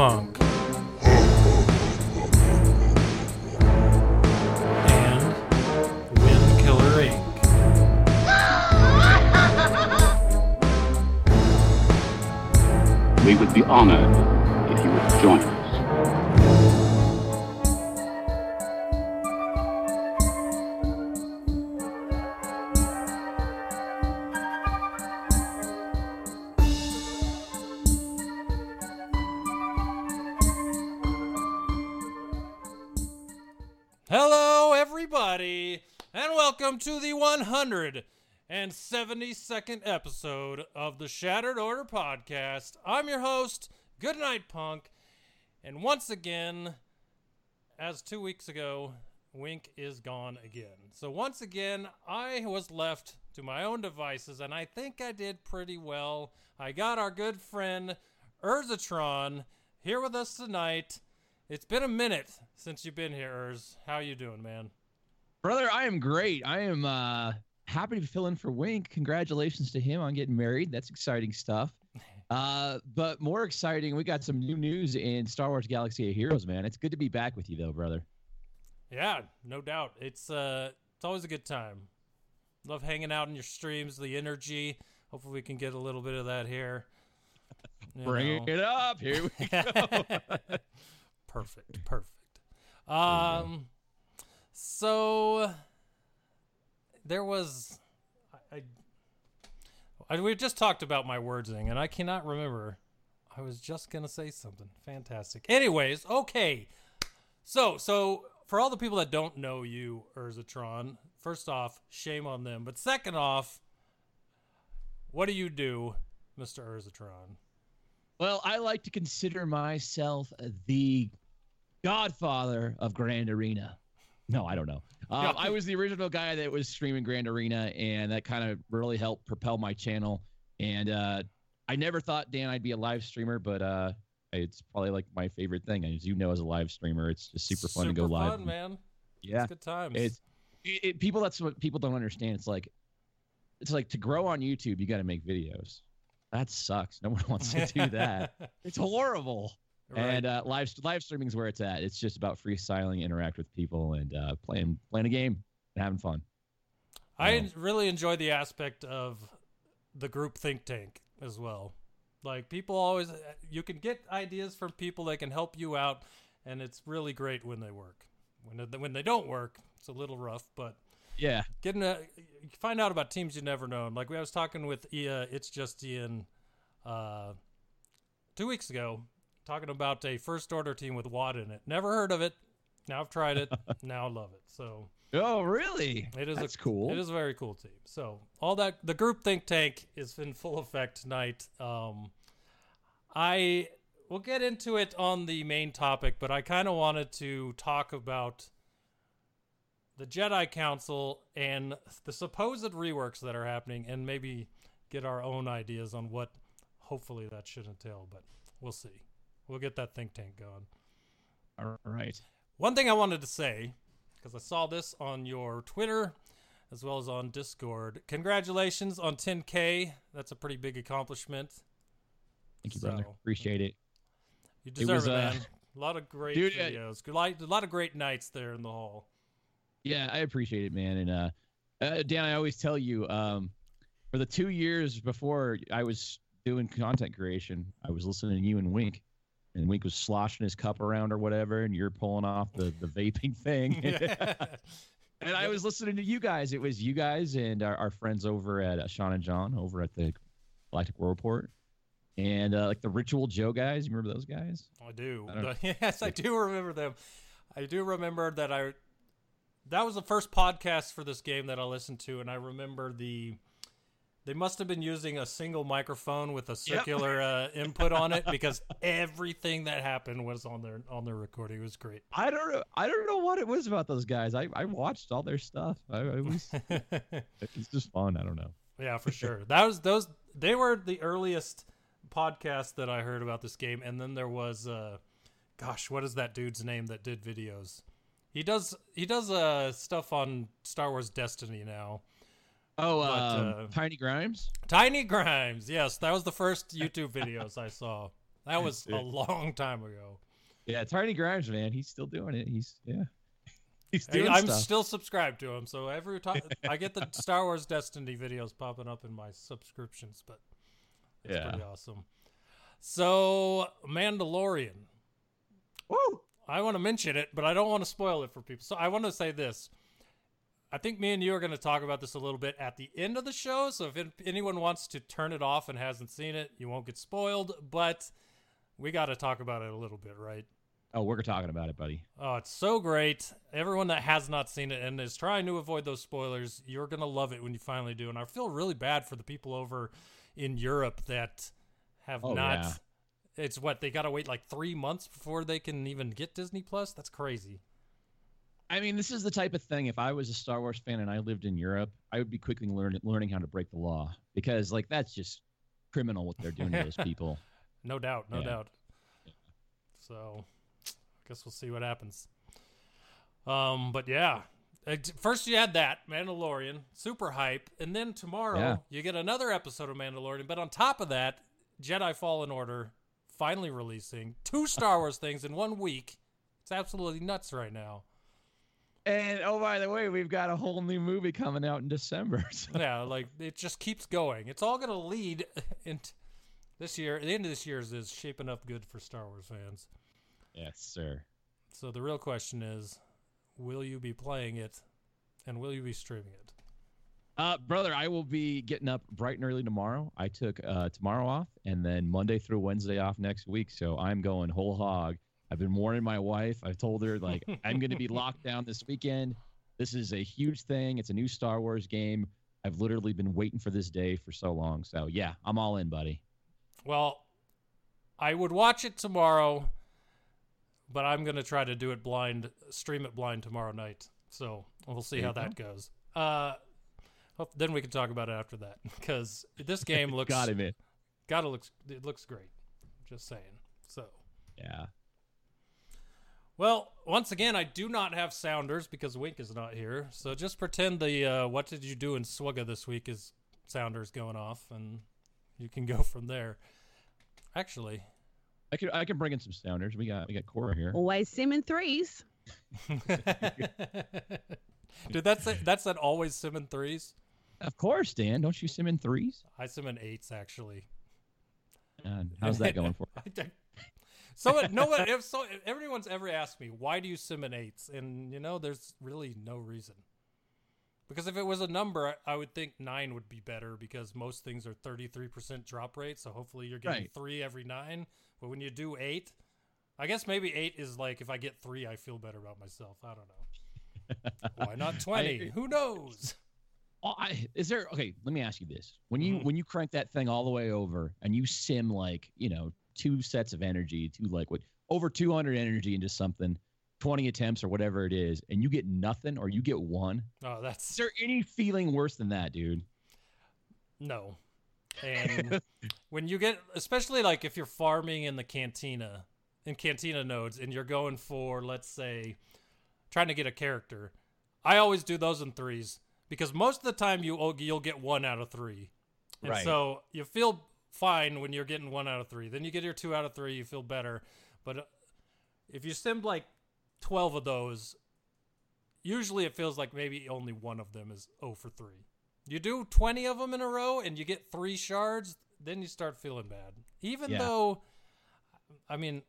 Goodnight 172nd episode of the Shattered Order Podcast. I'm your host, Goodnight Punk, and once again, as two weeks ago, Wink is gone again. So once again, I was left to my own devices, and I think I did pretty well. I got our good friend Urzatron here with us tonight. It's been a minute since you've been here, Urz. How you doing, man? Brother, I am great. I am uh happy to fill in for Wink. Congratulations to him on getting married. That's exciting stuff. Uh, but more exciting, we got some new news in Star Wars Galaxy of Heroes, man. It's good to be back with you though, brother. Yeah, no doubt. It's uh, it's always a good time. Love hanging out in your streams, the energy. Hopefully, we can get a little bit of that here. You Bring know. it up. Here we go. perfect, perfect. Um, so there was, I, I, we just talked about my wordsing, and I cannot remember. I was just gonna say something fantastic. Anyways, okay. So, so for all the people that don't know you, Urzatron, first off, shame on them. But second off, what do you do, Mister Urzatron? well, I like to consider myself the godfather of Grand Arena. No, I don't know. Um, Yeah. I was the original guy that was streaming Grand Arena, and that kind of really helped propel my channel. And uh, I never thought, Dan, I'd be a live streamer, but uh, it's probably like my favorite thing. As you know, as a live streamer, it's just super fun to go Super live. fun, man. Yeah, It's good times. it's it, it- people. That's what people don't understand. It's like it's like to grow on YouTube, you got to make videos. That sucks. No one wants to do that. It's horrible. Right. And uh, live live streaming is where it's at. It's just about freestyling, interact with people, and uh, playing playing a game and having fun. I en- really enjoy the aspect of the group think tank as well. Like people always, you can get ideas from people that can help you out, and it's really great when they work. When they, when they don't work, it's a little rough, but Yeah, getting a find out about teams you never known. Like I was talking with uh, it's just Ian uh, two weeks ago, talking about a first order team with Watt in it. Never heard of it. Now I've tried it. now I love it. So Oh, really? it is That's a, cool. It is a very cool team. So all that the group think tank is in full effect tonight. Um, I will get into it on the main topic, but I kind of wanted to talk about the Jedi Council and the supposed reworks that are happening, and maybe get our own ideas on what hopefully that should entail. But we'll see. We'll get that think tank going. All right. One thing I wanted to say, because I saw this on your Twitter as well as on Discord. Congratulations on 10K. That's a pretty big accomplishment. Thank you, brother. Appreciate it. You deserve it, was, uh, man. A lot of great dude, uh, videos. A lot of great nights there in the hall. Yeah, I appreciate it, man. And uh, uh, Dan, I always tell you, um, for the two years before I was doing content creation, I was listening to you and Wink, and Wink was sloshing his cup around or whatever, and you're pulling off the the vaping thing. and I was listening to you guys. It was you guys and our, our friends over at uh, Sean and John over at the Galactic World Report, and uh, like the Ritual Joe guys. You remember those guys? I do. I yes, I do remember them. I do remember that I that was the first podcast for this game that I listened to, and I remember the They must have been using a single microphone with a circular uh, input on it because everything that happened was on their on their recording. It was great. I don't know. I don't know what it was about those guys. I, I watched all their stuff. I, I was it's just fun. I don't know. yeah, for sure. That was those. They were the earliest podcast that I heard about this game, and then there was, uh, gosh, what is that dude's name that did videos? He does he does uh stuff on Star Wars Destiny now. Oh, But, um, uh, Tiny Grimes. Tiny Grimes, yes, that was the first YouTube videos I saw. That was a long time ago. Yeah, Tiny Grimes, man. He's still doing it. He's yeah. He's Hey, doing I'm stuff. still subscribed to him, so every time I get the Star Wars Destiny videos popping up in my subscriptions, but it's Yeah. pretty awesome. So, Mandalorian. Woo! I want to mention it, but I don't want to spoil it for people. So I want to say this. I think me and you are going to talk about this a little bit at the end of the show. So if anyone wants to turn it off and hasn't seen it, you won't get spoiled. But we got to talk about it a little bit, right? Oh, we're talking about it, buddy. Oh, it's so great. Everyone that has not seen it and is trying to avoid those spoilers, you're going to love it when you finally do. And I feel really bad for the people over in Europe that have Oh, not. yeah. It's what they got to wait like three months before they can even get Disney Plus. That's crazy. I mean, this is the type of thing. If I was a Star Wars fan and I lived in Europe, I would be quickly learn, learning how to break the law because, like, that's just criminal what they're doing to those people. No doubt, no Yeah. doubt. So, I guess we'll see what happens. Um, but yeah, Uh, first you had that Mandalorian, super hype, and then tomorrow Yeah. you get another episode of Mandalorian. But on top of that, Jedi Fallen Order finally releasing two Star Wars things in one week. It's absolutely nuts right now. And oh, by the way, we've got a whole new movie coming out in December. So. yeah, like it just keeps going. It's all gonna lead into this year. The end of this year is, is shaping up good for Star Wars fans. Yes, sir. So the real question is, will you be playing it, and will you be streaming it? Uh, brother, I will be getting up bright and early tomorrow. I took uh, tomorrow off and then Monday through Wednesday off next week. So I'm going whole hog. I've been warning my wife. I've told her, like, I'm going to be locked down this weekend. This is a huge thing. It's a new Star Wars game. I've literally been waiting for this day for so long. So, yeah, I'm all in, buddy. Well, I would watch it tomorrow, but I'm gonna try to do it blind, stream it blind tomorrow night. So we'll see how you that goes. Uh, hope, then we can talk about it after that because this game looks Got it, man. gotta looks it looks great. Just saying. So. Yeah. Well, once again, I do not have sounders because Wink is not here. So just pretend the uh, "What did you do in Swugga this week?" is sounders going off, and you can go from there. Actually, I can I can bring in some sounders. We got we got Cora here. Always sim in threes. dude, that's a, that's an always sim in threes. Of course, Dan. Don't you sim in threes? I sim in eights actually. And how's that going for? so no one, if so, if everyone's ever asked me why do you sim in eights, and you know, there's really no reason. Because if it was a number, I- I would think nine would be better because most things are 33% drop rate. So hopefully you're getting Right. three every nine. But when you do eight, I guess maybe eight is like if I get three, I feel better about myself. I don't know. Why not 20? agree. Who knows? Oh, I, is there okay? Let me ask you this: when you Mhm. when you crank that thing all the way over and you sim like you know two sets of energy, two like what over two hundred energy into something, twenty attempts or whatever it is, and you get nothing or you get one, Oh, that's is there any feeling worse than that, dude? No. And when you get, especially like if you're farming in the cantina, in cantina nodes, and you're going for, let's say, trying to get a character, I always do those in threes because most of the time you you'll get one out of three, and Right. so you feel fine when you're getting one out of three. Then you get your two out of three, you feel better. But uh, if you sim like twelve of those, usually it feels like maybe only one of them is 0 for 3. You do 20 of them in a row and you get three shards, then you start feeling bad. Even Yeah. though, I mean,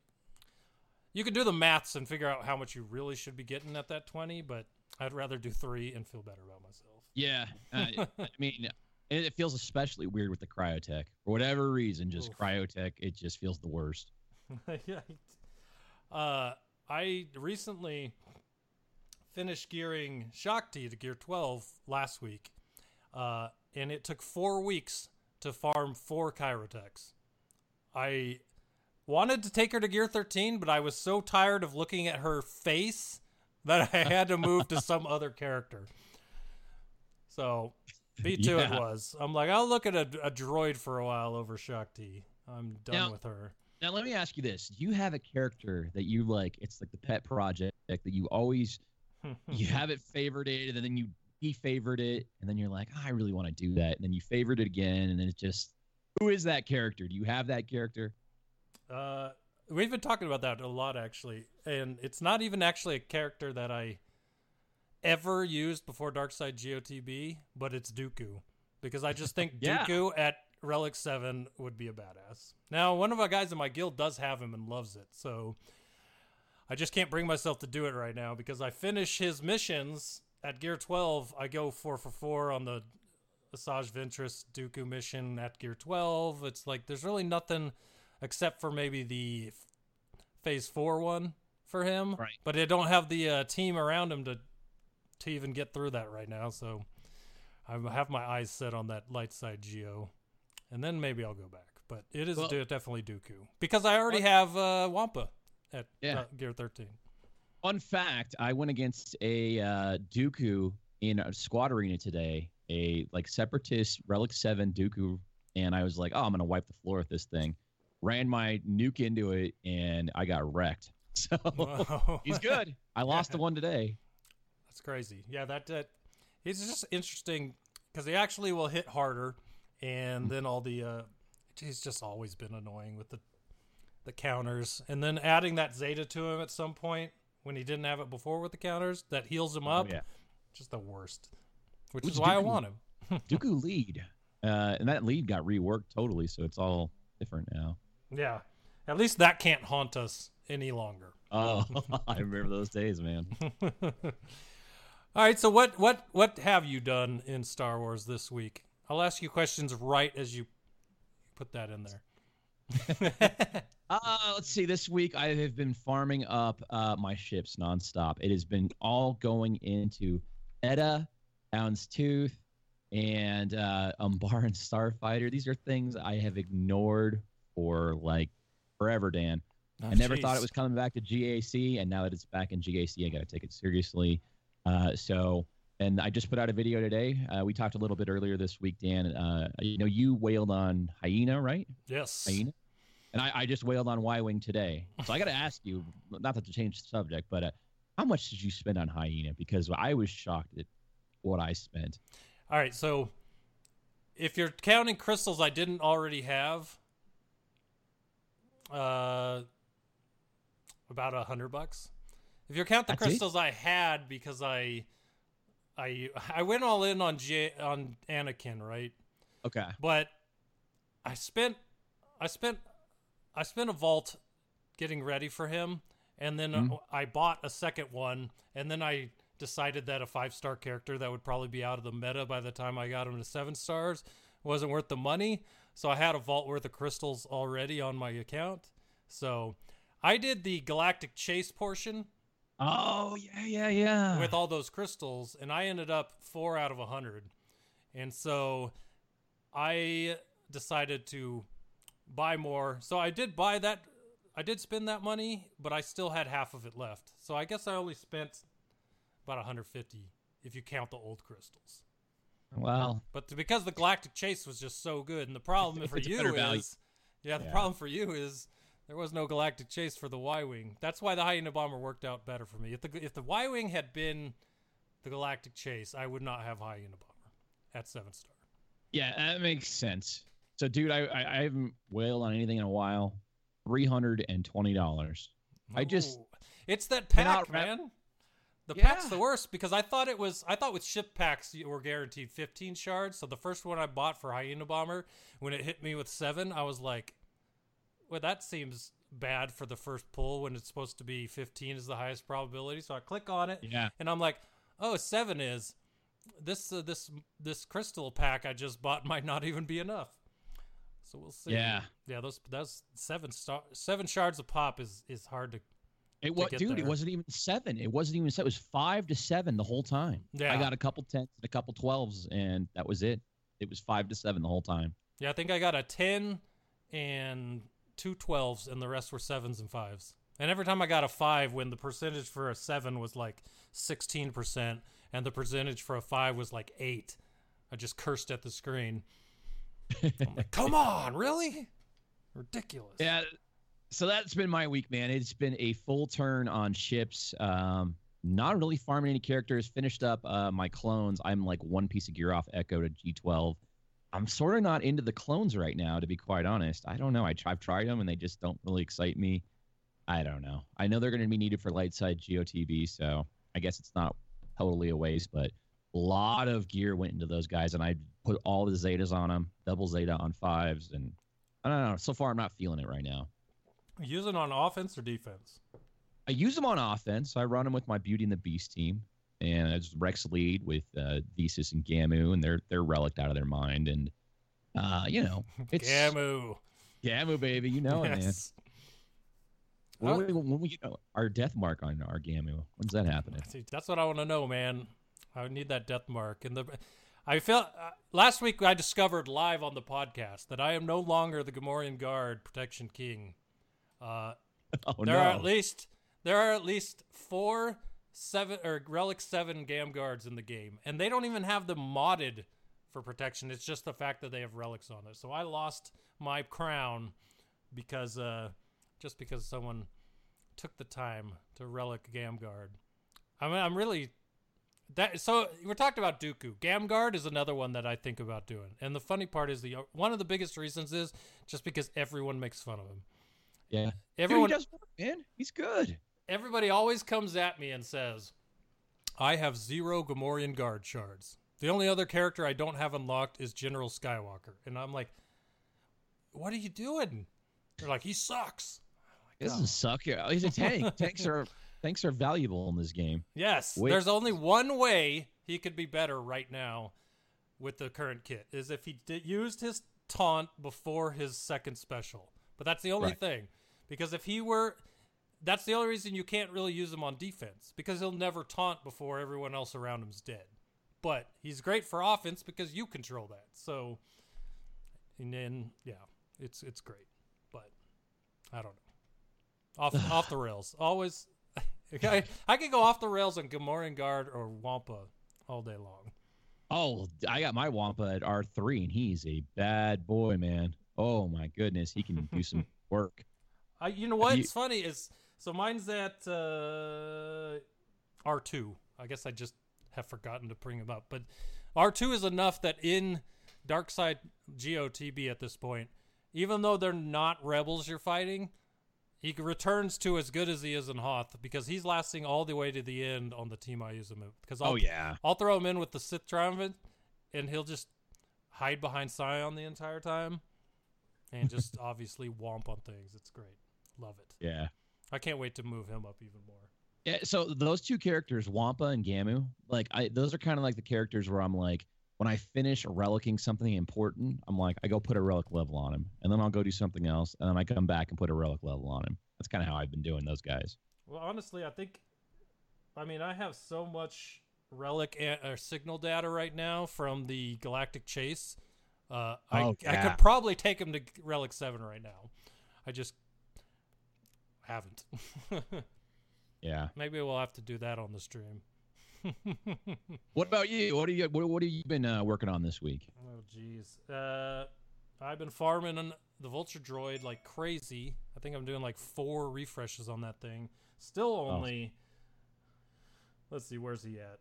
you could do the maths and figure out how much you really should be getting at that 20, but I'd rather do three and feel better about myself. Yeah, uh, I mean, and it feels especially weird with the Kyrotech for whatever reason. Just Oof. Kyrotech, it just feels the worst. yeah. Uh, I recently finished gearing Shaak Ti to gear 12 last week. Uh, and it took four weeks to farm four Kyrotechs. I wanted to take her to Gear 13, but I was so tired of looking at her face that I had to move to some other character. So B2 Yeah. it was. I'm like, I'll look at a, a droid for a while over Shaak Ti. I'm done Now- with her. Now let me ask you this: Do you have a character that you like? It's like the pet project that you always you have it favorited, and then you defavored it, and then you're like, "Ah, I really want to do that, and then you favored it again, and then it's just who is that character? Do you have that character? Uh, we've been talking about that a lot actually, and it's not even actually a character that I ever used before Darkside GOTB, but it's Dooku because I just think Yeah. Dooku at Relic Seven would be a badass. Now, one of our guys in my guild does have him and loves it, so I just can't bring myself to do it right now because I finish his missions at Gear Twelve. I go four for four on the Asajj Ventress Dooku mission at Gear 12. It's like there's really nothing except for maybe the Phase 4 one for him. Right. But I don't have the uh, team around him to to even get through that right now. So I have my eyes set on that light side Geo. And then maybe I'll go back. But it is Well- definitely Dooku. Because I already have uh, Wampa at Yeah. uh, Gear 13. Fun fact: I went against a uh, Dooku in a squad arena today, a like separatist Relic Seven Dooku, and I was like, "Oh, I'm gonna wipe the floor with this thing." Ran my nuke into it, and I got wrecked. So he's good. I lost the one today. That's crazy. Yeah, that that it's just interesting because he actually will hit harder, and then all the uh, he's just always been annoying with the the counters, and then adding that Zeta to him at some point when he didn't have it before with the counters that heals him up. Oh, yeah. just the worst. Which is why I want him. Dooku lead, uh, and that lead got reworked totally, so it's all different now. Yeah, at least that can't haunt us any longer. Oh, I remember those days, man. All right, so what what what have you done in Star Wars this week? I'll ask you questions right as you put that in there. Uh, let's see. This week I have been farming up uh, my ships nonstop. It has been all going into Edda, Houndstooth, and uh, Umbaran Starfighter. These are things I have ignored for like forever, Dan. I never thought Oh, it was coming back to GAC, and now that it's back in GAC, I got to take it seriously. Uh, so, and I just put out a video today. Uh, we talked a little bit earlier this week, Dan. Uh, you know, you wailed on Hyena, right? Yes. Hyena. And I, I just wailed on Y Wing today. So I got to ask you, not that to change the subject, but uh, how much did you spend on Hyena? Because I was shocked at what I spent. All right, so if you're counting crystals I didn't already have, uh, about a hundred bucks. If you count the That's it? crystals I had because I, I, I went all in on J, on Anakin, right? Okay. But I spent, I spent, I spent a vault getting ready for him, and then Mhm. uh, I bought a second one, and then I decided that a five star character that would probably be out of the meta by the time I got him to seven stars wasn't worth the money. So I had a vault worth of crystals already on my account. So I did the galactic chase portion Oh, yeah, yeah, yeah. with all those crystals, and I ended up four out of a hundred. And so I decided to buy more. So I did buy that. I did spend that money, but I still had half of it left. So I guess I only spent about 150 if you count the old crystals. well, But th- because the Galactic Chase was just so good, and the problem for you better value. is, yeah, the Yeah. problem for you is there was no Galactic Chase for the Y wing. That's why the Hyena Bomber worked out better for me. If the if the Y wing had been the Galactic Chase, I would not have Hyena Bomber at seven star. yeah, that makes sense. So, dude, I, I, I haven't wailed on anything in a while. $320. I just it's that pack, man. The pack's the worst because I thought it was. I thought with ship packs you were guaranteed 15 shards. So the first one I bought for Hyena Bomber, when it hit me with seven, I was like, "Well, that seems bad for the first pull when it's supposed to be 15 is the highest probability." So I click on it, Yeah. and I'm like, "Oh, seven is this uh, this this crystal pack I just bought might not even be enough." So we'll see. Yeah. yeah. Those those seven star seven shards of pop is is hard to It was, dude. there. It wasn't even seven. It wasn't even seven. It was five to seven the whole time. Yeah. I got a couple tens and a couple twelves, and that was it. it was five to seven the whole time. Yeah, I think I got a 10 and two 12s, and the rest were sevens and fives. And every time I got a five, when the percentage for a seven was like 16%, and the percentage for a five was like eight, I just cursed at the screen. I'm like, come on, really? Ridiculous. Yeah. So that's been my week, man. It's been a full turn on ships. Um, not really farming any characters. Finished up uh, my clones. I'm like one piece of gear off Echo to G12. I'm sort of not into the clones right now, to be quite honest. I don't know. I, I've tried them and they just don't really excite me. I don't know. I know they're going to be needed for light side GOTB, so I guess it's not totally a waste, but a lot of gear went into those guys, and I put all the Zetas on them, double Zeta on fives, and I don't know. So far, I'm not feeling it right now. Use it on offense or defense? I use them on offense. I run them with my Beauty and the Beast team, and it's Rex lead with uh, Thesis and Gamu, and they're they're relicked out of their mind, and uh, you know it's Gamu. Gamu baby, you know it, man. Yes. When, we, when we get our death mark on our Gamu, when's that happening? That's what I want to know, man. I need that death mark. And the, I felt uh, last week I discovered live on the podcast that I am no longer the Gamorrean Guard Protection King. Uh, Oh there no! are at least there are at least four seven or relic seven gam guards in the game, and they don't even have them modded for protection. It's just the fact that they have relics on it. So I lost my crown because uh, just because someone took the time to relic gam guard. I mean, I'm really that. So we're talking about Dooku. Gam guard is another one that I think about doing. And the funny part is the one of the biggest reasons is just because everyone makes fun of him. yeah, Everyone Dude, he does work, man. He's good. Everybody always comes at me and says, I have zero Gamorrean guard shards. The only other character I don't have unlocked is General Skywalker. And I'm like, what are you doing? They're like, he sucks. He doesn't suck. Yeah, oh, He's a tank. tanks are tanks are valuable in this game. Yes, Wait. there's only one way he could be better right now with the current kit is if he did, used his taunt before his second special. But that's the only Right. thing. Because if he were that's the only reason you can't really use him on defense because he'll never taunt before everyone else around him's dead. But he's great for offense because you control that. So and then yeah, it's it's great. But I don't know. Off off the rails. Always I, I could go off the rails on Gamorrean Guard or Wampa all day long. Oh, I got my Wampa at R three, and he's a bad boy, man. Oh my goodness, he can do some work. I, you know what? you- It's funny is so mine's at uh, R two. I guess I just have forgotten to bring him up, but R two is enough that in Dark Side GOTB at this point, even though they're not rebels you're fighting, he returns to as good as he is in Hoth because he's lasting all the way to the end on the team I use him in. Because I'll, Oh yeah, I'll throw him in with the Sith Triumphant, and he'll just hide behind Sion the entire time, and just obviously womp on things. It's great. Love it. yeah, I can't wait to move him up even more. yeah. So those two characters, Wampa and Gamu, like I, those are kind of like the characters where I'm like, when I finish relicking something important, I'm like, I go put a relic level on him, and then I'll go do something else, and then I come back and put a relic level on him. That's kind of how I've been doing those guys. Well, honestly, I think, I mean, I have so much relic or signal data right now from the Galactic Chase. Uh, I, Oh, I yeah. could probably take him to Relic 7 right now. I just haven't. Yeah. Maybe we'll have to do that on the stream. What about you? What are you what, what have you been uh, working on this week? Oh, jeez. Uh, I've been farming on the Vulture Droid like crazy. I think I'm doing like four refreshes on that thing. Still only. Let's see, where's he at?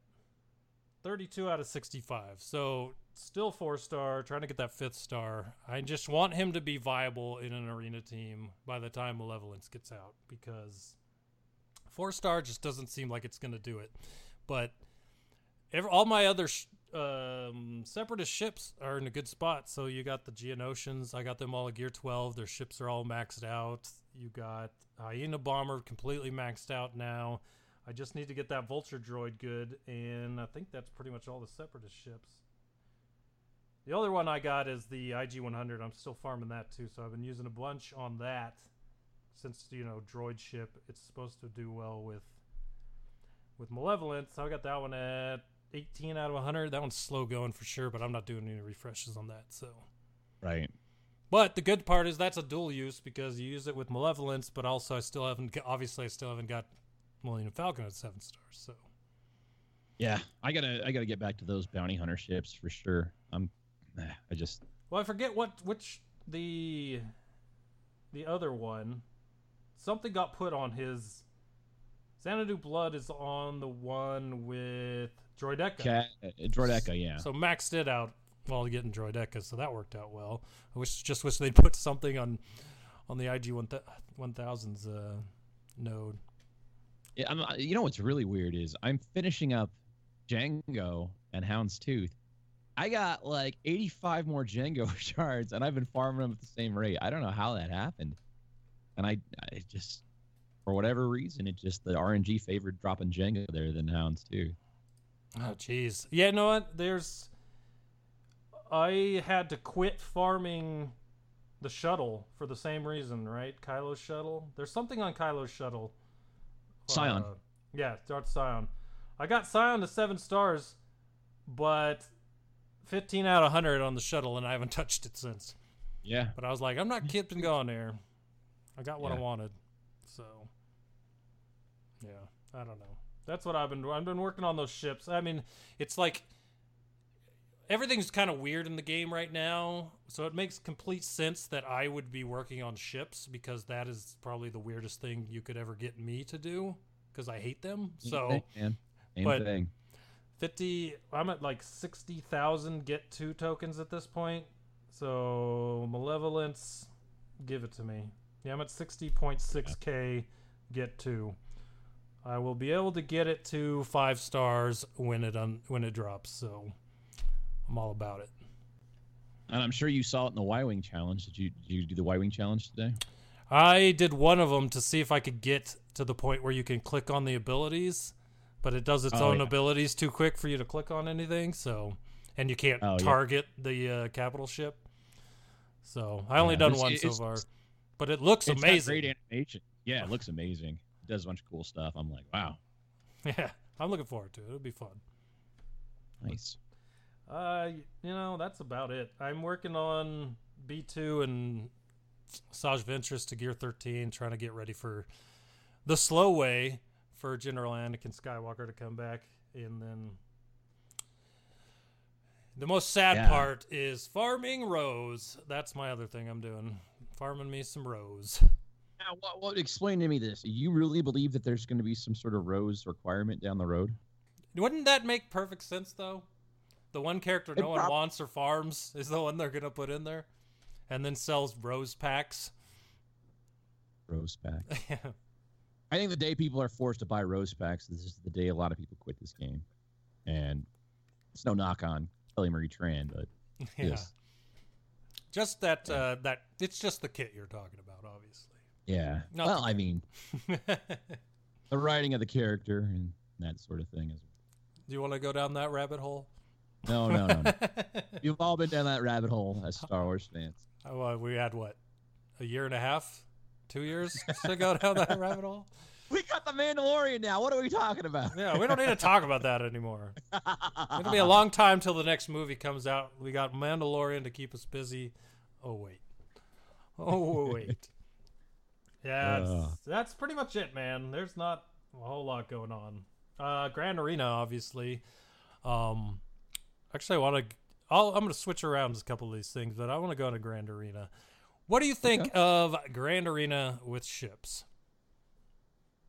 32 out of 65. So still four star, trying to get that fifth star. I just want him to be viable in an arena team by the time Malevolence gets out because four star just doesn't seem like it's going to do it. But every, all my other sh- um, separatist ships are in a good spot. So you got the Geonosians. I got them all at Gear 12. Their ships are all maxed out. You got Hyena Bomber completely maxed out now. I just need to get that Vulture droid good, and I think that's pretty much all the separatist ships. The other one I got is the IG 100. I'm still farming that too, so I've been using a bunch on that since you know droid ship. It's supposed to do well with with Malevolence. so I got that one at 18 out of 100. That one's slow going for sure, but I'm not doing any refreshes on that. So, Right. but the good part is that's a dual use because you use it with Malevolence, but also I still haven't. Obviously, I still haven't got Millennium Falcon at seven stars. So, Yeah, I gotta I gotta get back to those bounty hunter ships for sure. I'm, I just well, I forget what which the the other one. Something got put on his. Xanadu Blood is on the one with Droideka. cat Droideka, yeah. So maxed it out while getting Droideka, so that worked out well. I wish just wish they'd put something on on the IG one one thousands uh, node. I'm, uh, you know what's really weird is I'm finishing up Django and Houndstooth. I got like 85 more Django shards, and I've been farming them at the same rate. I don't know how that happened, and I, I just, for whatever reason, it just the RNG favored dropping Django there than Houndstooth. Oh jeez. Yeah, you know what? There's I had to quit farming the shuttle for the same reason, right? Kylo's shuttle. There's something on Kylo's shuttle. Sion. Uh, yeah, Darth Sion. I got Sion to seven stars, but 15 out of 100 on the shuttle, and I haven't touched it since. Yeah, But I was like, I'm not keeping going there. I got what I wanted. So, yeah, I don't know. That's what I've been. I've been working on those ships. I mean, it's like everything's kind of weird in the game right now, so it makes complete sense that I would be working on ships because that is probably the weirdest thing you could ever get me to do because I hate them. So. Same but- thing. 50 i'm at like 60000 get two tokens at this point so malevolence give it to me yeah i'm at 60.6k get two i will be able to get it to five stars when it un- when it drops so i'm all about it And I'm sure you saw it in the Y Wing challenge. Did you did you do the Y Wing challenge today? i did one of them to see if i could get to the point where you can click on the abilities but it does its Oh, own yeah. abilities too quick for you to click on anything so and you can't Oh, yeah. target the uh, capital ship so i only Yeah, done one so far but it looks amazing great animation. Yeah, it looks amazing. It does a bunch of cool stuff. I'm like, wow, yeah i'm looking forward to it it'll be fun nice. Uh you know that's about it i'm working on b2 and Saj Ventress to gear 13 trying to get ready for the slow way for general anakin skywalker to come back and then the most sad Yeah. part is farming rose that's my other thing i'm doing farming me some rose Now, what, what? Explain to me this. You really believe that there's going to be some sort of rose requirement down the road? wouldn't that make perfect sense though the one character It no one wants or farms is the one they're gonna put in there and then sells rose packs Rose pack. Yeah. I think the day people are forced to buy rose packs, this is the day a lot of people quit this game. And it's no knock on Kelly Marie Tran, but yeah yes. just that uh that it's just the kit you're talking about obviously Yeah. Not well, I mean, the writing of the character and that sort of thing. Is, do you want to go down that rabbit hole no, no, no, no. You've all been down that rabbit hole as Star Wars fans. oh, uh, we had what a year and a half two years to go down that rabbit hole We got the Mandalorian now. What are we talking about? yeah we don't need to talk about that anymore It'll be a long time till the next movie comes out. We got Mandalorian to keep us busy. Oh wait. Oh wait. Yeah, Uh. that's pretty much it, man. There's not a whole lot going on. Uh, Grand Arena, obviously. Um, actually, I want to. I'll, I'm going to switch around a couple of these things, but I want to go to Grand Arena. What do you think Okay. of Grand Arena with ships?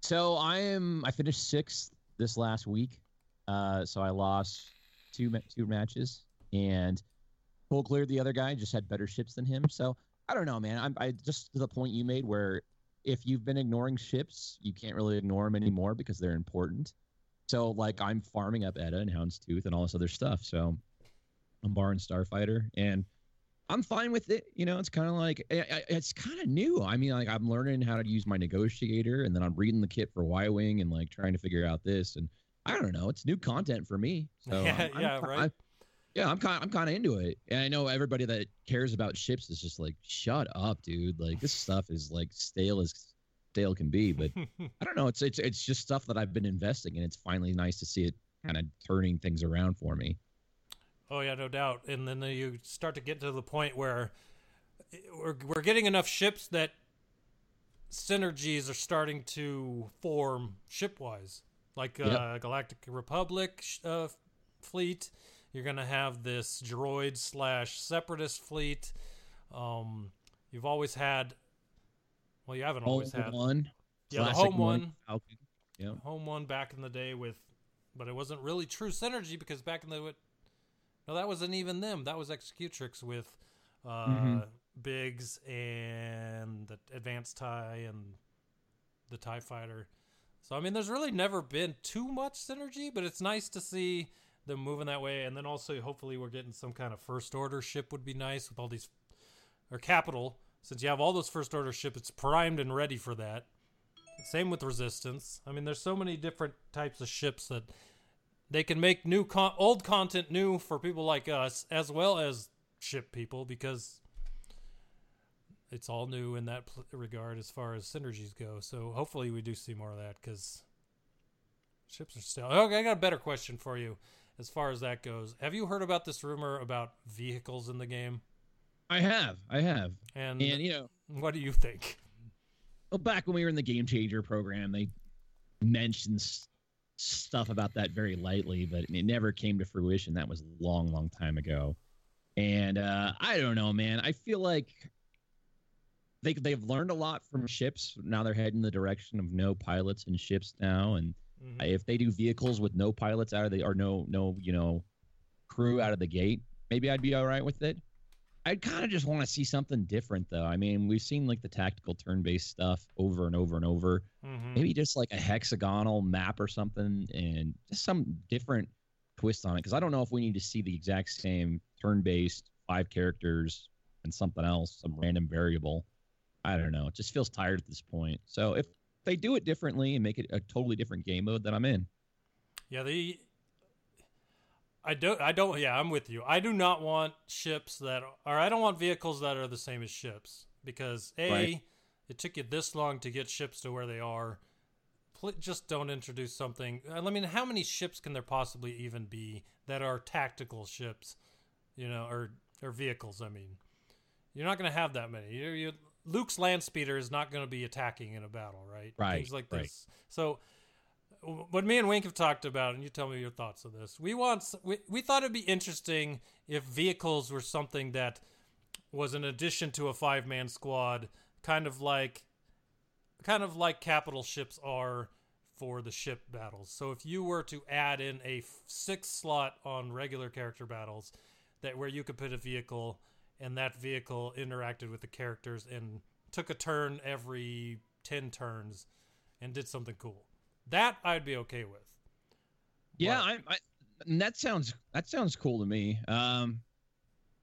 So I am. I finished sixth this last week. Uh, so I lost two two matches, and full cleared the other guy. Just had better ships than him. So I don't know, man. I'm I just to the point you made where if you've been ignoring ships, you can't really ignore them anymore because they're important. So like I'm farming up Edda and Houndstooth and all this other stuff. So Umbaran Starfighter and. I'm fine with it. You know, it's kind of like it's kind of new. I mean, like I'm learning how to use my negotiator, and then I'm reading the kit for Y Wing and like trying to figure out this. And I don't know, it's new content for me. So Yeah, I'm- I'm yeah, right. I'm- yeah, I'm kind, I'm kind of into it. And I know everybody that cares about ships is just like, shut up, dude. Like this stuff is like stale as stale can be. But I don't know. It's it's it's just stuff that I've been investing in. It's finally nice to see it kind of turning things around for me. Oh yeah, no doubt. And then you start to get to the point where we're we're getting enough ships that synergies are starting to form shipwise, like uh, Galactic Republic uh, fleet. You're gonna have this droid slash separatist fleet. Um, you've always had. Well, you haven't always had one, Yeah, the home one. Falcon. Yep. home one back in the day with, but it wasn't really true synergy because back in the no, that wasn't even them. That was Executrix with uh, Mhm. Biggs and the Advanced Tie and the Tie Fighter. So I mean, there's really never been too much synergy, but it's nice to see them moving that way. And then also, hopefully, we're getting some kind of first order ship would be nice with all these or capital. Since you have all those first order ships, it's primed and ready for that. Same with resistance. I mean, there's so many different types of ships that they can make new con- old content new for people like us as well as ship people because it's all new in that pl- regard as far as synergies go. So hopefully we do see more of that because ships are still. Okay, I got a better question for you as far as that goes. Have you heard about this rumor about vehicles in the game? I have, I have, And, and you know, what do you think? well, back when we were in the Game Changer program, they mentioned s- stuff about that very lightly, but it never came to fruition. That was a long, long time ago. And uh, I don't know, man. I feel like they they've learned a lot from ships. Now they're heading the direction of no pilots and ships now. And Mhm. if they do vehicles with no pilots out of the or no no you know crew out of the gate, maybe I'd be all right with it. I'd kind of just want to see something different, though. I mean, we've seen like the tactical turn-based stuff over and over and over. Mhm. Maybe just like a hexagonal map or something, and just some different twist on it. Because I don't know if we need to see the exact same turn-based five characters and something else, some random variable. I don't know. It just feels tired at this point. So if they do it differently and make it a totally different game mode, then I'm in. Yeah, the I don't I don't yeah, I'm with you. I do not want ships that or I don't want vehicles that are the same as ships because A Right. it took you this long to get ships to where they are. Just don't introduce something. I mean, how many ships can there possibly even be that are tactical ships, you know, or or vehicles, I mean. You're not going to have that many. You, you, Luke's land speeder is not going to be attacking in a battle, right? Right, Things like right. this. So what me and Wink have talked about, and you tell me your thoughts on this. We want we, we thought it'd be interesting if vehicles were something that was an addition to a five man squad, kind of like kind of like capital ships are for the ship battles. So if you were to add in a six slot on regular character battles, that where you could put a vehicle and that vehicle interacted with the characters and took a turn every 10 turns and did something cool. That I'd be okay with. Yeah, But- I, I, and that sounds that sounds cool to me. Um,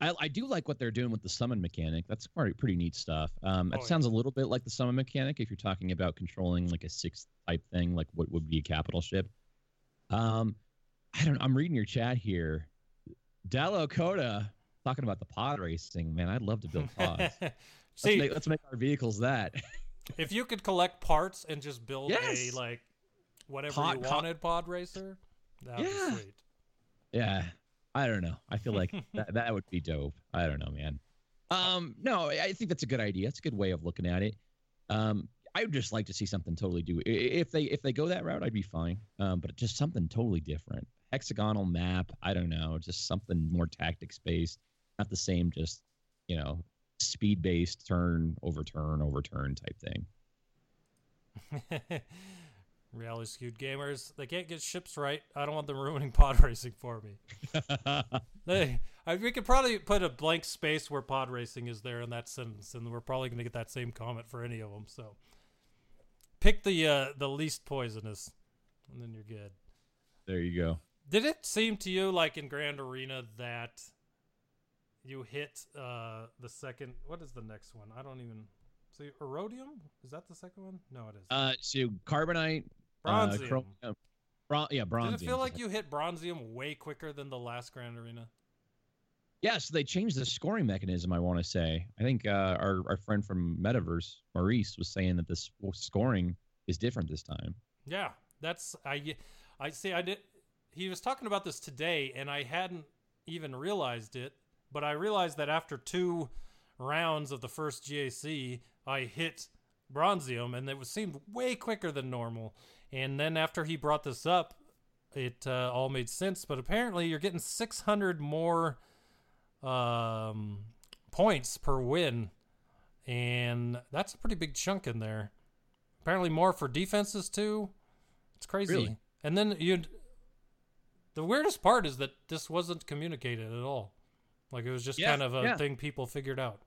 I, I do like what they're doing with the summon mechanic. That's pretty pretty neat stuff. Um, it Oh, yeah. sounds a little bit like the summon mechanic if you're talking about controlling like a six type thing, like what would be a capital ship. Um, I don't. I'm reading your chat here. Dallo Coda talking about the pod racing. Man, I'd love to build pods. let's, See, make, let's make our vehicles that. if you could collect parts and just build Yes. a like whatever Pod- you co- wanted pod racer, that would Yeah. be sweet. Yeah, I don't know. I feel like that that would be dope. I don't know, man. Um, no, I think that's a good idea. It's a good way of looking at it. Um, I would just like to see something totally do. If they if they go that route, I'd be fine. Um, but just something totally different. Hexagonal map. I don't know. Just something more tactics based. Not the same. Just you know, speed based turn overturn overturn type thing. Reality skewed gamers, they can't get ships right. I don't want them ruining pod racing for me. They, I, we could probably put a blank space where pod racing is there in that sentence, and we're probably going to get that same comment for any of them. So, pick the uh, the least poisonous, and then you're good. there you go. Did it seem to you like in Grand Arena that you hit uh, the second? What is the next one? I don't even. So Aurodium is that the second one? No, it is. Uh, so carbonite. Bronzium. Uh, bron- yeah, bronzium. Did it feel like you hit Bronzium way quicker than the last Grand Arena? Yeah, so they changed the scoring mechanism. I want to say. I think uh, our our friend from Metaverse, Maurice, was saying that this scoring is different this time. Yeah, that's I. I see. I did. he was talking about this today, and I hadn't even realized it, but I realized that after two rounds of the first GAC, I hit Bronzium, and it was seemed way quicker than normal. And then after he brought this up, it uh, all made sense. But apparently, you're getting 600 more um, points per win, and that's a pretty big chunk in there. Apparently, more for defenses too. It's crazy. Really? And then you, the weirdest part is that this wasn't communicated at all. Like it was just Yeah, kind of a yeah. thing people figured out.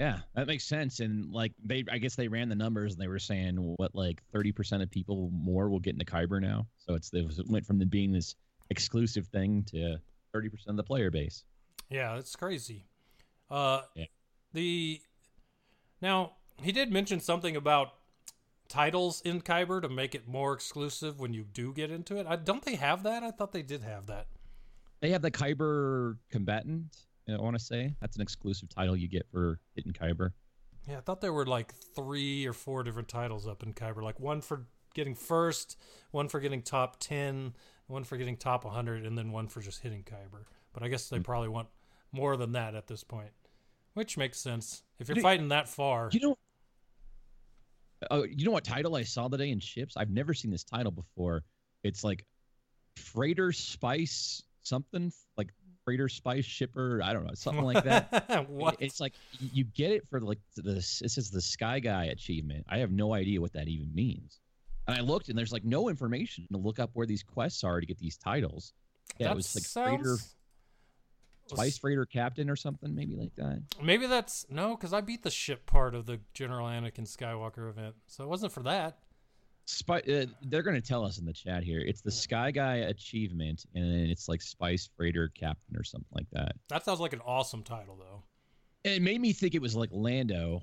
Yeah, that makes sense. And like they, I guess they ran the numbers and they were saying what like thirty percent of people more will get into Kyber now. So it's it went from being this exclusive thing to thirty percent of the player base. Yeah, it's crazy. Uh, Yeah. The now he did mention something about titles in Kyber to make it more exclusive when you do get into it. I, don't they have that? I thought they did have that. They have the Kyber combatant. I want to say that's an exclusive title you get for hitting Kyber. Yeah, I thought there were like three or four different titles up in Kyber. Like one for getting first, one for getting top ten, one for getting top 100, and then one for just hitting Kyber. But I guess they probably want more than that at this point, which makes sense. If you're You- fighting that far, You know, uh, you know what title I saw today in ships? I've never seen this title before. It's like freighter spice something like freighter spice shipper. I don't know, something like that. what? It's like you get it for like this. It says the Sky Guy achievement. I have no idea what that even means. And I looked, and there's like no information to look up where these quests are to get these titles. Yeah, That it was like freighter, sounds- spice freighter captain or something, maybe like that. Maybe that's no, because I beat the ship part of the General Anakin Skywalker event, so it wasn't for that. Spy, uh, they're going to tell us in the chat here. It's the Sky Guy achievement, and it's like Spice Freighter Captain or something like that. That sounds like an awesome title, though. And it made me think it was like Lando.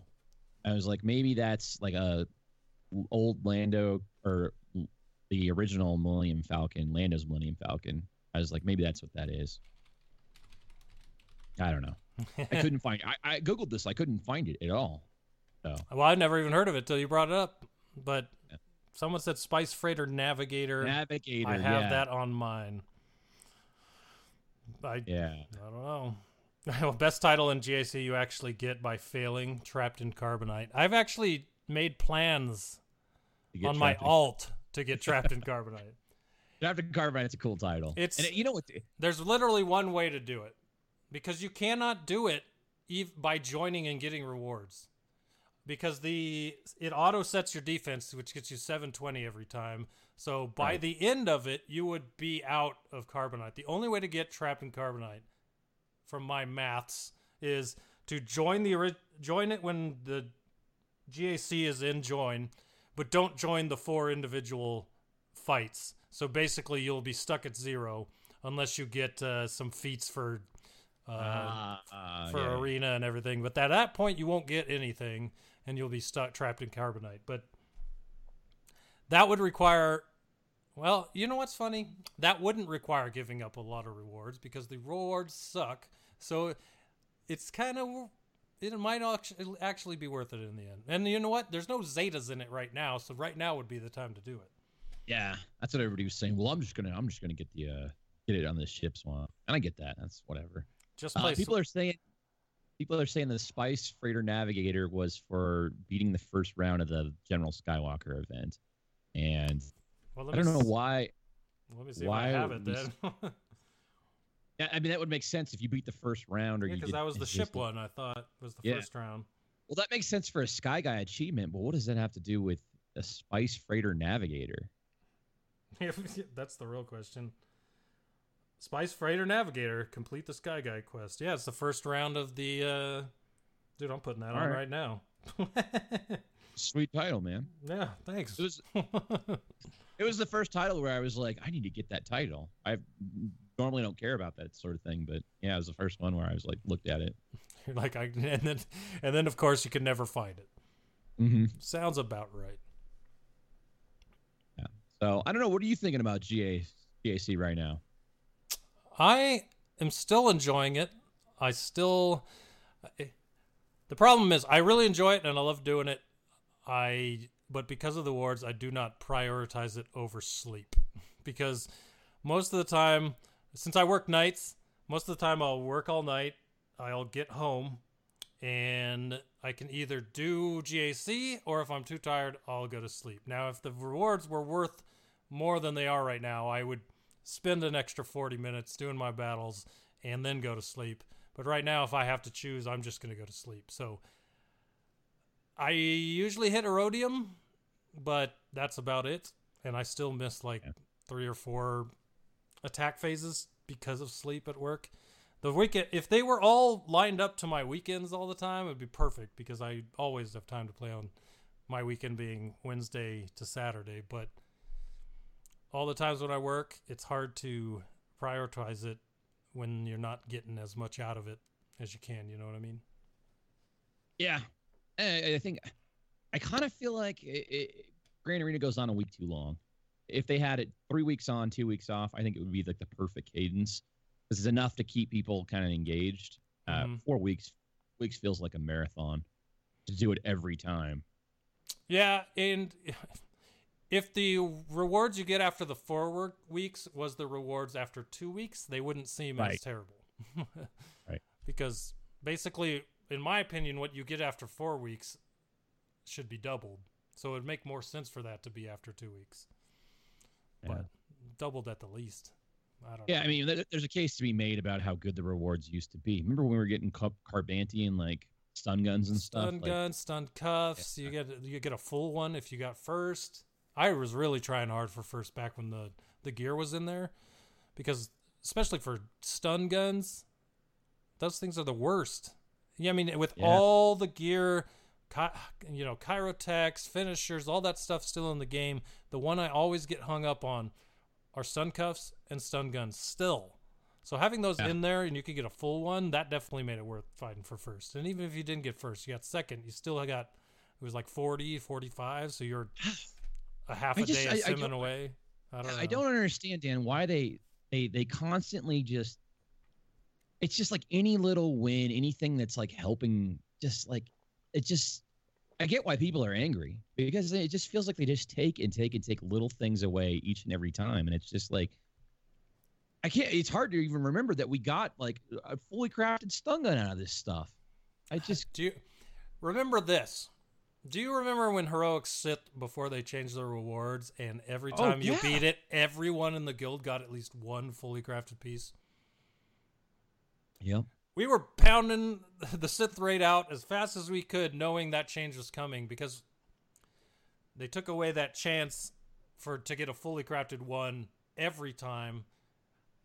I was like, maybe that's like a old Lando or the original Millennium Falcon, Lando's Millennium Falcon. I was like, maybe that's what that is. I don't know. I couldn't find. I, I googled this. I couldn't find it at all. So Well, I'd never even heard of it till you brought it up, but Yeah. Someone said Spice Freighter Navigator. Navigator. I have yeah. that on mine. I Yeah. I don't know. Well, Best title in GAC you actually get by failing Trapped in Carbonite. I've actually made plans on my in- alt to get Trapped in Carbonite. Trapped in Carbonite It's a cool title. It's- and you know what? There's literally one way to do it because you cannot do it by joining and getting rewards because the it auto sets your defense which gets you 720 every time so by Right. the end of it you would be out of carbonite the only way to get trapped in carbonite from my maths is to join the join it when the GAC is in join but don't join the four individual fights so basically you'll be stuck at zero unless you get uh, some feats for uh, Ah, ah, for yeah. arena and everything. But at that point, you won't get anything, and you'll be stuck trapped in carbonite. But that would require. Well, you know what's funny? That wouldn't require giving up a lot of rewards because the rewards suck. So it's kind of it might actually be worth it in the end. And you know what? There's no Zetas in it right now, so right now would be the time to do it. Yeah, that's what everybody was saying. Well, I'm just gonna, I'm just gonna get the, uh, get it on the ship swamp, and I get that. That's whatever. Just Uh, people are saying, people are saying the Spice Freighter Navigator was for beating the first round of the General Skywalker event, and well, I don't know s- why. Let me see why if I have it then. Yeah, I mean that would make sense if you beat the first round, or you because that was the ship one. I thought was the Yeah. first round. Well, that makes sense for a Sky Guy achievement, but what does that have to do with a Spice Freighter Navigator? That's the real question. Spice Freighter Navigator, complete the Sky Guy quest. Yeah, it's the first round of the. uh Dude, I'm putting that on Alright. right now. Sweet title, man. yeah, thanks. It was it was the first title where I was like, I need to get that title. I normally don't care about that sort of thing, but yeah, it was the first one where I was like, looked at it. You're like, I, and then, and then of course you could never find it. Mm-hmm. Sounds about right. Yeah. So I don't know. What are you thinking about GA GAC right now? I am still enjoying it. I still. The problem is, I really enjoy it and I love doing it. I, but because of the awards, I do not prioritize it over sleep because most of the time, since I work nights, most of the time I'll work all night. I'll get home and I can either do GAC or if I'm too tired, I'll go to sleep. Now, if the rewards were worth more than they are right now, I would spend an extra 40 minutes doing my battles and then go to sleep. But right now, if I have to choose, I'm just going to go to sleep. So I usually hit Aurodium, but that's about it. And I still miss like Yeah. three or four attack phases because of sleep at work. The weekend, if they were all lined up to my weekends all the time, it'd be perfect because I always have time to play on my weekend being Wednesday to Saturday. But all the times when I work, it's hard to prioritize it when you're not getting as much out of it as you can. You know what I mean? Yeah, I, I think I kind of feel like it, it, Grand Arena goes on a week too long. If they had it three weeks on, two weeks off, I think it would be like the perfect cadence. This is enough to keep people kind of engaged. Uh, Mhm. Four weeks, weeks feels like a marathon to do it every time. Yeah, and if the rewards you get after the four work weeks was the rewards after two weeks, they wouldn't seem as terrible. Right. Because basically, in my opinion, what you get after four weeks should be doubled. So it'd make more sense for that to be after two weeks. Yeah. But doubled at the least. I don't Yeah, know. I mean, there's a case to be made about how good the rewards used to be. Remember when we were getting Car- Carbanti and like stun guns and stuff? Stun Like, gun, stun cuffs. You get you get a full one if you got first. I was really trying hard for first back when the the gear was in there, because especially for stun guns, those things are the worst. Yeah, I mean with Yeah. all the gear, you know, Kyrotechs, finishers, all that stuff still in the game. The one I always get hung up on are stun cuffs and stun guns still. So having those Yeah. in there and you could get a full one, that definitely made it worth fighting for first. And even if you didn't get first, you got second, you still got it was like 40, 45, so you're a half I a just- day of I away. I don't know. I don't understand, Dan, why they they they constantly just it's just like any little win, anything that's like helping just like it just I get why people are angry because it just feels like they just take and take and take little things away each and every time and it's just like I can't it's hard to even remember that we got like a fully crafted stun gun out of this stuff. I just Do you remember this? Do you remember when heroics sit before they changed their rewards, and every Oh, time you beat it, everyone in the guild got at least one fully crafted piece? Yep. We were pounding the Sith raid out as fast as we could, knowing that change was coming because they took away that chance for to get a fully crafted one every time.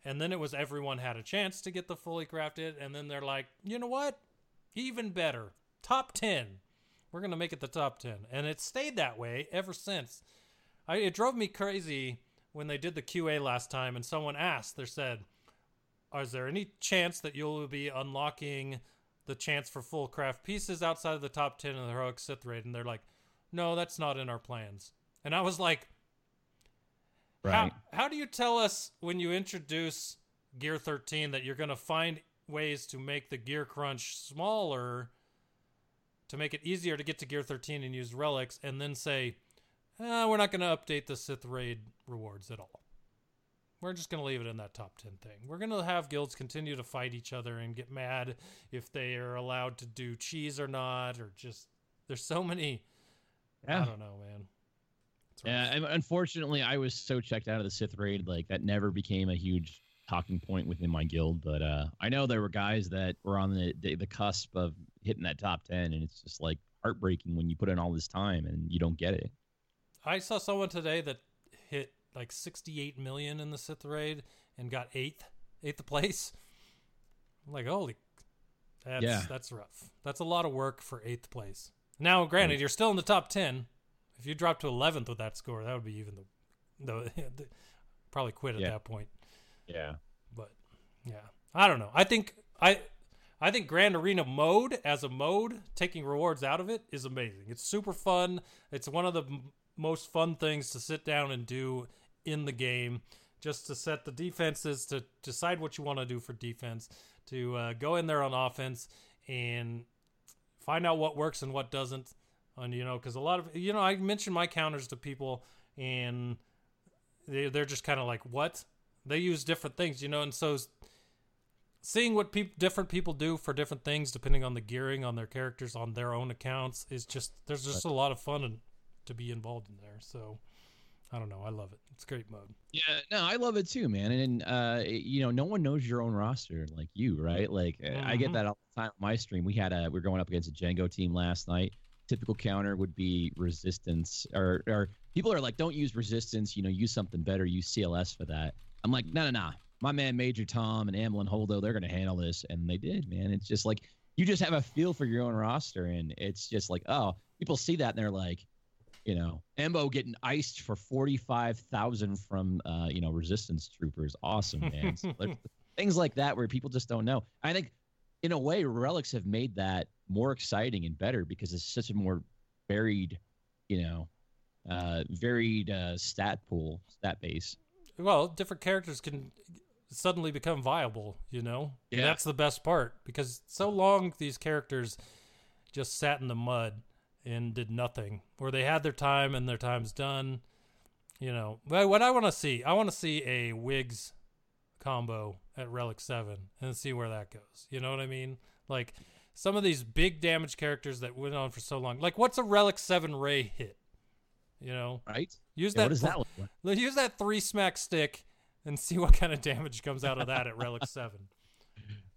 And then it was everyone had a chance to get the fully crafted, and then they're like, you know what? Even better. Top 10. We're going to make it the top 10. And it stayed that way ever since. I, it drove me crazy when they did the QA last time and someone asked, they said, is there any chance that you'll be unlocking the chance for full craft pieces outside of the top 10 of the heroic Sith raid? And they're like, no, that's not in our plans. And I was like, Right. how, how do you tell us when you introduce Gear 13 that you're going to find ways to make the gear crunch smaller to make it easier to get to Gear 13 and use relics, and then say, eh, we're not going to update the Sith Raid rewards at all? We're just going to leave it in that top 10 thing. We're going to have guilds continue to fight each other and get mad if they are allowed to do cheese or not, or just. There's so many. I don't know, man. Yeah, and unfortunately, I was so checked out of the Sith raid, like that never became a huge talking point within my guild. But uh, I know there were guys that were on the, the the cusp of hitting that top ten, and it's just like heartbreaking when you put in all this time and you don't get it. I saw someone today that hit like 68 million in the Sith raid and got eighth, eighth place. I'm like, holy, that's Yeah. that's rough. That's a lot of work for eighth place. Now, granted, you're still in the top 10. If you drop to 11th with that score, that would be even the, the, the probably quit at Yeah. that point. Yeah. But yeah, I don't know. I think I. I think Grand Arena mode as a mode, taking rewards out of it, is amazing. It's super fun. It's one of the m- most fun things to sit down and do in the game, just to set the defenses, to decide what you want to do for defense, to uh, go in there on offense and find out what works and what doesn't. And you know, because a lot of you know, I mentioned my counters to people, and they they're just kind of like, "What?" they use different things, you know, and so seeing what peop different people do for different things depending on the gearing on their characters on their own accounts is just there's just a lot of fun and to be involved in there. So I don't know, I love it. It's great mode. Yeah, no, I love it too, man. And uh, you know, no one knows your own roster like you, right? Like uh I get Mhm. that all the time on my stream. We had a we are going up against a Django team last night. Typical counter would be resistance, or or people are like, don't use resistance. You know, use something better. Use CLS for that. I'm like, no, no, no. My man Major Tom and Amilyn Holdo, they're gonna handle this, and they did, man. It's just like you just have a feel for your own roster, and it's just like, oh, people see that and they're like, you know, Embo getting iced for forty five thousand from uh, you know resistance troopers. Awesome, man. So things like that where people just don't know. I think, in a way, relics have made that more exciting and better because it's such a more varied, you know, uh, varied uh, stat pool, stat base. Well, different characters can suddenly become viable, you know? And Yeah. that's the best part because so long these characters just sat in the mud and did nothing, or they had their time and their time's done. You know, but what I want to see, I want to see a Wiggs combo at Relic 7 and see where that goes. You know what I mean? Like some of these big damage characters that went on for so long. Like what's a Relic 7 Rey hit? You know? Right? Use Yeah, that what does that look like? Use that three smack stick and see what kind of damage comes out of that at Relic Seven.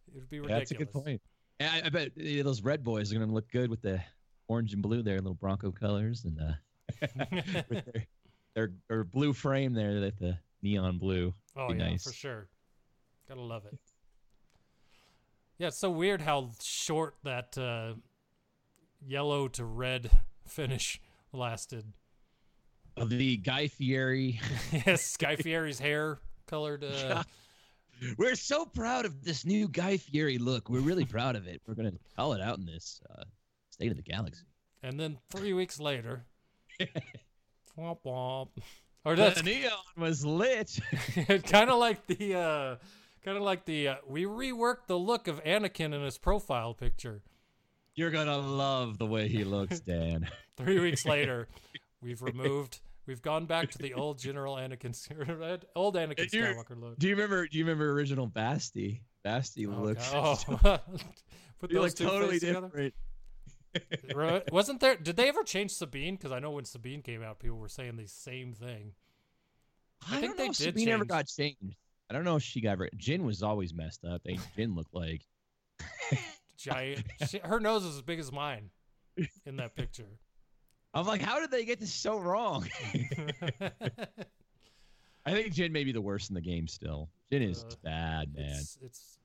It would be ridiculous. that's a good point. I, I bet those red boys are going to look good with the orange and blue there, little Bronco colors, and uh, with their, their their blue frame there, that the neon blue. oh Be yeah, nice. for sure. Gotta love it. Yeah, it's so weird how short that uh, yellow to red finish lasted. Of the Guy Fieri. yes, Guy Fieri's hair colored. Uh, We're so proud of this new Guy Fieri look. We're really proud of it. We're going to call it out in this uh, State of the Galaxy. and then three weeks later, womp womp. Or that's the neon was lit. It kind of like the uh kind of like the uh, we reworked the look of Anakin in his profile picture. You're to love the way he looks, Dan. 3 weeks later, we've removed we've gone back to the old General Anakin old Anakin You- Skywalker look. Do you remember? Do you remember original Basti? Basti Oh, looks. Oh. Put those looked two totally different. Re- Wasn't there? Did they ever change Sabine? Because I know when Sabine came out, people were saying the same thing. I I, think they did Sabine never got changed. I don't know if she got. Ever, Jyn was always messed up. They Jyn looked like. Giant. she, her nose is as big as mine in that picture. I'm like, how did they get this so wrong? I think Jyn may be the worst in the game still. Jyn is Uh, bad, man. It's, it's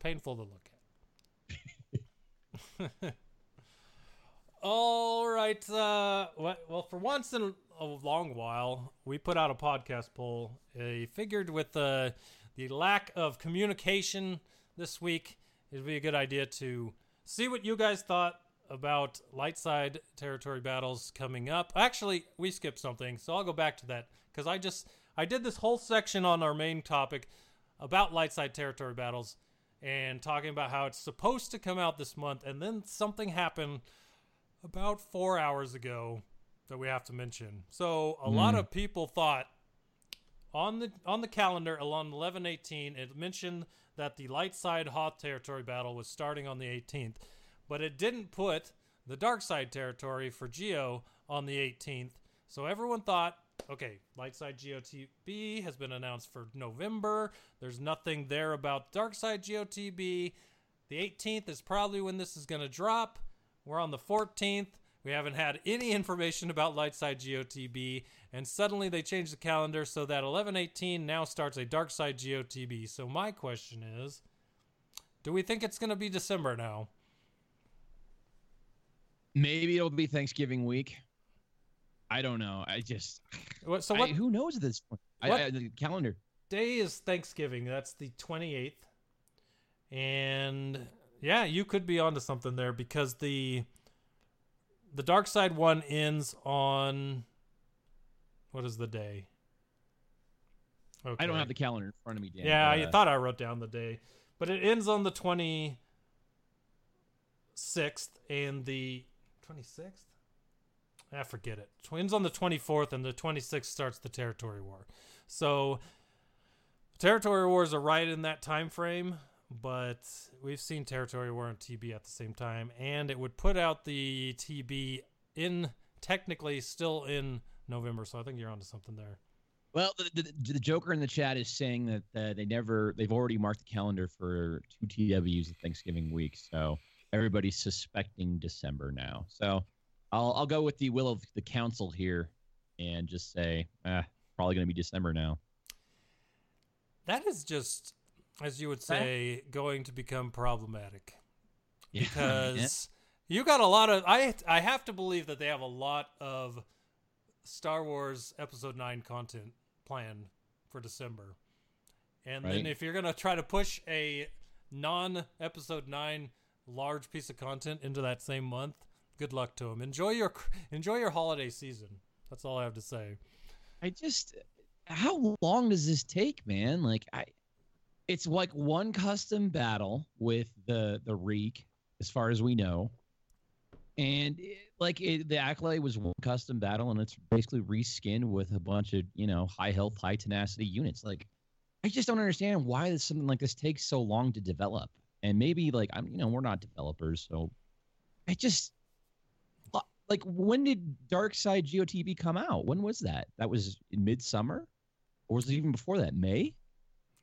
painful to look at. All right. Uh, well, for once in a long while, we put out a podcast poll. I figured with uh, the lack of communication this week, it'd be a good idea to see what you guys thought about light side territory battles coming up. Actually, we skipped something, so I'll go back to that because I just I did this whole section on our main topic about light side territory battles and talking about how it's supposed to come out this month, and then something happened about four hours ago that we have to mention. So a hmm. lot of people thought on the on the calendar along 1118 it mentioned that the light side Hoth territory battle was starting on the 18th, but it didn't put the dark side territory for Geo on the 18th. So everyone thought, okay, light side GOTB has been announced for November. There's nothing there about dark side GOTB. The 18th is probably when this is going to drop. We're on the 14th. We haven't had any information about Lightside GOTB, and suddenly they changed the calendar so that 1118 now starts a Dark Side GOTB. So my question is, do we think it's going to be December now? Maybe it'll be Thanksgiving week. I don't know. I just. What- So I- who knows at this point? I, What? I, the calendar. day is Thanksgiving? That's the 28th. And yeah, you could be onto something there because the the Dark Side one ends on what is the day? Okay. I don't have the calendar in front of me, Dan. Yeah, but, I uh, thought I wrote down the day, but it ends on the twenty sixth and the twenty sixth. I forget it. Twins on the twenty fourth, and the twenty sixth starts the territory war. So Territory Wars are right in that time frame, but we've seen Territory War and TB at the same time, and it would put out the TB in technically still in November. So I think you're onto something there. Well, the, the, the Joker in the chat is saying that uh, they never, they've already marked the calendar for two TWs of Thanksgiving week. So everybody's suspecting December now. So I'll, I'll go with the will of the council here and just say, eh, probably going to be December now. That is just, as you would say, going to become problematic Yeah. because you got a lot of. I I have to believe that they have a lot of Star Wars Episode Nine content planned for December, and then if you're gonna try to push a non Episode Nine large piece of content into that same month, good luck to them. Enjoy your enjoy your holiday season. That's all I have to say. I just how long does this take, man? Like I it's like one custom battle with the the Reek, as far as we know. And it, like it, the accolade was one custom battle, and it's basically reskinned with a bunch of you know high health, high tenacity units. Like, I just don't understand why this, something like this takes so long to develop. And maybe like I'm, you know, we're not developers, so I just like when did Dark Side GOTB come out? When was that? That was in midsummer, or was it even before that? May?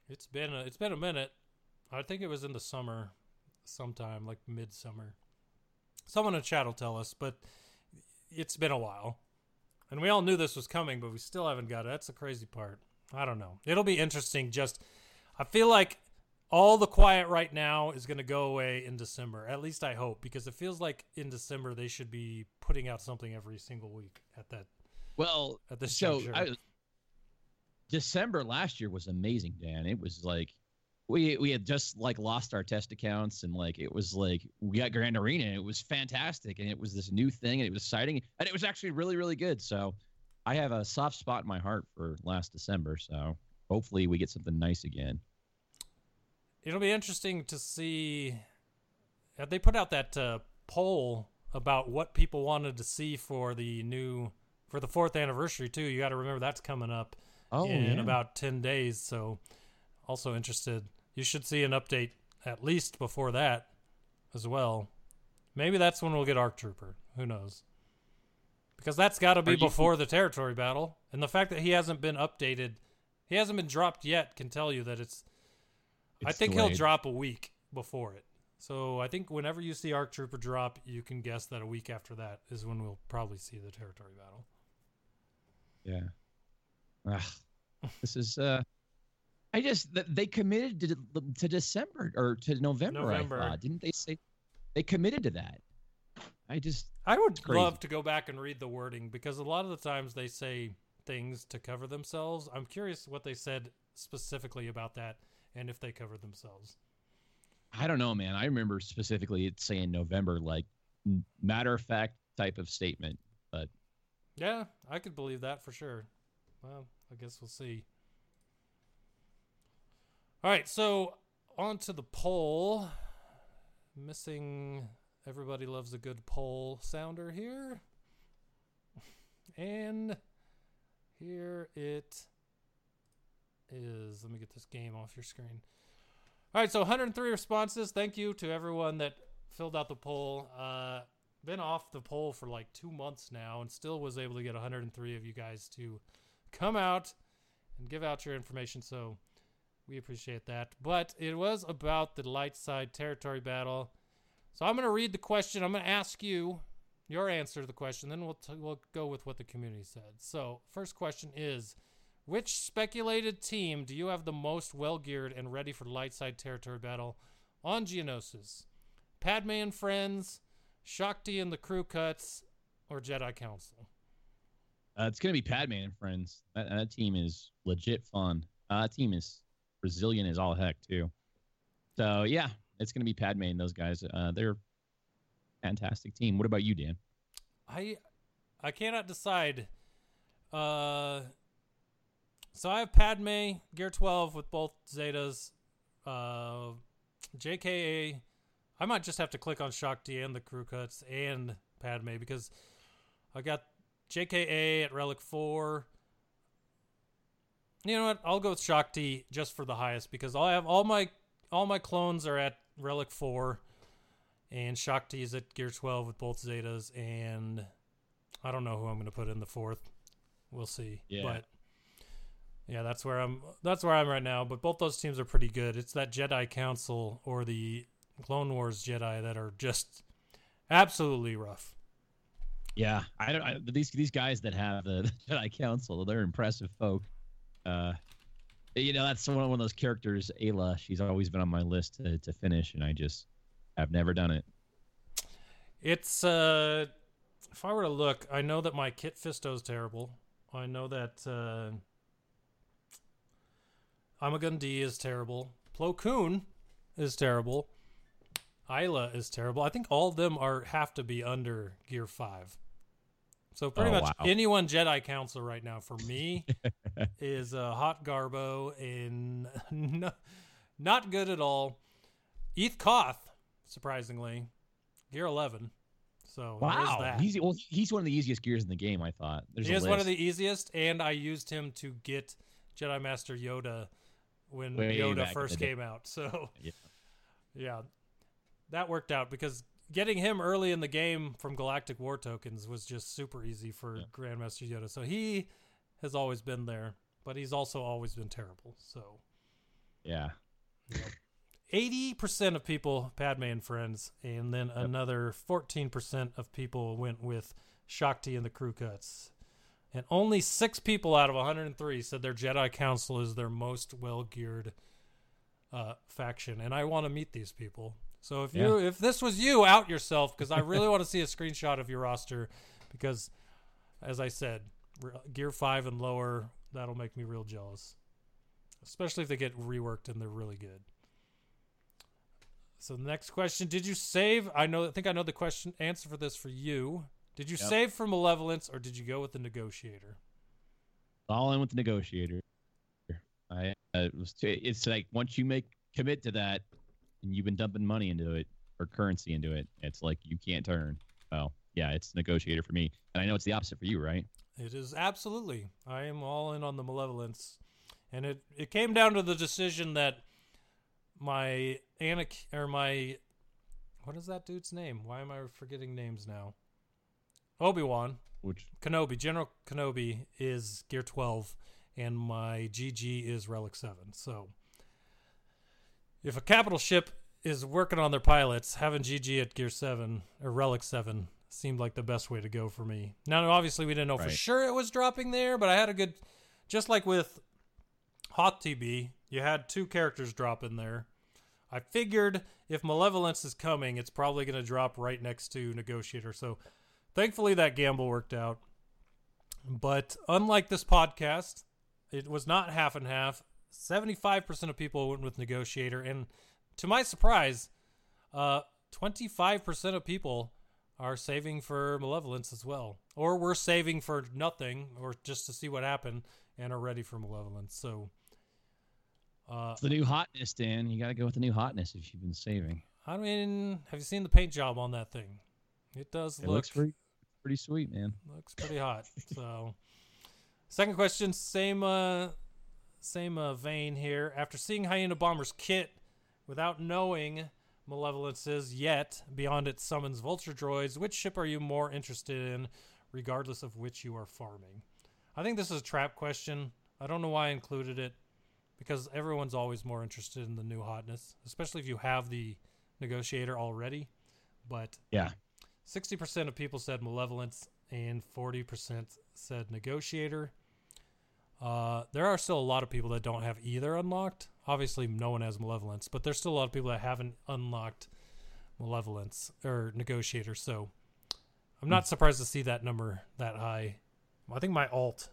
It's been a, it's been a minute. I think it was in the summer, sometime like midsummer. Someone in chat will tell us, but it's been a while, and we all knew this was coming, but we still haven't got it. That's the crazy part. I don't know. It'll be interesting. Just I feel like all the quiet right now is going to go away in December. At least I hope, because it feels like in December they should be putting out something every single week at that Well, at this so juncture. I, December last year was amazing, Dan. It was like we we had just like lost our test accounts and like it was like we got Grand Arena and it was fantastic and it was this new thing and it was exciting and it was actually really really good. So I have a soft spot in my heart for last December. So hopefully we get something nice again. It'll be interesting to see. uh, They put out that uh, poll about what people wanted to see for the new for the fourth anniversary too. You got to remember that's coming up Oh, in yeah. about ten days. So, also interested. You should see an update at least before that as well. Maybe that's when we'll get Arc Trooper. Who knows? Because that's got to be before the territory battle, and the fact that he hasn't been updated, he hasn't been dropped yet, can tell you that it's I think he'll drop a week before it. So I think whenever you see Arc Trooper drop, you can guess that a week after that is when we'll probably see the territory battle. Yeah. Ugh. this is uh I just they committed to to December or to November, November. I thought. Didn't they say they committed to that? I just I would love to go back and read the wording because a lot of the times they say things to cover themselves. I'm curious what they said specifically about that and if they covered themselves. I don't know, man. I remember specifically it saying November like matter of fact type of statement. But Yeah, I could believe that for sure. Well, I guess we'll see. All right, so on to the poll. Missing everybody loves a good poll sounder here. And here it is. Let me get this game off your screen. All right, so 103 responses. Thank you to everyone that filled out the poll. Uh, been off the poll for like two months now and still was able to get 103 of you guys to come out and give out your information. So we appreciate that. But it was about the light side territory battle. So I'm going to read the question. I'm going to ask you your answer to the question. Then we'll, t- we'll go with what the community said. So, first question is Which speculated team do you have the most well geared and ready for light side territory battle on Geonosis? Padme and Friends, Shaak Ti and the Crew Cuts, or Jedi Council? uh, it's gonna be Padme and friends. That, that team is legit fun. Uh, that team is resilient as all heck too. So yeah, it's gonna be Padme and those guys. Uh, they're a fantastic team. What about you, Dan? I I cannot decide. Uh, so I have Padme Gear 12 with both Zetas. Uh, JKA. I might just have to click on Shaak Ti and the crew cuts and Padme because I got JKA at Relic 4. you know what? I'll go with Shaak Ti just for the highest because I have all my all my clones are at Relic Four, and Shaak Ti is at Gear Twelve with both Zetas, and I don't know who I'm going to put in the fourth. We'll see. Yeah. But yeah, that's where I'm. That's where I'm right now. But both those teams are pretty good. It's that Jedi Council or the Clone Wars Jedi that are just absolutely rough. Yeah, I don't. I, these these guys that have the Jedi Council, they're impressive folk. Uh, you know, that's one one of those characters, Aayla. She's always been on my list to, to finish, and I just have never done it. It's uh if I were to look, I know that my Kit Fisto's terrible. I know that uh Amagun D is terrible. Plo Koon is terrible. Aayla is terrible. I think all of them are have to be under Gear Five. So pretty Oh, much wow. anyone Jedi Council right now for me is uh, Hot Garbo and no, not good at all. Eeth Koth, surprisingly, Gear Eleven. So Wow, that. he's well, he's one of the easiest gears in the game. I thought. There's he is one of the easiest, and I used him to get Jedi Master Yoda when Way Yoda first came out. So Yeah. yeah, that worked out because getting him early in the game from Galactic War tokens was just super easy for Yeah. Grandmaster Yoda. So he has always been there, but he's also always been terrible. So Yeah. eighty percent of people Padme and friends, and then another fourteen percent of people went with Shaak Ti and the crew cuts. And only six people out of 103 said their Jedi Council is their most well geared uh, faction, and I want to meet these people. So if you if this was you, out yourself because I really want to see a screenshot of your roster because, as I said, re- Gear Five and lower that'll make me real jealous, especially if they get reworked and they're really good. So the next question: Did you save? I know. I think I know the question answer for this for you. Did you Yep. save for Malevolence or did you go with the Negotiator? all in with the negotiator. I uh, it was t- it's like once you make commit to that, and you've been dumping money into it or currency into it, it's like you can't turn. Oh yeah, it's negotiator for me, and I know it's the opposite for you, right? It is absolutely. I am all in on the Malevolence, and it it came down to the decision that my Anakin or my what is that dude's name? Why am I forgetting names now? Obi Wan Which Kenobi, General Kenobi is Gear 12, and my GG is Relic 7. So, if a capital ship is working on their pilots, having GG at Gear 7 or Relic 7 seemed like the best way to go for me. Now, obviously, we didn't know for sure it was dropping there, but I had a good, just like with Hot TB, you had two characters drop in there. I figured if Malevolence is coming, it's probably going to drop right next to Negotiator. So, thankfully, that gamble worked out. But unlike this podcast, it was not half and half. 75% of people went with Negotiator. And to my surprise, uh, 25% of people are saving for Malevolence as well. Or we're saving for nothing or just to see what happened and are ready for Malevolence. So, uh, it's the new hotness, Dan. You got to go with the new hotness if you've been saving. I mean, have you seen the paint job on that thing? It does It look looks pretty pretty sweet, man. looks pretty hot. So, second question, same uh, same uh, vein here. After seeing Hyena Bomber's kit, without knowing Malevolence's yet beyond its summons vulture droids, which ship are you more interested in, regardless of which you are farming? I think this is a trap question. I don't know why I included it because everyone's always more interested in the new hotness, especially if you have the negotiator already. But Yeah. 60% of people said malevolence and 40% said negotiator. Uh, there are still a lot of people that don't have either unlocked. Obviously, no one has malevolence, but there's still a lot of people that haven't unlocked malevolence or negotiator. So I'm not surprised to see that number that high. I think my alt,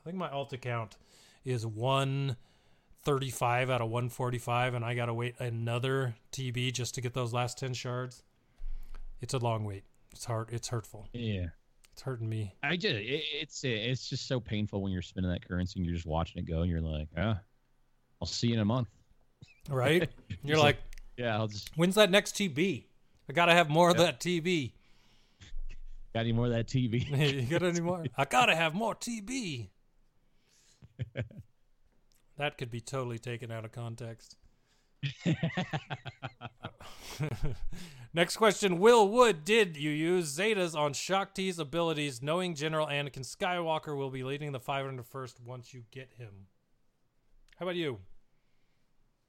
I think my alt account is 135 out of 145, and I gotta wait another TB just to get those last 10 shards. It's a long wait. It's hard. It's hurtful. Yeah. It's hurting me. I just it, it's it's just so painful when you're spending that currency and you're just watching it go and you're like, ah, I'll see you in a month. Right? You're It's like, Yeah, I'll just when's that next TB? I gotta have more of that TB. got any more of that TV. you got any more? I gotta have more TB. That could be totally taken out of context. Next question. Will Wood, did you use Zetas on Shaak Ti's abilities, knowing General Anakin Skywalker will be leading the 501st once you get him? How about you?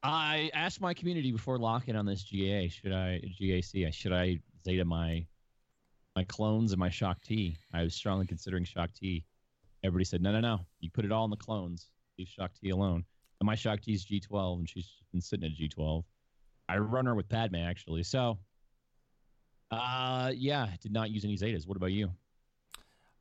I asked my community before locking on this GA, should I GAC, should I Zeta my my clones and my Shaak Ti? I was strongly considering Shaak Ti. Everybody said, no, no, no. You put it all in the clones. Leave Shaak Ti alone. And my Shaak Ti is G12, and she's been sitting at G12. I run her with Padme actually. So, uh, yeah, did not use any Zetas. What about you?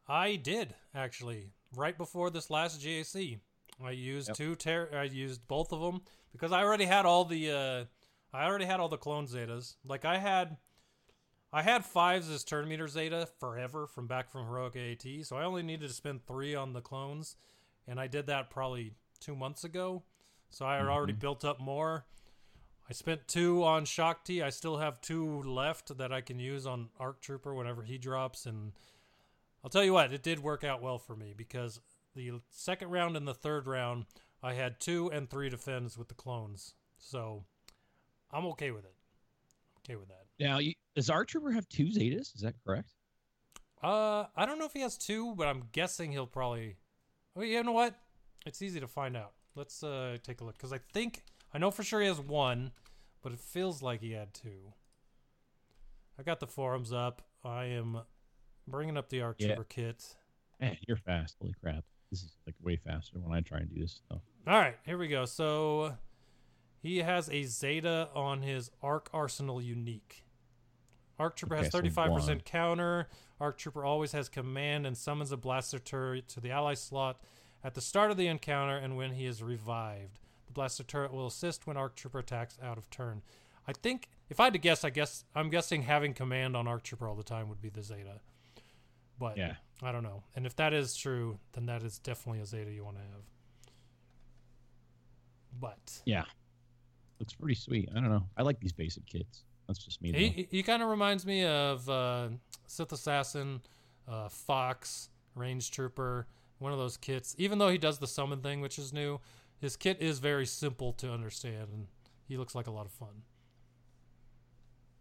I did actually right before this last GAC. I used Yep. two ter- I used both of them because I already had all the uh I already had all the clone zetas. Like I had I had fives as turn meter zeta forever from back from heroic AAT, so I only needed to spend 3 on the clones and I did that probably 2 months ago. So I had already built up more. I spent 2 on Shaak Ti. I still have 2 left that I can use on Arc Trooper whenever he drops and I'll tell you what, it did work out well for me because the second round and the third round, I had two and three defends with the clones. So I'm okay with it. Okay with that. Now, you, does Arc Trooper have two Zetas? Is that correct? Uh, I don't know if he has two, but I'm guessing he'll probably. Oh, you know what? It's easy to find out. Let's uh take a look because I think I know for sure he has one, but it feels like he had two. I got the forums up. I am bringing up the Arc Yeah. Kit. Man, you're fast. Holy crap. This is like way faster when I try and do this stuff. All right, here we go. So he has a Zeta on his Arc Arsenal unique. Arc Trooper has Okay, so 35% one. counter. Arc Trooper always has command and summons a blaster turret to the ally slot at the start of the encounter and when he is revived. The blaster turret will assist when Arc Trooper attacks out of turn. I think if I had to guess, I guess I'm guessing having command on Arc Trooper all the time would be the Zeta. But Yeah. I don't know. And if that is true, then that is definitely a Zeta you want to have. But Yeah. Looks pretty sweet. I don't know. I like these basic kits. That's just me. he he, he kind of reminds me of uh, Sith Assassin, uh, Fox, Range Trooper, one of those kits. Even though he does the summon thing, which is new, his kit is very simple to understand, and he looks like a lot of fun.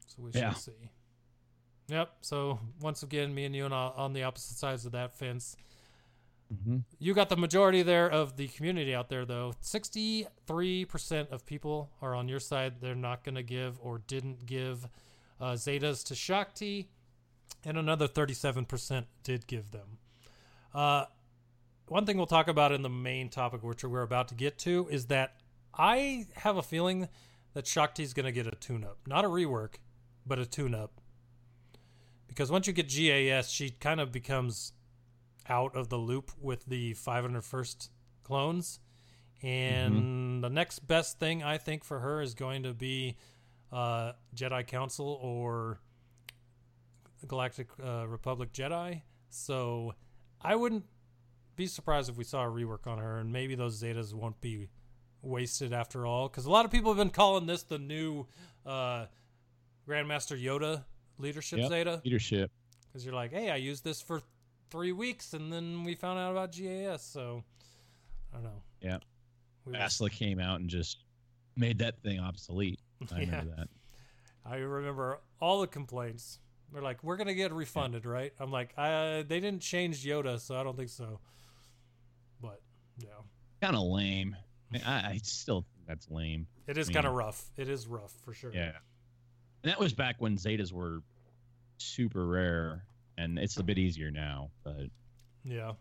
So we Yeah. shall see. Yep. So once again, me and you on, on the opposite sides of that fence. Mhm. You got the majority there of the community out there, though. 63% of people are on your side. They're not going to give or didn't give uh, Zetas to Shaak Ti, and another 37% did give them. Uh, one thing we'll talk about in the main topic, which we're about to get to, is that I have a feeling that Shaak Ti's going to get a tune up. Not a rework, but a tune up. Because once you get GAS, she kind of becomes out of the loop with the 501st clones. And the next best thing I think for her is going to be uh, Jedi Council or Galactic uh, Republic Jedi. So I wouldn't be surprised if we saw a rework on her, and maybe those Zetas won't be wasted after all. Because a lot of people have been calling this the new uh, Grandmaster Yoda leadership Yep. Zeta Leadership. because you're like, hey, I used this for three weeks, and then we found out about GAS. So I don't know. Yeah. We Asla came out and just made that thing obsolete. I Yeah. remember that. I remember all the complaints. They're like, we're gonna get refunded, right? I'm like, uh, they didn't change Yoda, so I don't think so. Yeah, Kind of lame. I, I still think that's lame. it is I kind of rough. It is rough for sure. Yeah. And that was back when Zetas were super rare, and it's a bit easier now. But Yeah.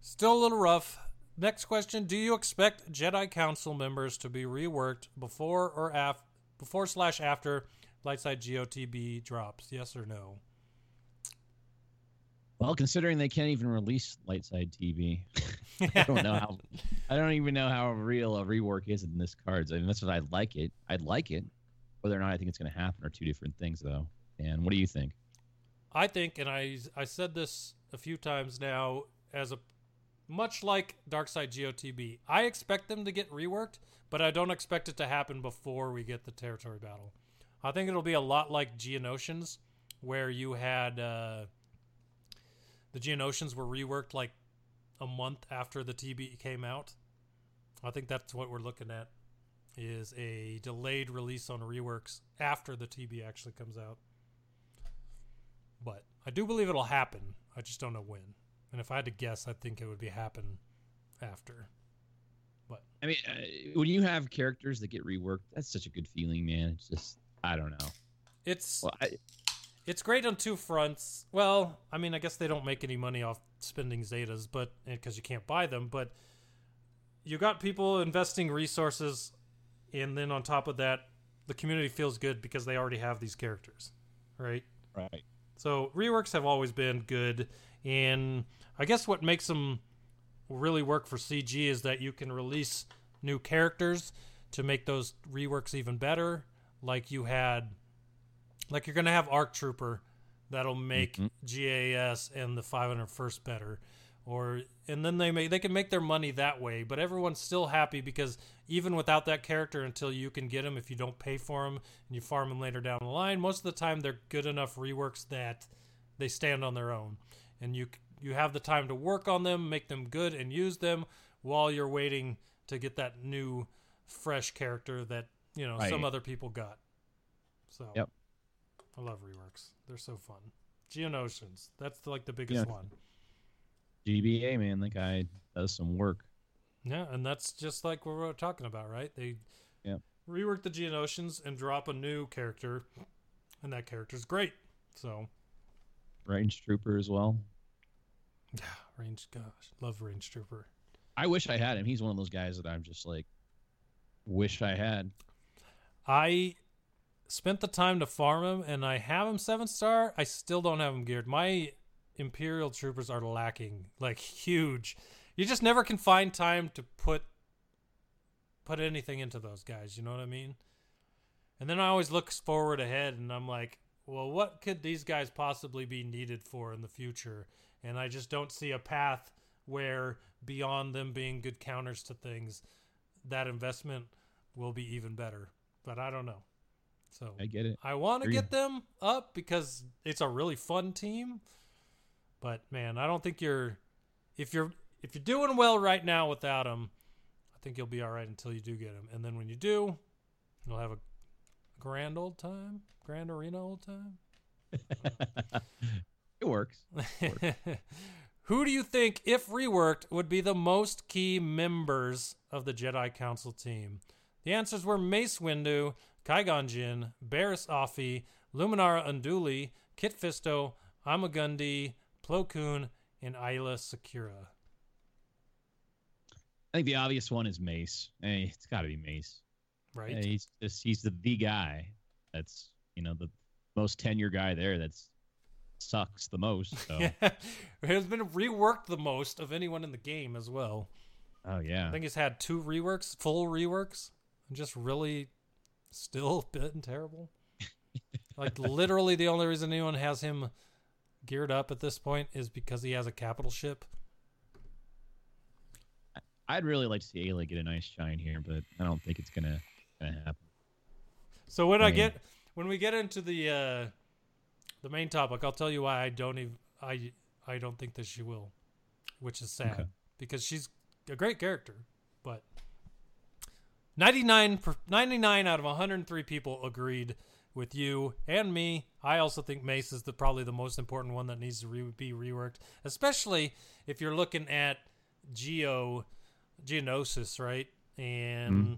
Still a little rough. Next question: Do you expect Jedi Council members to be reworked before or after, before slash after Lightside GOTB drops? Yes or no? Well, considering they can't even release Lightside TV, I don't know how. I don't even know how real a rework is in this cards. I mean, that's what I'd like it. I'd like it. Whether or not I think it's going to happen are two different things, though. And what do you think? I think, and I I said this a few times now, as a much like Darkside GOTB, I expect them to get reworked, but I don't expect it to happen before we get the territory battle. I think it'll be a lot like Geonosians, where you had uh, the Geonosians were reworked like a month after the TB came out. I think that's what we're looking at is a delayed release on reworks after the TB actually comes out. But I do believe it'll happen. I just don't know when. And if I had to guess, I think it would be happen after. But I mean, uh, when you have characters that get reworked, that's such a good feeling, man. It's just, I don't know. It's Well, I, it's great on two fronts. Well, I mean, I guess they don't make any money off spending Zetas, but eh, because you can't buy them, but you got people investing resources, and then on top of that, the community feels good because they already have these characters, right? right. So reworks have always been good, and I guess what makes them really work for CG is that you can release new characters to make those reworks even better. Like you had, like you're gonna have Arc Trooper that'll make Mhm. GAS and the 501st better, or and then they make they can make their money that way. But everyone's still happy because even without that character, until you can get them, if you don't pay for them and you farm them later down the line, most of the time they're good enough reworks that they stand on their own, and you you have the time to work on them, make them good, and use them while you're waiting to get that new, fresh character that you know some other people got. So, Yep. I love reworks. They're so fun. Geonosians, that's like the biggest Yeah. one. GBA, man, that guy does some work. Yeah, and that's just like what we're talking about, right? They Yep. rework the Geonosians and drop a new character, and that character's great. So, Range Trooper as well. yeah, Range, gosh, love Range Trooper. I wish I had him. He's one of those guys that I'm just like, wish I had. I spent the time to farm him, and I have him seven star. I still don't have him geared. My Imperial troopers are lacking, like huge. You just never can find time to put put anything into those guys. You know what I mean? And then I always look forward ahead, and I'm like, well, what could these guys possibly be needed for in the future? And I just don't see a path where beyond them being good counters to things, that investment will be even better. But I don't know. So I get it. I want to get them up because it's a really fun team. But man, I don't think you're if you're if you're doing well right now without them, I think you'll be all right until you do get them. And then when you do, you'll have a grand old time, grand arena old time. it works. Who do you think, if reworked, would be the most key members of the Jedi Council team? The answers were Mace Windu, Qui-Gon Jinn, Barriss Offee, Luminara Unduli, Kit Fisto, Ima-Gun Di, Plo Koon, and Aayla Secura. I think the obvious one is Mace. Hey, it's got to be Mace. Right? Hey, he's just he's the the guy. That's you know the most tenure guy there. That's sucks the most. So Yeah. has been reworked the most of anyone in the game as well. oh yeah, I think he's had two reworks, full reworks, and just really still been terrible. like literally the only reason anyone has him geared up at this point is because he has a capital ship. I'd really like to see Aayla get a nice shine here, but I don't think it's gonna gonna happen. So when I Right. get when we get into the uh the main topic, I'll tell you why I don't even I I don't think that she will, which is sad Okay. because she's a great character, but 99 99 out of 103 people agreed with you and me. I also think Mace is the probably the most important one that needs to re- be reworked, especially if you're looking at Geo Geonosis, right? And mm-hmm.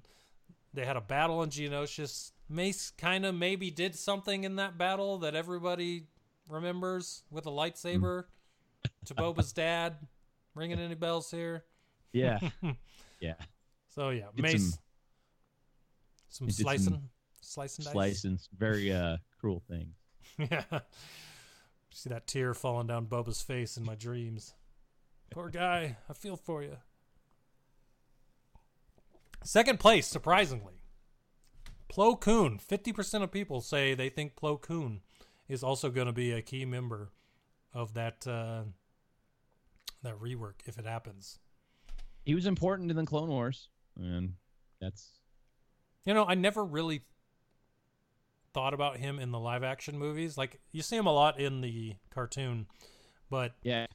they had a battle on Geonosis. Mace kind of maybe did something in that battle that everybody remembers with a lightsaber mm. to Boba's dad. Ringing any bells here? Yeah, yeah. So yeah, Mace. Some- did some slicing, slicing dice. slicing—very uh cruel things. yeah. See that tear falling down Boba's face in my dreams. Poor guy. I feel for you. Second place, surprisingly. Plo Koon. 50% of people say they think Plo Koon is also going to be a key member of that uh, that rework if it happens. He was important in the Clone Wars, and that's You know, I never really thought about him in the live action movies. Like you see him a lot in the cartoon, but yeah.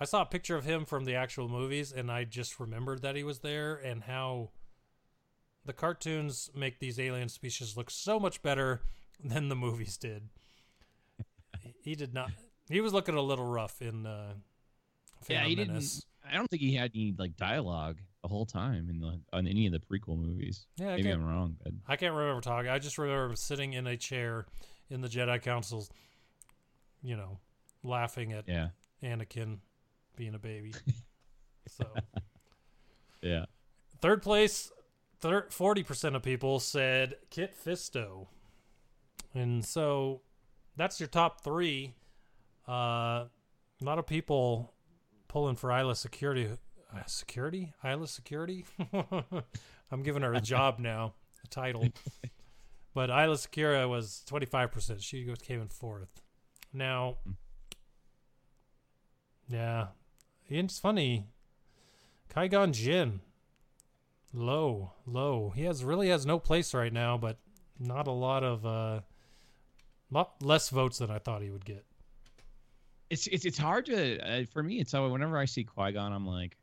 I saw a picture of him from the actual movies and I just remembered that he was there and how the cartoons make these alien species look so much better than the movies did. he did not. He was looking a little rough in. Uh, yeah, he Menace. didn't. I don't think he had any like dialogue the whole time in the on any of the prequel movies. Yeah, I Maybe I'm wrong, but I can't remember talking. I just remember sitting in a chair in the Jedi Council's, you know, laughing at yeah, Anakin being a baby. so yeah. third place, forty percent of people said Kit Fisto, and so that's your top three. Uh, a lot of people pulling for Aayla Security. Uh, security? Aayla Security? I'm giving her a job now, a title. but Aayla Secura was 25%. She goes- came in fourth. Now, yeah, it's funny. Qui-Gon Jinn, low, low. He has really has no place right now, but not a lot of, uh, lot less votes than I thought he would get. It's it's it's hard to uh, for me. It's uh, whenever I see Qui Gon, I'm like,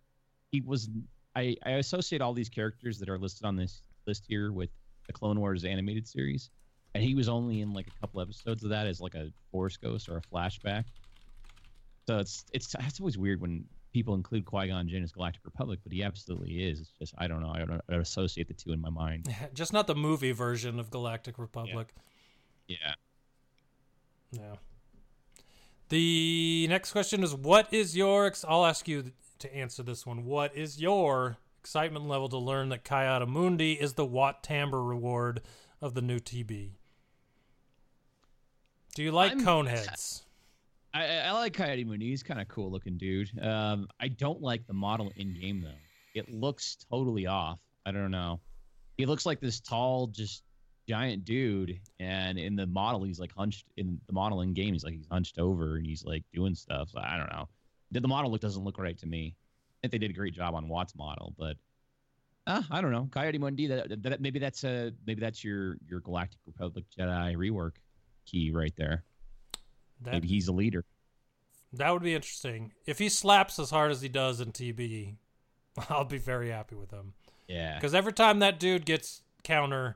he was. I I associate all these characters that are listed on this list here with the Clone Wars animated series, and he was only in like a couple episodes of that as like a Force Ghost or a flashback. So it's it's it's always weird when people include Qui Gon Jinn as Galactic Republic, but he absolutely is. It's just I don't know. I don't, I don't associate the two in my mind. Just not the movie version of Galactic Republic. Yeah. Yeah. The next question is what is your I'll ask you to answer this one. What is your excitement level to learn that Ki-Adi-Mundi is the Wat Tambor reward of the new TB? Do you like I'm- coneheads? I, I I like Ki-Adi-Mundi. He's kind of cool looking dude. Um, I don't like the model in game though. It looks totally off. I don't know. He looks like this tall, just giant dude, and in the model, he's like hunched. In the model in game, he's like he's hunched over and he's like doing stuff. So I don't know. The, the model look doesn't look right to me. I think they did a great job on Wat's model, but uh, I don't know. Ki-Adi-Mundi. That, that maybe that's a maybe that's your your Galactic Republic Jedi rework key right there. That, Maybe he's a leader. that would be interesting. If he slaps as hard as he does in TB, I'll be very happy with him. Yeah. Because every time that dude gets counter,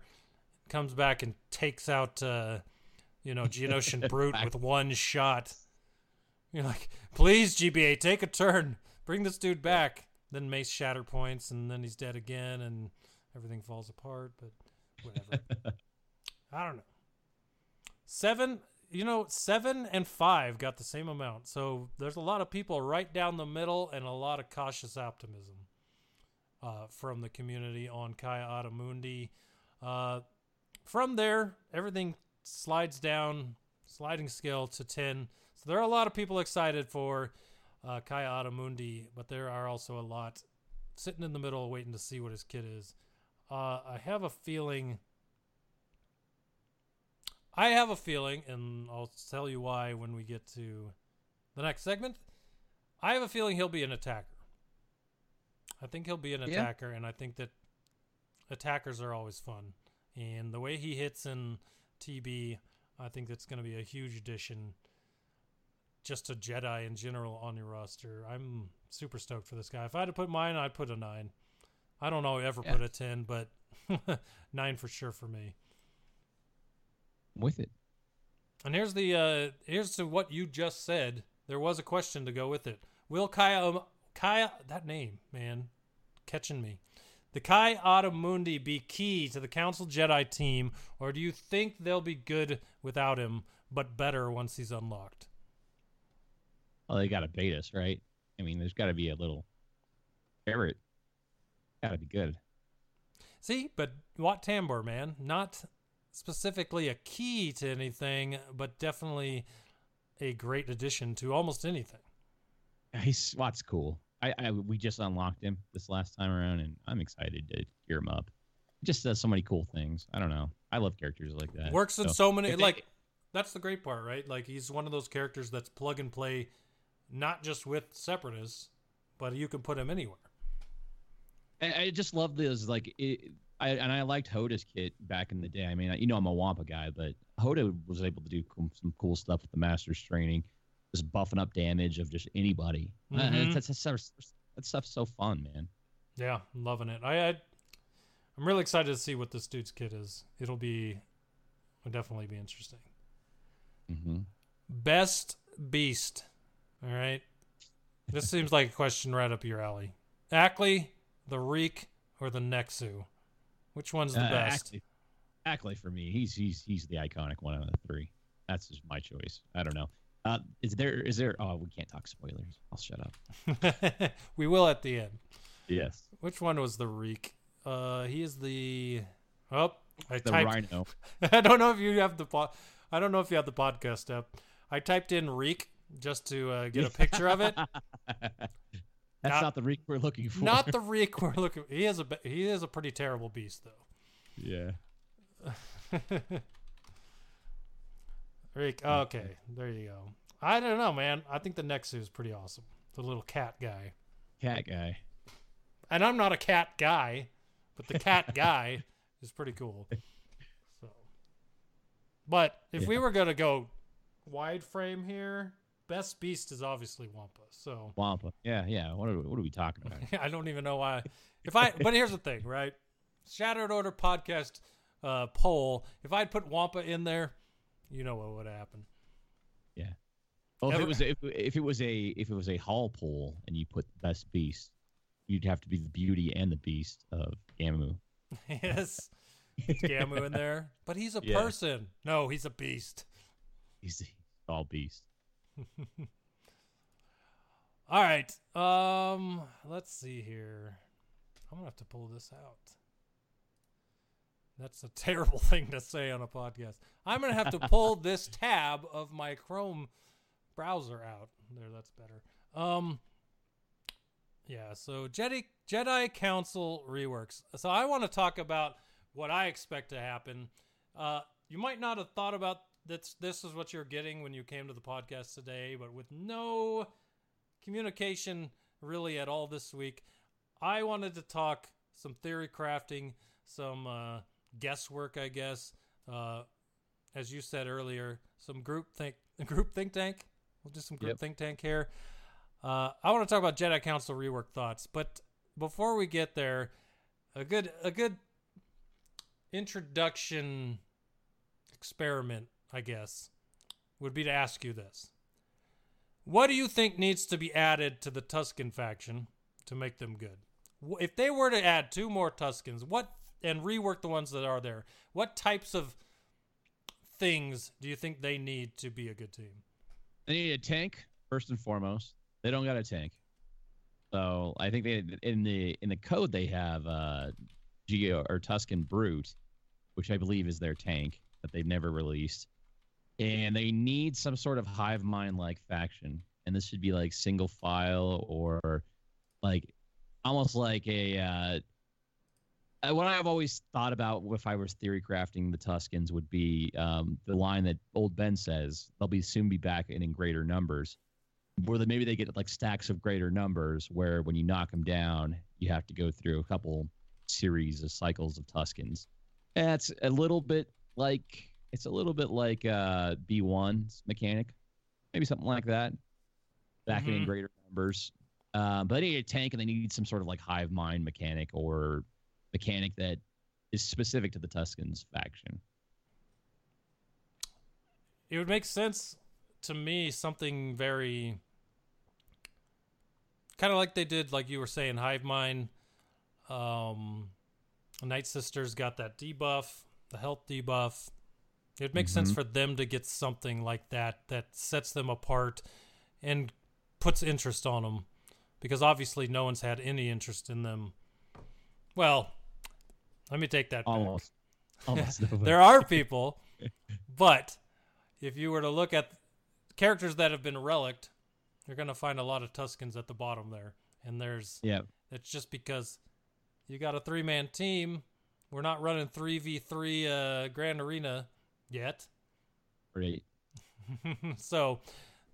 comes back and takes out, uh, you know, Geonosian Brute with one shot. You're like, please, GBA, take a turn. Bring this dude back. Then Mace shatter points, and then he's dead again, and everything falls apart. But whatever. I don't know. Seven, you know, seven and five got the same amount. So there's a lot of people right down the middle and a lot of cautious optimism uh, from the community on Ki-Adi-Mundi. Uh, from there, everything slides down, sliding scale to 10. So there are a lot of people excited for uh, Ki-Adi-Mundi, but there are also a lot sitting in the middle waiting to see what his kid is. Uh, I have a feeling. I have a feeling, and I'll tell you why when we get to the next segment. I have a feeling he'll be an attacker. I think he'll be an Yeah. attacker, and I think that attackers are always fun. And the way he hits in TB, I think that's going to be a huge addition just to Jedi in general on your roster. I'm super stoked for this guy. If I had to put mine, I'd put a nine. I don't know ever Yeah. put a 10, but nine for sure for me. I'm with it. And here's the uh here's to what you just said. There was a question to go with it. Will Kaya um, Kaya that name, man, catching me. The Ki-Adi-Mundi be key to the Council Jedi team, or do you think they'll be good without him, but better once he's unlocked? Well, they got to bait us, right? I mean, there's got to be a little ferret. Got to be good. See, but Wat Tambor, man, not specifically a key to anything, but definitely a great addition to almost anything. He's Wat's cool. I, I we just unlocked him this last time around, and I'm excited to gear him up. He just does so many cool things. I don't know. I love characters like that. Works in so many they- like that's the great part, right? Like he's one of those characters that's plug and play, not just with separatists, but you can put him anywhere. I, I just love this. Like, it, I and I liked Hoda's kit back in the day. I mean, you know, I'm a Wampa guy, but Hoda was able to do some cool stuff with the Masters training, just buffing up damage of just anybody. Mhm. that's, that's, that's, that stuff's so fun, man. Yeah, I'm loving it. I, I I'm really excited to see what this dude's kit is. It'll be, will definitely be interesting. Mm-hmm. Best beast. All right. This seems like a question right up your alley. Acklay, the Reek, or the Nexu? Which one's the Uh, best? Acklay, Acklay for me, he's he's he's the iconic one out of the three. That's just my choice. I don't know. Uh, is there is there? Oh, we can't talk spoilers. I'll shut up. we will at the end. Yes, Which one was the Reek? Uh, he is the. Oh, I the typed. Rhino. I don't know if you have the po- I don't know if you have the podcast up. I typed in Reek just to uh, get a picture of it. That's Not- not, the Reek we're looking for. Not the Reek we're looking. He is a he is a pretty terrible beast though. yeah. Reek. Okay, there you go. I don't know, man. I think the Nexus is pretty awesome. The little cat guy. Cat guy. And I'm not a cat guy, but the cat guy is pretty cool. So, but if we were gonna go wide frame here, best beast is obviously Wampa. So Wampa. Yeah, yeah. What are, what are we talking about? I don't even know why. If I, but here's the thing, right? Shattered Order podcast uh, poll. If I'd put Wampa in there, you know what would happen. Well, if it was if, if it was a if it was a hall poll and you put best beast, you'd have to be the beauty and the beast of Gamu. yes, it's Gamu in there, but he's a Yeah. person. No, he's a beast. He's the all beast. All right. Um, let's see here. I'm gonna have to pull this out. That's a terrible thing to say on a podcast. I'm gonna have to pull this tab of my Chrome browser out. There, that's better. Um, yeah. So Jedi Jedi Council reworks. So I want to talk about what I expect to happen. Uh, you might not have thought about this. This is what you're getting when you came to the podcast today, but with no communication really at all this week. I wanted to talk some theory crafting, some uh, guesswork, I guess. Uh, as you said earlier, some group think group think tank. We'll do some group Yep. think tank here. Uh, I want to talk about Jedi Council rework thoughts, but before we get there, a good a good introduction experiment, I guess, would be to ask you this. What do you think needs to be added to the Tusken faction to make them good? If they were to add two more Tuskens, what and rework the ones that are there, what types of things do you think they need to be a good team? They need a tank first and foremost. They don't got a tank, so I think they in the in the code they have uh, Geo or Tusken Brute, which I believe is their tank that they've never released, and they need some sort of hive mind like faction, and this should be like single file or like almost like a. Uh, what I've always thought about if I was theory crafting the Tuskens would be um, the line that old Ben says they'll be soon be back and in greater numbers, where they, maybe they get like stacks of greater numbers, where when you knock them down, you have to go through a couple series of cycles of Tuskens. And it's a little bit like it's a little bit like uh, B1's mechanic, maybe something like that, backing in Mhm. greater numbers. Uh, but they need a tank and they need some sort of like hive mind mechanic or mechanic that is specific to the Tuskens faction. It would make sense to me something very kind of like they did like you were saying hive mind um night sisters got that debuff the health debuff it makes sense Mhm. for them to get something like that that sets them apart and puts interest on them because obviously no one's had any interest in them well let me take that back. Almost. Almost. there are people, but if you were to look at characters that have been relicked, you're going to find a lot of Tuskens at the bottom there. And there's yeah. it's just because you got a three man team. We're not running 3v3 uh, Grand Arena yet. Right. so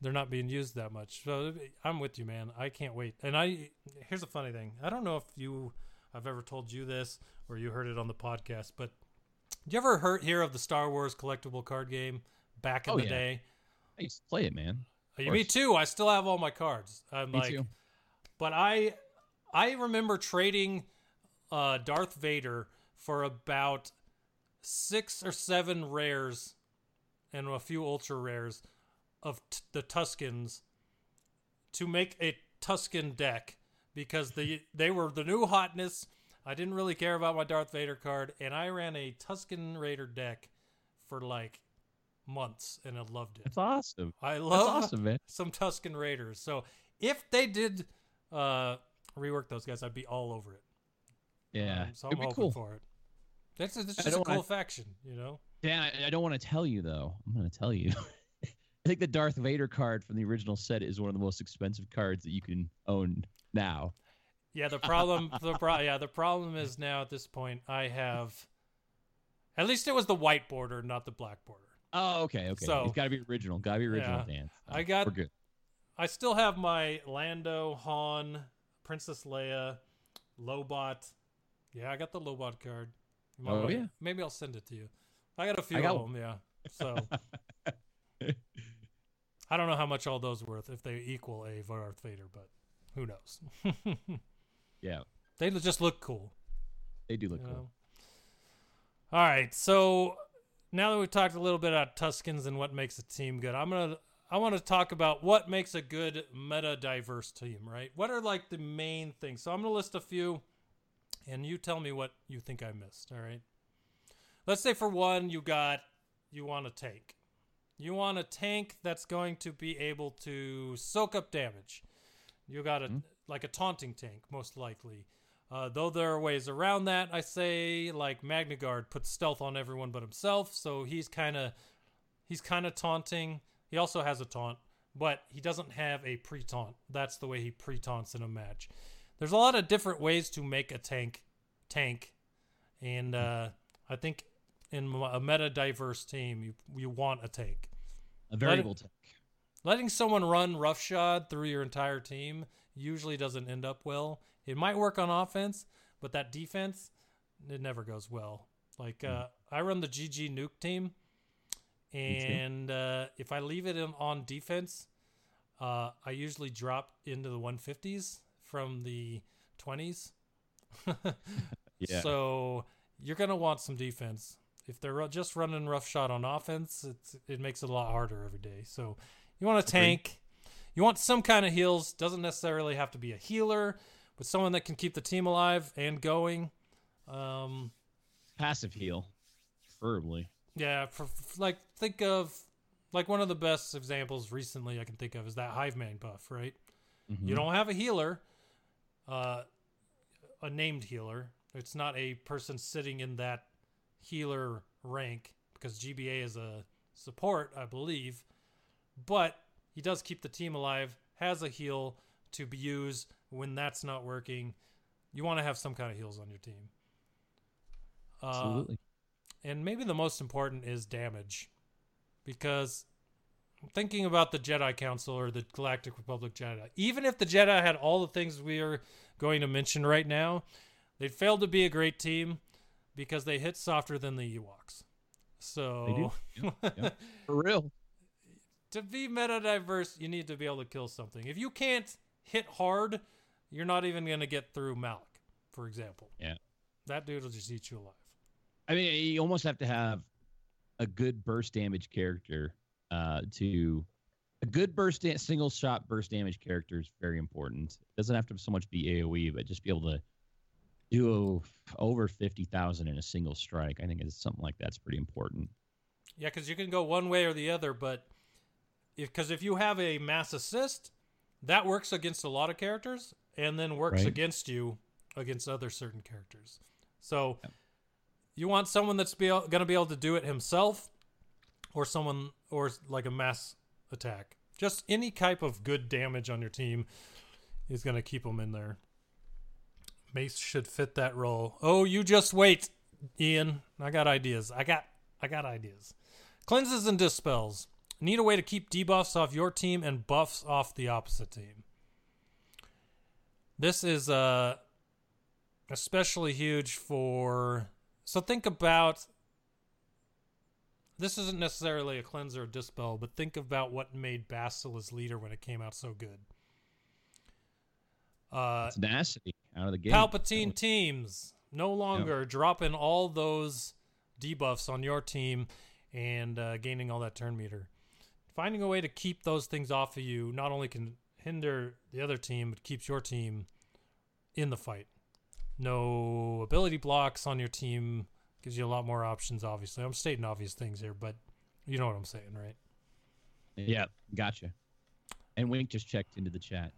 they're not being used that much. So I'm with you, man. I can't wait. And I here's a funny thing. I don't know if you I've ever told you this or you heard it on the podcast, but did you ever heard hear of the Star Wars collectible card game back in Oh, the yeah. day? I used to play it, man. Uh, Me too. I still have all my cards. I'm Me like, too. but I I remember trading uh, Darth Vader for about six or seven rares and a few ultra rares of t- the Tuskens to make a Tusken deck because the they were the new hotness. I didn't really care about my Darth Vader card, and I ran a Tusken Raider deck for like months, and I loved it. That's awesome. I That's love awesome, man. some Tusken Raiders. So if they did uh, rework those guys, I'd be all over it. Yeah, Um, so I'm be hoping cool. for it. That's, that's just a cool wanna- faction, you know. Dan, I, I don't want to tell you though. I'm going to tell you. I think the Darth Vader card from the original set is one of the most expensive cards that you can own now. Yeah, the problem, the pro- yeah, the problem is now at this point, I have. At least it was the white border, not the black border. Oh, okay, okay. So- it's got to be original. Got to be original, Yeah. Dan. I got- We're good. I still have my Lando, Han, Princess Leia, Lobot. Yeah, I got the Lobot card. Oh, yeah. Maybe I'll send it to you. I got a few got of them, yeah. So I don't know how much all those worth if they equal a Darth Vader, but who knows? Yeah, they just look cool. they do look you cool. know? All right, so now that we've talked a little bit about Tuskens and what makes a team good, I'm gonna I want to talk about what makes a good meta diverse team. Right? What are like the main things? So I'm gonna list a few, and you tell me what you think I missed. All right. Let's say for one, you got you want a tank. You want a tank that's going to be able to soak up damage. You got a mm-hmm. Like a taunting tank, most likely. Uh, though there are ways around that, I say like MagnaGuard puts stealth on everyone but himself, so he's kind of he's kind of taunting. He also has a taunt, but he doesn't have a pre-taunt. That's the way he pre-taunts in a match. There's a lot of different ways to make a tank tank, and uh, I think in a meta diverse team, you you want a tank. A variable tank. Letting someone run roughshod through your entire team usually doesn't end up well. It might work on offense, but that defense, it never goes well. Like uh, I run the GG nuke team, and uh, if I leave it in, on defense, uh, I usually drop into the 150s from the 20s. Yeah. So you're gonna want some defense. If they're just running rough shot on offense, it's, it makes it a lot harder every day. So you want a tank. You want some kind of heals. Doesn't necessarily have to be a healer, but someone that can keep the team alive and going. Um, Passive heal, preferably. yeah, for, for- like think of like one of the best examples recently I can think of is that Hive Man buff, right? Mm-hmm. You don't have a healer, uh, a named healer. It's not a person sitting in that healer rank because GBA is a support, I believe. But he does keep the team alive, has a heal to be used when that's not working. You want to have some kind of heals on your team. Uh, Absolutely. and maybe the most important is damage because I'm thinking about the Jedi Council or the Galactic Republic Jedi. Even if the Jedi had all the things we are going to mention right now, they'd failed to be a great team because they hit softer than the Ewoks. So For real. To be meta diverse, you need to be able to kill something. If you can't hit hard, you're not even going to get through Malak, for example. Yeah. That dude will just eat you alive. I mean, you almost have to have a good burst damage character uh, to a good burst da- single shot burst damage character is very important. It doesn't have to so much be AOE, but just be able to do over fifty thousand in a single strike. I think it's something like that's pretty important. Yeah, because you can go one way or the other, but because if, you have a mass assist, that works against a lot of characters, and then works Right. against you against other certain characters. So you want someone that's be going to be able to do it himself, or someone or like a mass attack. Just any type of good damage on your team is going to keep them in there. Mace should fit that role. Oh, you just wait, Ian. I got ideas. I got I got ideas. Cleanses and dispels. Need a way to keep debuffs off your team and buffs off the opposite team. This is uh especially huge for so think about this isn't necessarily a cleanser or dispel, but think about what made Bastila's leader when it came out so good. Uh Tenacity out of the game. Palpatine teams. no longer dropping all those debuffs on your team and uh, gaining all that turn meter. Finding a way to keep those things off of you not only can hinder the other team, but keeps your team in the fight. No ability blocks on your team gives you a lot more options. Obviously, I'm stating obvious things here, but you know what I'm saying, right? Yeah, gotcha. And Wink just checked into the chat.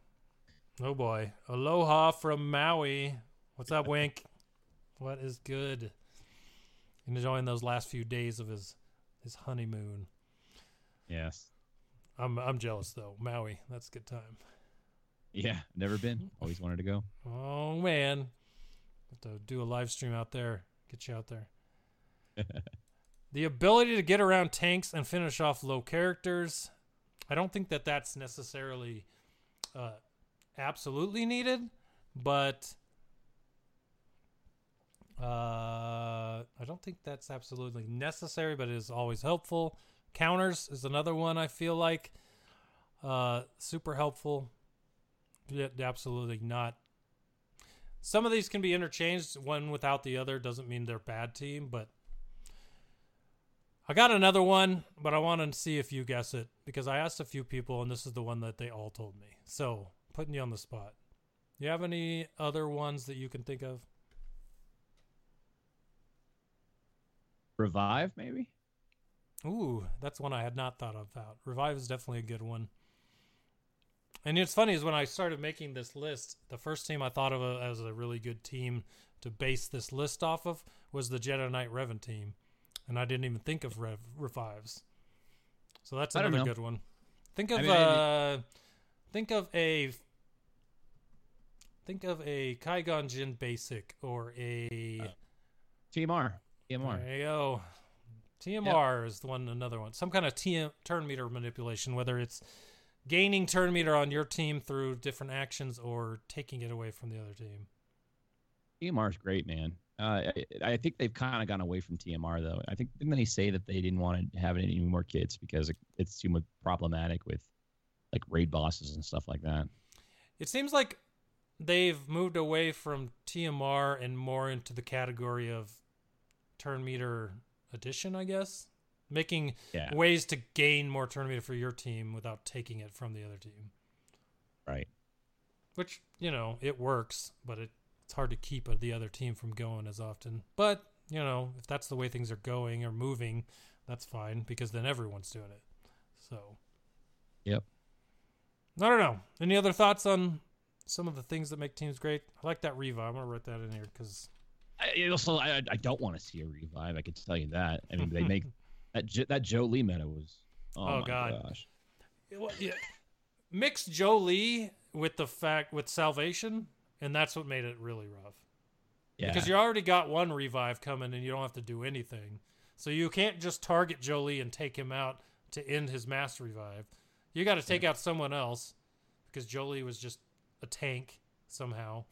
Oh boy, aloha from Maui. What's up, Wink? What is good? Enjoying those last few days of his his honeymoon. Yes. I'm I'm jealous though. Maui, that's a good time. Yeah, never been. Always wanted to go. Oh man, have to do a live stream out there. Get you out there. the ability to get around tanks and finish off low characters. I don't think that that's necessarily uh, absolutely needed, but uh, I don't think that's absolutely necessary, but it is always helpful. Counters is another one I feel like uh, super helpful. Absolutely not. Some of these can be interchanged. One without the other doesn't mean they're bad team, but I got another one, but I want to see if you guess it because I asked a few people, and this is the one that they all told me. So putting you on the spot. You have any other ones that you can think of? Revive, maybe? Ooh, that's one I had not thought of about. Revive is definitely a good one. And it's funny is when I started making this list, the first team I thought of a, as a really good team to base this list off of was the Jedi Knight Revan team, and I didn't even think of Rev, revives. So that's another good one. Think of I mean, uh, think of a think of a Qui-Gon Jinn basic or a Uh, TMR. R. Team there you go. TMR is the one, another one. Some kind of TM, turn meter manipulation, whether it's gaining turn meter on your team through different actions or taking it away from the other team. TMR is great, man. Uh, I, I think they've kind of gone away from TMR though. I think didn't they say that they didn't want to have any more kids because it, it's too much problematic with like raid bosses and stuff like that. It seems like they've moved away from TMR and more into the category of turn meter addition, I guess. Making Yeah. ways to gain more turn meter for your team without taking it from the other team. Right. which you know it works but it, it's hard to keep the other team from going as often but you know if that's the way things are going or moving that's fine because then everyone's doing it so Yep. i don't know any other thoughts on some of the things that make teams great i like that revive i'm gonna write that in here because I, also, I, I don't want to see a revive. I can tell you that. I mean, they make that that Jolee meta was. Oh, Oh, my God. gosh. yeah. mix Jolee with the fact with salvation and that's what made it really rough Yeah. Because you already got one revive coming and you don't have to do anything. So you can't just target Jolie and take him out to end his mass revive. You got to take out someone else because Jolie was just a tank somehow.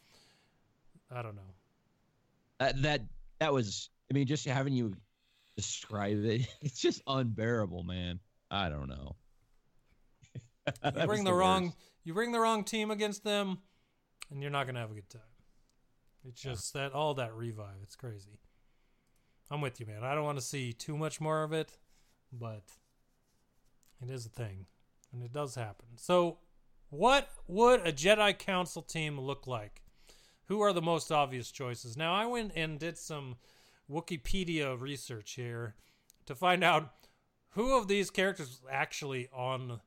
I don't know. That that that was. I mean, just having you describe it, it's just unbearable, man. I don't know. You bring the, wrong you bring the wrong team against them and you're not going to have a good time. It's just that all that revive, it's crazy. I'm with you, man. I don't want to see too much more of it, but it is a thing and it does happen. So, what would a Jedi Council team look like? Who are the most obvious choices? Now, I went and did some Wikipedia research here to find out who of these characters is actually on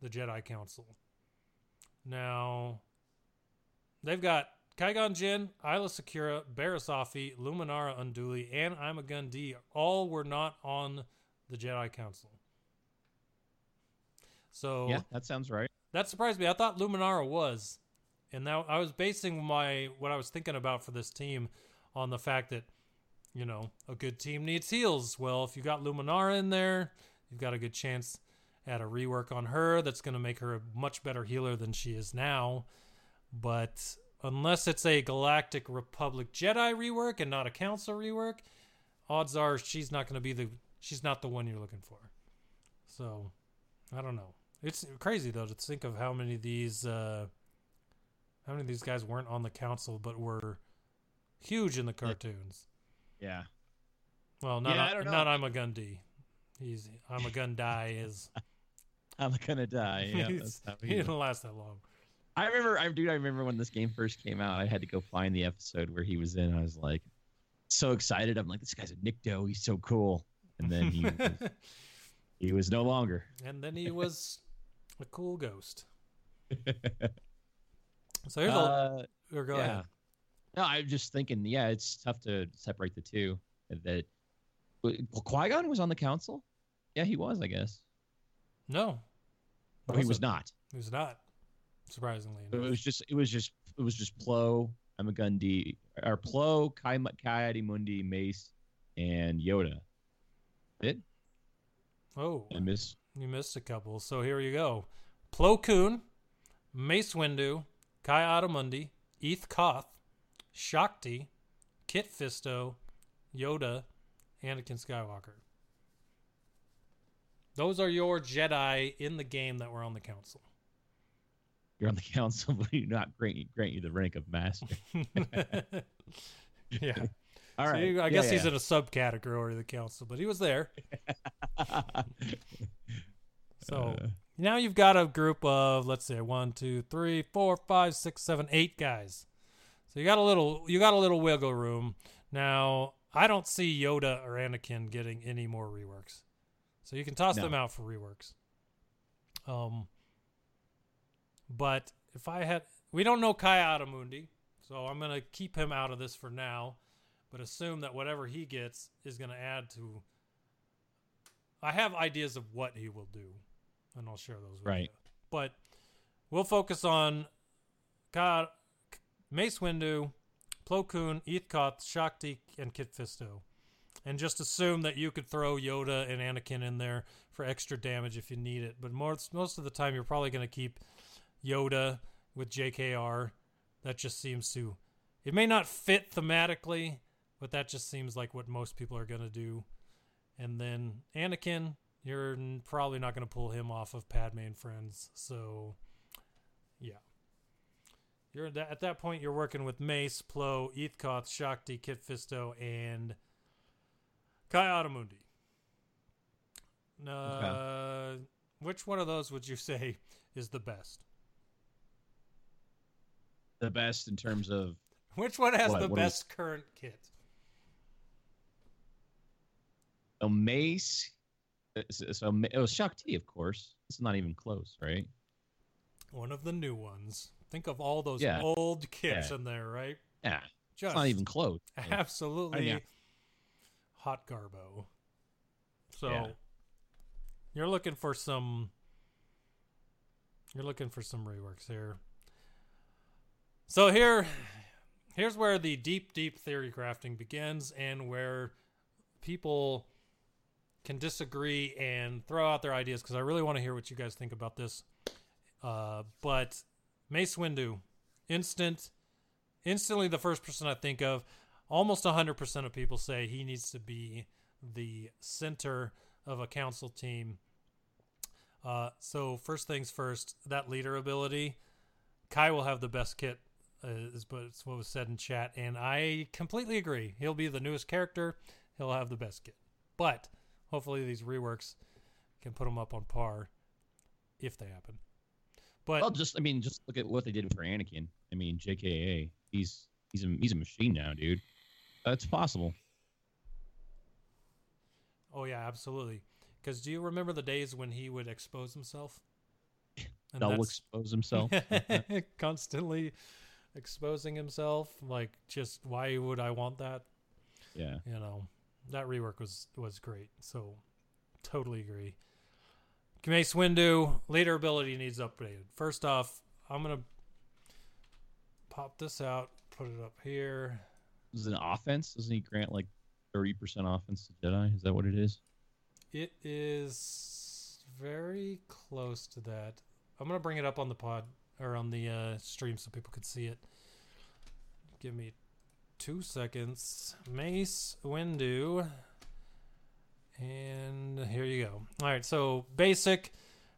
the Jedi Council. Now, they've got Qui-Gon Jinn, Aayla Secura, Barriss Offee, Luminara Unduli, and Ima D. All were not on the Jedi Council. So Yeah, that sounds right. that surprised me. I thought Luminara was, and now I was basing my what I was thinking about for this team on the fact that you know a good team needs heals. Well, if you got Luminara in there, you've got a good chance at a rework on her that's going to make her a much better healer than she is now. But unless it's a Galactic Republic Jedi rework and not a Council rework, odds are she's not going to be the she's not the one you're looking for. So I don't know. It's crazy though to think of how many of these uh, how many of these guys weren't on the council but were huge in the cartoons. Yeah. Well, not Yeah, I not. I'm a gun D. He's I'm a gun die is I'm gonna die. Yeah, he didn't last that long. I remember, I dude, I remember when this game first came out. I had to go find the episode where he was in. I was like, so excited. I'm like, this guy's a Nikto. He's so cool. And then he was, he was no longer. and then he was a cool ghost. So here's a Uh, or go yeah. ahead. No, I'm just thinking. Yeah, it's tough to separate the two. That Qui Gon was on the council. Yeah, he was. I guess. No. Oh, he was not. He was not. Surprisingly. It was just. It was just. It was just Plo. Ima-Gun Di. Or Plo, Kai, Kai Mundi, Mace, and Yoda. It. Oh, I miss. you missed a couple. So here you go. Plo Koon, Mace Windu, Kai Adamundi, Eeth Koth, Shaak Ti, Kit Fisto, Yoda, Anakin Skywalker. Those are your Jedi in the game that were on the council. You're on the council, but you not grant grant you the rank of master. yeah. All So right. you- I Yeah, guess he's in a subcategory of the council, but he was there. So Uh, now you've got a group of let's say one, two, three, four, five, six, seven, eight guys. So you got a little you got a little wiggle room. Now I don't see Yoda or Anakin getting any more reworks. So you can toss No. them out for reworks. Um but if I had we don't know Ki-Adi-Mundi, so I'm gonna keep him out of this for now, but assume that whatever he gets is gonna add to I have ideas of what he will do, and I'll share those with Right. you. But we'll focus on Mace Windu, Plo Koon, Eeth Koth, Shaak Ti, and Kit Fisto. And just assume that you could throw Yoda and Anakin in there for extra damage if you need it. But most most of the time, you're probably going to keep Yoda with JKR. That just seems to. It may not fit thematically, but that just seems like what most people are going to do. And then Anakin, you're probably not going to pull him off of Padme and Friends. So, yeah. You're at that, at that point. You're working with Mace, Plo, Eeth Koth, Shaak Ti, Kit Fisto, and Ki-Adi-Mundi. Uh, Which one of those would you say is the best? the best in terms of Which one has What- the what is- best current kit? a mace. So, it was oh, Shock Shaak Ti, of course. It's not even close, right? One of the new ones. Think of all those Yeah. old kits Yeah. in there, right? Yeah, Just it's not even close. absolutely yeah. hot garbo. So you're looking for some you're looking for some reworks here. So here here's where the deep deep theory crafting begins and where people can disagree and throw out their ideas because I really want to hear what you guys think about this. Uh, but Mace Windu, instant, instantly the first person I think of. Almost 100% of people say he needs to be the center of a council team. Uh, so first things first, that leader ability, Kai will have the best kit, uh, is what it's what was said in chat, and I completely agree. He'll be the newest character. He'll have the best kit, but hopefully these reworks can put them up on par if they happen. But Well, just I mean, just look at what they did for Anakin. I mean, JKA, he's he's a he's a machine now, dude. That's possible. Oh yeah, absolutely. Because do you remember the days when he would expose himself? And Double expose himself. constantly exposing himself. Like, just why would I want that? yeah. You know, that rework was was great. So, totally agree. Mace Windu leader ability needs updated. First off, I'm gonna pop this out, put it up here. Is it an offense? Doesn't he grant like thirty percent offense to Jedi? Is that what it is? It is very close to that. I'm gonna bring it up on the pod or on the uh, stream so people could see it. Give me two seconds. Mace Windu, and here you go. All right, so basic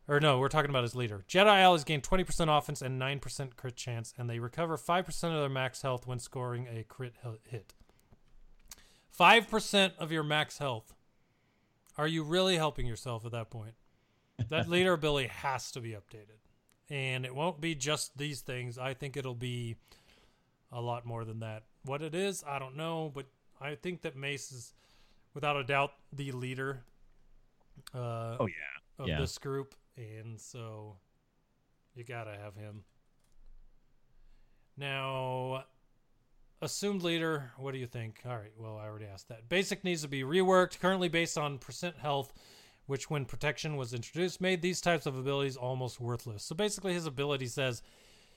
Or no, we're talking about his leader. Jedi allies gain 20% offense and 9% crit chance, and they recover 5% of their max health when scoring a crit hit. 5% of your max health. Are you really helping yourself at that point? That leader ability has to be updated. And it won't be just these things. I think it'll be a lot more than that. What it is, I don't know, but I think that Mace is without a doubt the leader uh, Oh yeah. of yeah. this group, and so you gotta have him. Now, assumed leader. What do you think? All right. Well, I already asked that. Basic needs to be reworked. Currently based on percent health, which when protection was introduced, made these types of abilities almost worthless. So basically, his ability says.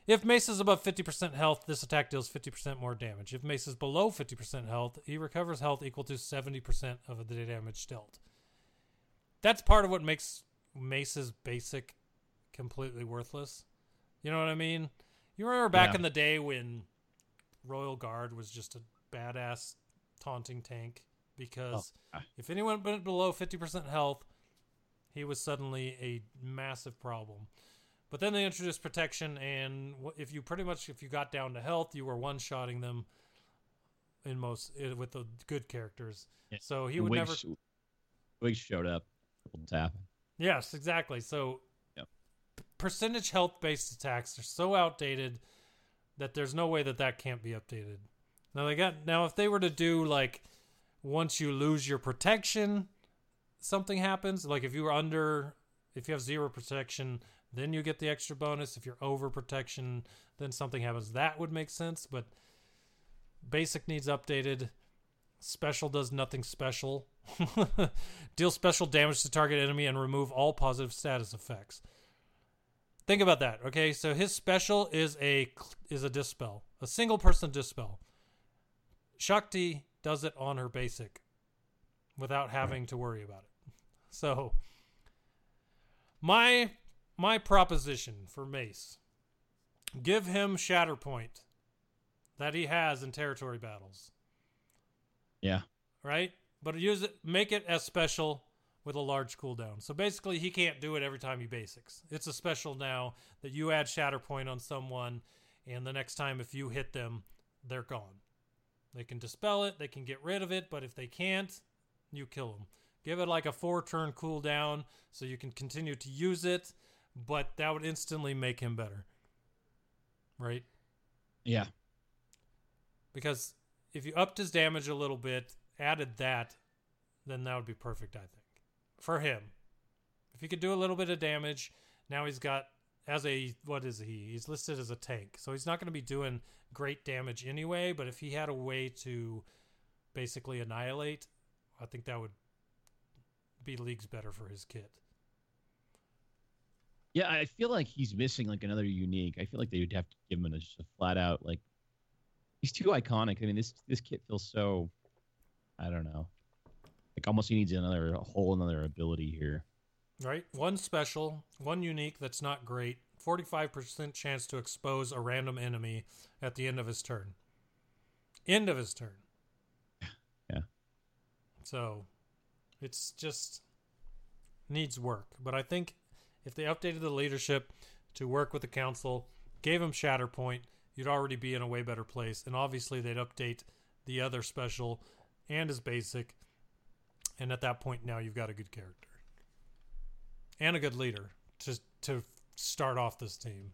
If Mace is above 50% health, this attack deals 50% more damage. If Mace is below 50% health, he recovers health equal to 70% of the damage dealt. That's part of what makes Mace's basic completely worthless. You know what I mean? You remember back Yeah. in the day when Royal Guard was just a badass taunting tank because ah. if anyone went below 50% health, he was suddenly a massive problem. But then they introduced protection, and if you pretty much if you got down to health, you were one shotting them in most with the good characters. Yeah. So he would never. Wiggs, Wiggs showed up. Triple tap. Yes, exactly. So Yep. percentage health based attacks are so outdated that there's no way that that can't be updated. Now they got now if they were to do like once you lose your protection, something happens. Like if you were under, if you have zero protection, then you get the extra bonus. If you're over protection, then something happens. That would make sense. But basic needs updated. Special does nothing special. Deal special damage to target enemy and remove all positive status effects. Think about that. Okay, so his special is a is a dispel, a single person dispel. Shaak Ti does it on her basic without having to worry about it. So my my proposition for Mace give him Shatterpoint that he has in territory battles Yeah. right? But use it, make it as special with a large cooldown. So basically, he can't do it every time he basics. It's a special now that you add Shatterpoint on someone, and the next time if you hit them, they're gone. They can dispel it, they can get rid of it, but if they can't, you kill them. Give it like a four turn cooldown so you can continue to use it, but that would instantly make him better. Right? Yeah. because if you upped his damage a little bit, added that, then that would be perfect, I think, for him. If he could do a little bit of damage, now he's got as a what is he? He's listed as a tank, so he's not going to be doing great damage anyway. But if he had a way to basically annihilate, I think that would be leagues better for his kit. Yeah, I feel like he's missing like another unique. I feel like they would have to give him a, just a flat out like he's too iconic. I mean, this this kit feels so I don't know. Like almost he needs another a whole another ability here. Right? One special, one unique that's not great. 45% chance to expose a random enemy at the end of his turn. End of his turn. Yeah. So it's just needs work. But I think if they updated the leadership to work with the council, gave him Shatterpoint, you'd already be in a way better place. And obviously they'd update the other special and his basic. And at that point now you've got a good character and a good leader to to start off this team.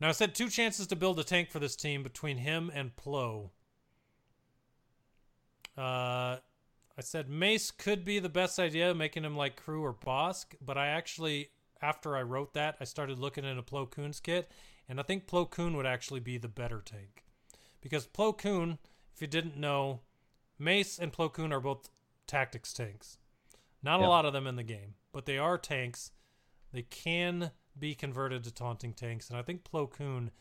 Now I said two chances to build a tank for this team between him and Plo. Uh, I said Mace could be the best idea, making him like Crew or Bosk, but I actually after I wrote that, I started looking into Plo Koon's kit, and I think Plo Koon would actually be the better tank. Because Plo Koon, if you didn't know, Mace and Plo Koon are both tactics tanks. Not a lot of them in the game, but they are tanks. They can be converted to taunting tanks, and I think Plo Koon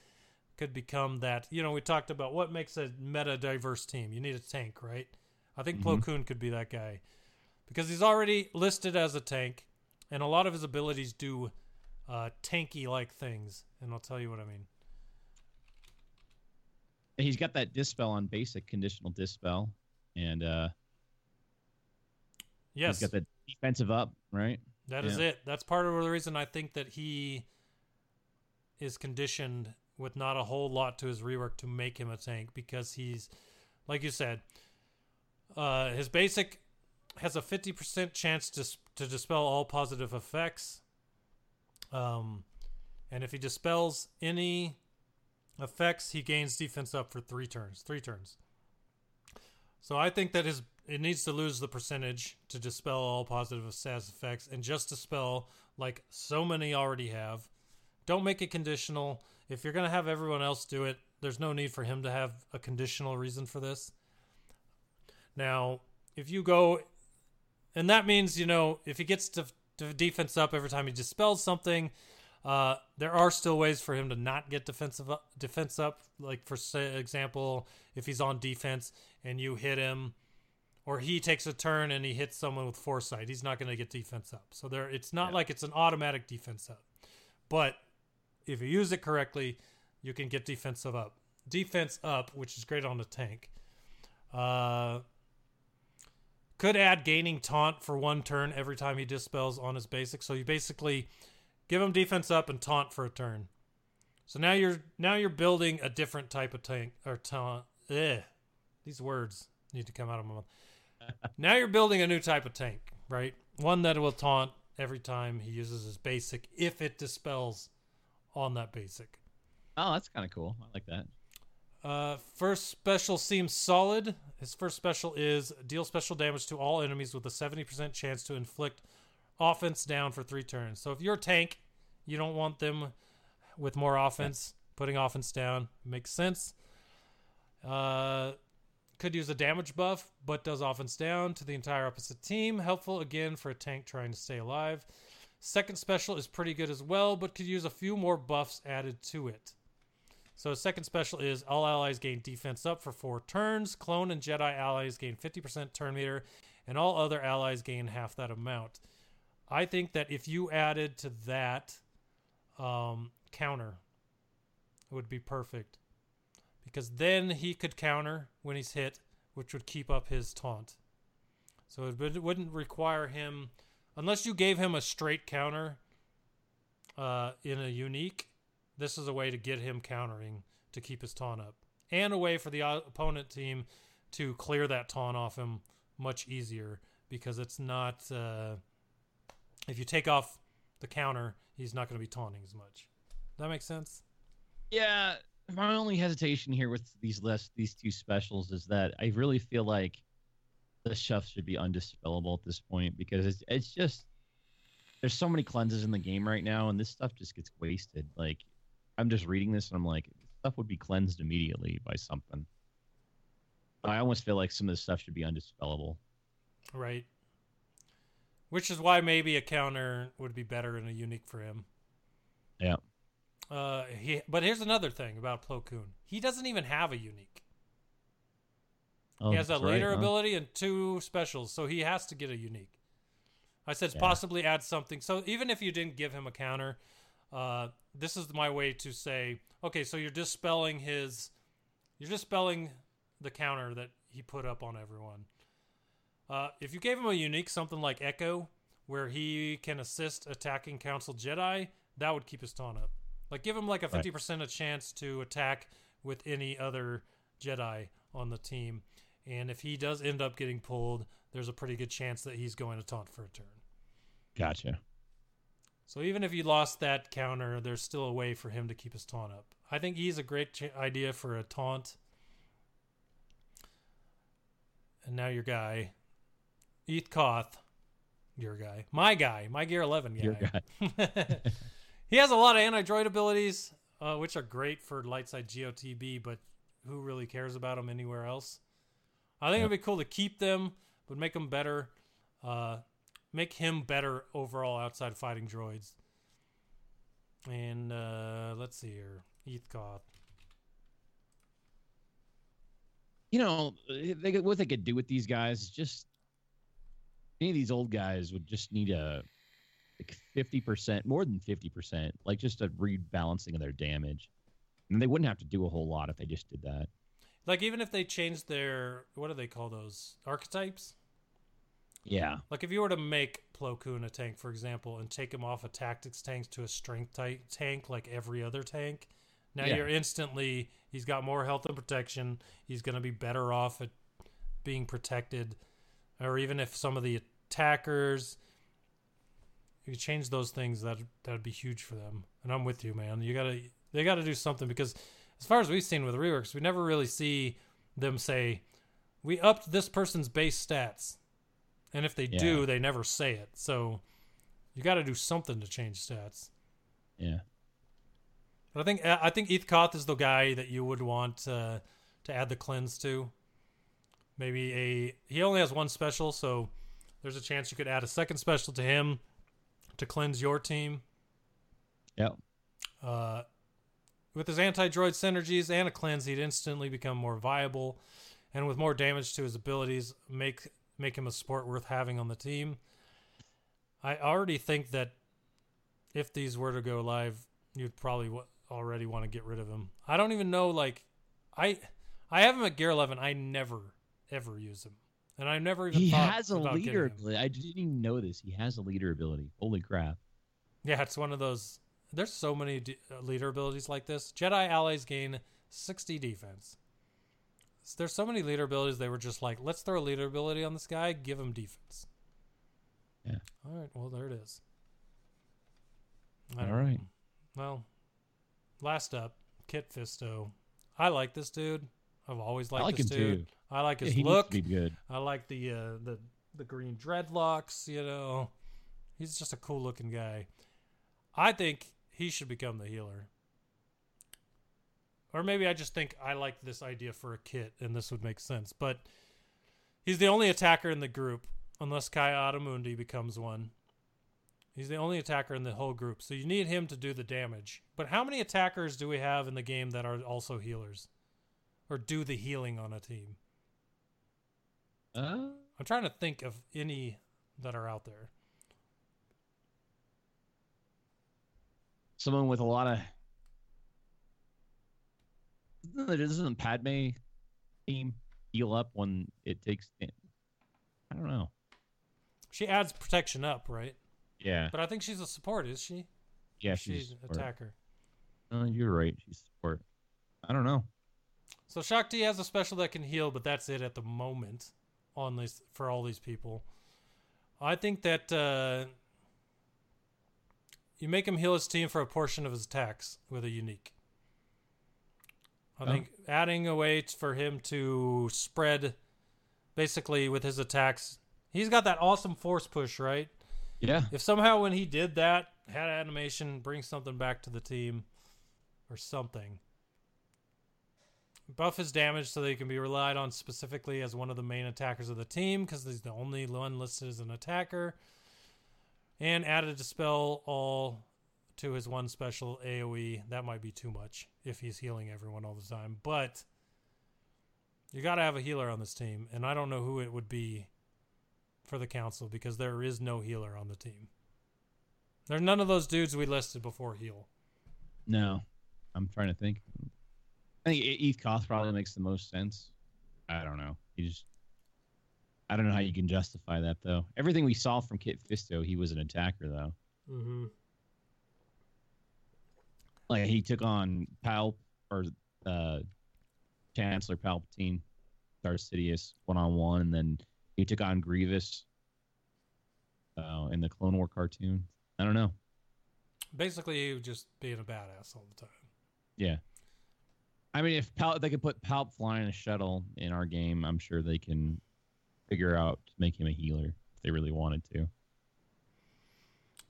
could become that. You know, we talked about what makes a meta diverse team. You need a tank, right? I think Plo Mhm. Koon could be that guy because he's already listed as a tank, and a lot of his abilities do uh, tanky like things, and I'll tell you what I mean. He's got that dispel on basic conditional dispel, and uh Yes, he's got the defensive up, right? That is Yeah. it. That's part of the reason I think that he is conditioned with not a whole lot to his rework to make him a tank because he's, like you said, uh, his basic has a 50% chance to, to dispel all positive effects. Um, and if he dispels any effects, he gains defense up for three turns. Three turns. So I think that his it needs to lose the percentage to dispel all positive effects and just dispel like so many already have. Don't make it conditional. If you're gonna have everyone else do it, there's no need for him to have a conditional reason for this. Now, if you go, and that means you know if he gets to, to defense up every time he dispels something, uh, there are still ways for him to not get defensive up, defense up. Like for example, if he's on defense and you hit him, or he takes a turn and he hits someone with foresight, he's not going to get defense up. So there, it's not Yeah. like it's an automatic defense up. But if you use it correctly, you can get defensive up. Defense up, which is great on the tank. Uh, could add gaining taunt for one turn every time he dispels on his basic. So you basically give him defense up and taunt for a turn. So now you're now you're building a different type of tank or taunt. Eh, these words need to come out of my mouth. now you're building a new type of tank, right? One that will taunt every time he uses his basic if it dispels on that basic. Oh, that's kind of cool. I like that. Uh, first special seems solid. His first special is deal special damage to all enemies with a 70% chance to inflict offense down for three turns. So if you're a tank, you don't want them with more offense. Putting offense down makes sense. Uh, could use a damage buff, but does offense down to the entire opposite team. Helpful again for a tank trying to stay alive. Second special is pretty good as well, but could use a few more buffs added to it. So second special is all allies gain defense up for four turns. Clone and Jedi allies gain 50% turn meter, and all other allies gain half that amount. I think that if you added to that um, counter, it would be perfect. Because then he could counter when he's hit, which would keep up his taunt. So it wouldn't require him, unless you gave him a straight counter uh, in a unique, this is a way to get him countering to keep his taunt up, and a way for the opponent team to clear that taunt off him much easier because it's not. Uh, if you take off the counter, he's not going to be taunting as much. That makes sense. Yeah, my only hesitation here with these list, these two specials, is that I really feel like the stuff should be undispellable at this point because it's it's just there's so many cleanses in the game right now, and this stuff just gets wasted. Like I'm just reading this, and I'm like, stuff would be cleansed immediately by something. I almost feel like some of this stuff should be undispellable. Right. Which is why maybe a counter would be better and a unique for him. Yeah. Uh, he. But here's another thing about Plo Koon. He doesn't even have a unique. Oh, he has a right, later huh? ability and two specials, so he has to get a unique. I said Yeah. possibly add something. So even if you didn't give him a counter, uh, this is my way to say, okay, so you're dispelling his, you're dispelling the counter that he put up on everyone. Uh, if you gave him a unique, something like Echo, where he can assist attacking Council Jedi, that would keep his taunt up. Like give him like a fifty percent a chance to attack with any other Jedi on the team, and if he does end up getting pulled, there's a pretty good chance that he's going to taunt for a turn. Gotcha. So even if you lost that counter, there's still a way for him to keep his taunt up. I think he's a great ch- idea for a taunt. And now your guy, Eeth Koth, your guy, my guy, my Gear 11 guy. Your guy. he has a lot of anti-droid abilities, uh, which are great for light side GOTB, but who really cares about them anywhere else? I think it'd be cool to keep them, but make them better. Uh, make him better overall outside fighting droids. And uh, let's see here, Koth. you know, they, what they could do with these guys is just any of these old guys would just need a like fifty percent, more than fifty percent, like just a rebalancing of their damage, and they wouldn't have to do a whole lot if they just did that. Like even if they changed their what do they call those archetypes? Yeah. Like if you were to make Plo Koon a tank, for example, and take him off a tactics tank to a strength type tank like every other tank, now Yeah. you're instantly he's got more health and protection. He's going to be better off at being protected, or even if some of the attackers. You could change those things. That that'd be huge for them. And I'm with you, man. You gotta they gotta do something because as far as we've seen with reworks, we never really see them say we upped this person's base stats. And if they Yeah. do, they never say it. So you got to do something to change stats. Yeah. But I think I think Eeth Koth is the guy that you would want uh, to add the cleanse to. Maybe a he only has one special, so there's a chance you could add a second special to him to cleanse your team. Yep. Uh, with his anti-droid synergies and a cleanse, he'd instantly become more viable, and with more damage to his abilities, make make him a sport worth having on the team. I already think that if these were to go live, you'd probably w- already want to get rid of him. I don't even know, like, I I have him at gear eleven. I never ever use him, and I never even He thought has a leader I didn't even know this. He has a leader ability. Holy crap. Yeah, it's one of those. There's so many d- uh, leader abilities like this. Jedi allies gain 60 defense. There's so many leader abilities. They were just like, let's throw a leader ability on this guy, give him defense. Yeah. All right. Well, there it is. All right. All. Well, last up, Kit Fisto. I like this dude. I've always liked I like this him dude. too. I like Yeah, his he look. be good. I like the uh, the the green dreadlocks. You know, he's just a cool looking guy. I think he should become the healer, or maybe I just think I like this idea for a kit, and this would make sense. But he's the only attacker in the group, unless Ki-Adi-Mundi becomes one. He's the only attacker in the whole group, so you need him to do the damage. But how many attackers do we have in the game that are also healers, or do the healing on a team? Uh, I'm trying to think of any that are out there. someone with a lot of. Doesn't Padme team heal up when it takes? I don't know. She adds protection up, right? Yeah. But I think she's a support, is she? Yeah. she's, She's an attacker. Uh, you're right. She's support. I don't know. So Shaak Ti has a special that can heal, but that's it at the moment on this for all these people. I think that uh, you make him heal his team for a portion of his attacks with a unique. I Oh. think adding a way for him to spread, basically with his attacks, he's got that awesome force push, right? Yeah. If somehow when he did that, had animation, bring something back to the team or something. Buff his damage so that he can be relied on specifically as one of the main attackers of the team because he's the only one listed as an attacker. And added a dispel all to his one special AoE. That might be too much if he's healing everyone all the time. But you got to have a healer on this team. And I don't know who it would be for the council because there is no healer on the team. There's none of those dudes we listed before heal. No. I'm trying to think. I think Eeth Koth probably makes the most sense. I don't know. He just. I don't know how you can justify that though. Everything we saw from Kit Fisto, he was an attacker though. Mm-hmm. Like he took on Pal or uh, Chancellor Palpatine, Darth Sidious one on one, and then he took on Grievous uh, in the Clone War cartoon. I don't know. Basically, he was just being a badass all the time. Yeah. I mean, if Pal- they could put Palp flying a shuttle in our game, I'm sure they can figure out to make him a healer if they really wanted to.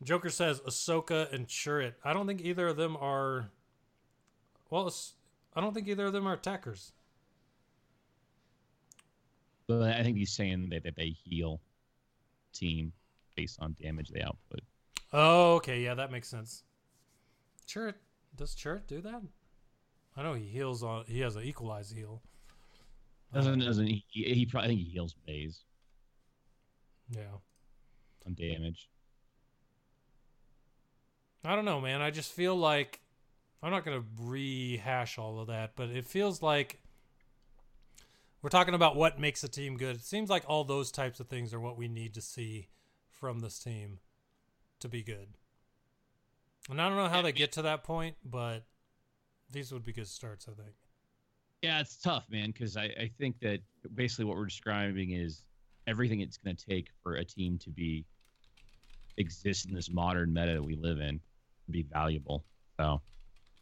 Joker says Ahsoka and Chirrut. I don't think either of them are. Well, I don't think either of them are attackers. But I think he's saying that, that they heal team based on damage they output. Oh, okay, yeah, that makes sense. Chirrut does Chirrut do that? I know he heals on. He has an equalized heal. Doesn't doesn't he? He probably I think he heals Bays Yeah. on damage. I don't know, man. I just feel like I'm not going to rehash all of that, but it feels like we're talking about what makes a team good. It seems like all those types of things are what we need to see from this team to be good. And I don't know how they get to that point, but these would be good starts, I think. Yeah, it's tough, man, because I, I think that basically what we're describing is everything it's going to take for a team to be exist in this modern meta that we live in, be valuable. So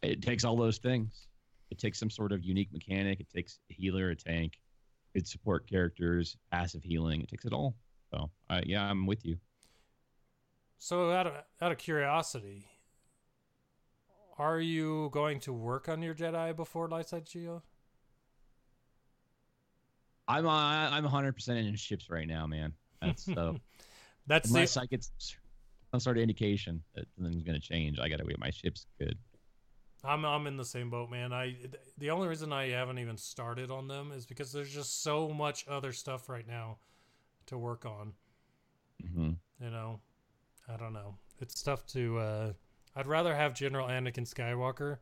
it takes all those things. It takes some sort of unique mechanic. It takes a healer, a tank, good support characters, passive healing. It takes it all. So uh, yeah, I'm with you. So out of out of curiosity, are you going to work on your Jedi before Lightside Geo? I'm uh, I'm 100 percent in ships right now, man. That's so. That's unless the, I get some sort of indication that something's going to change, I got to wait. my ships good. I'm I'm in the same boat, man. I the only reason I haven't even started on them is because there's just so much other stuff right now to work on. Mm-hmm. You know, I don't know. It's tough to. Uh, I'd rather have General Anakin Skywalker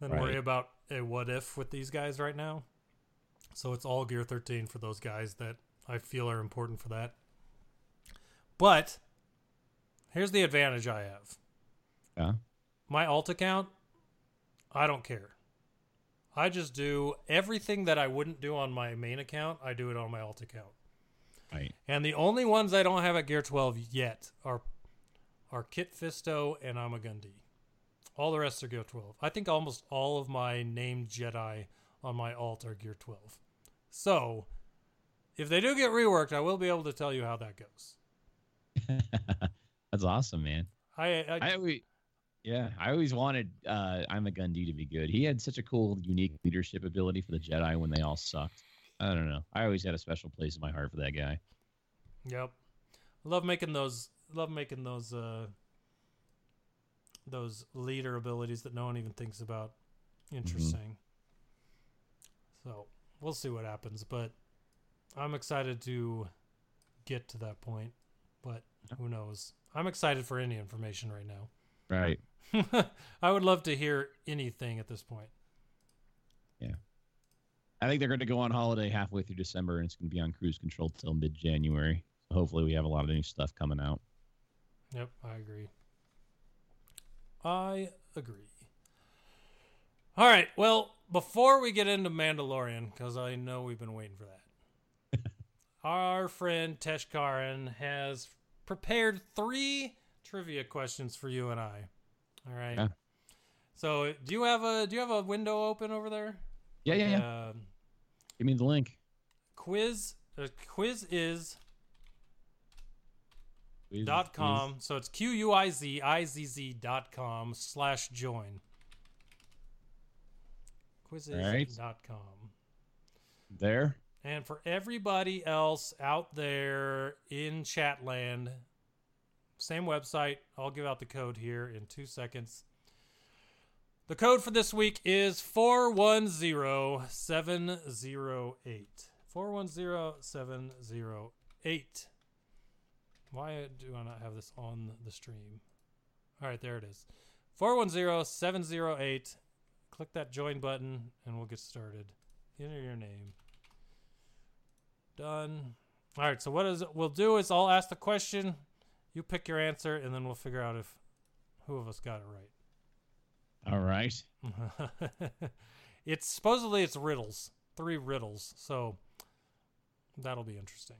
than worry about a what if with these guys right now. So it's all Gear 13 for those guys that I feel are important for that. But here's the advantage I have. Yeah. My alt account, I don't care. I just do everything that I wouldn't do on my main account, I do it on my alt account. Right. And the only ones I don't have at Gear 12 yet are are Kit Fisto and Ima-Gun Di. All the rest are Gear 12. I think almost all of my named Jedi on my alt are Gear 12. So, if they do get reworked, I will be able to tell you how that goes. That's awesome, man. I, I, I always, yeah, I always wanted uh, Ima-Gun Di to be good. He had such a cool, unique leadership ability for the Jedi when they all sucked. I don't know. I always had a special place in my heart for that guy. Yep. Love making those love making those uh those leader abilities that no one even thinks about interesting. So, we'll see what happens, but I'm excited to get to that point, but who knows. I'm excited for any information right now. Right. I would love to hear anything at this point. Yeah. I think they're going to go on holiday halfway through December, and it's going to be on cruise control till mid January. So hopefully, we have a lot of new stuff coming out. Yep, I agree. I agree. All right, well, before we get into Mandalorian, because I know we've been waiting for that, our friend Tesh Karan has prepared three trivia questions for you and I. All right. Yeah. So, do you have a do you have a window open over there? Yeah, yeah, yeah. Um, Give me the link. quiz. Uh, quiz is Please, dot com. So it's Q U I Z I Z Z dot com slash join. Quizizz Alright. dot com. There. And for everybody else out there in Chatland, same website. I'll give out the code here in two seconds. The code for this week is 410708. 410708. Why do I not have this on the stream? All right, there it is. 410708. Click that join button and we'll get started. Enter your name. Done. All right, so what is we'll do is I'll ask the question, you pick your answer, and then we'll figure out if who of us got it right. All right. it's supposedly it's riddles, three riddles, so that'll be interesting.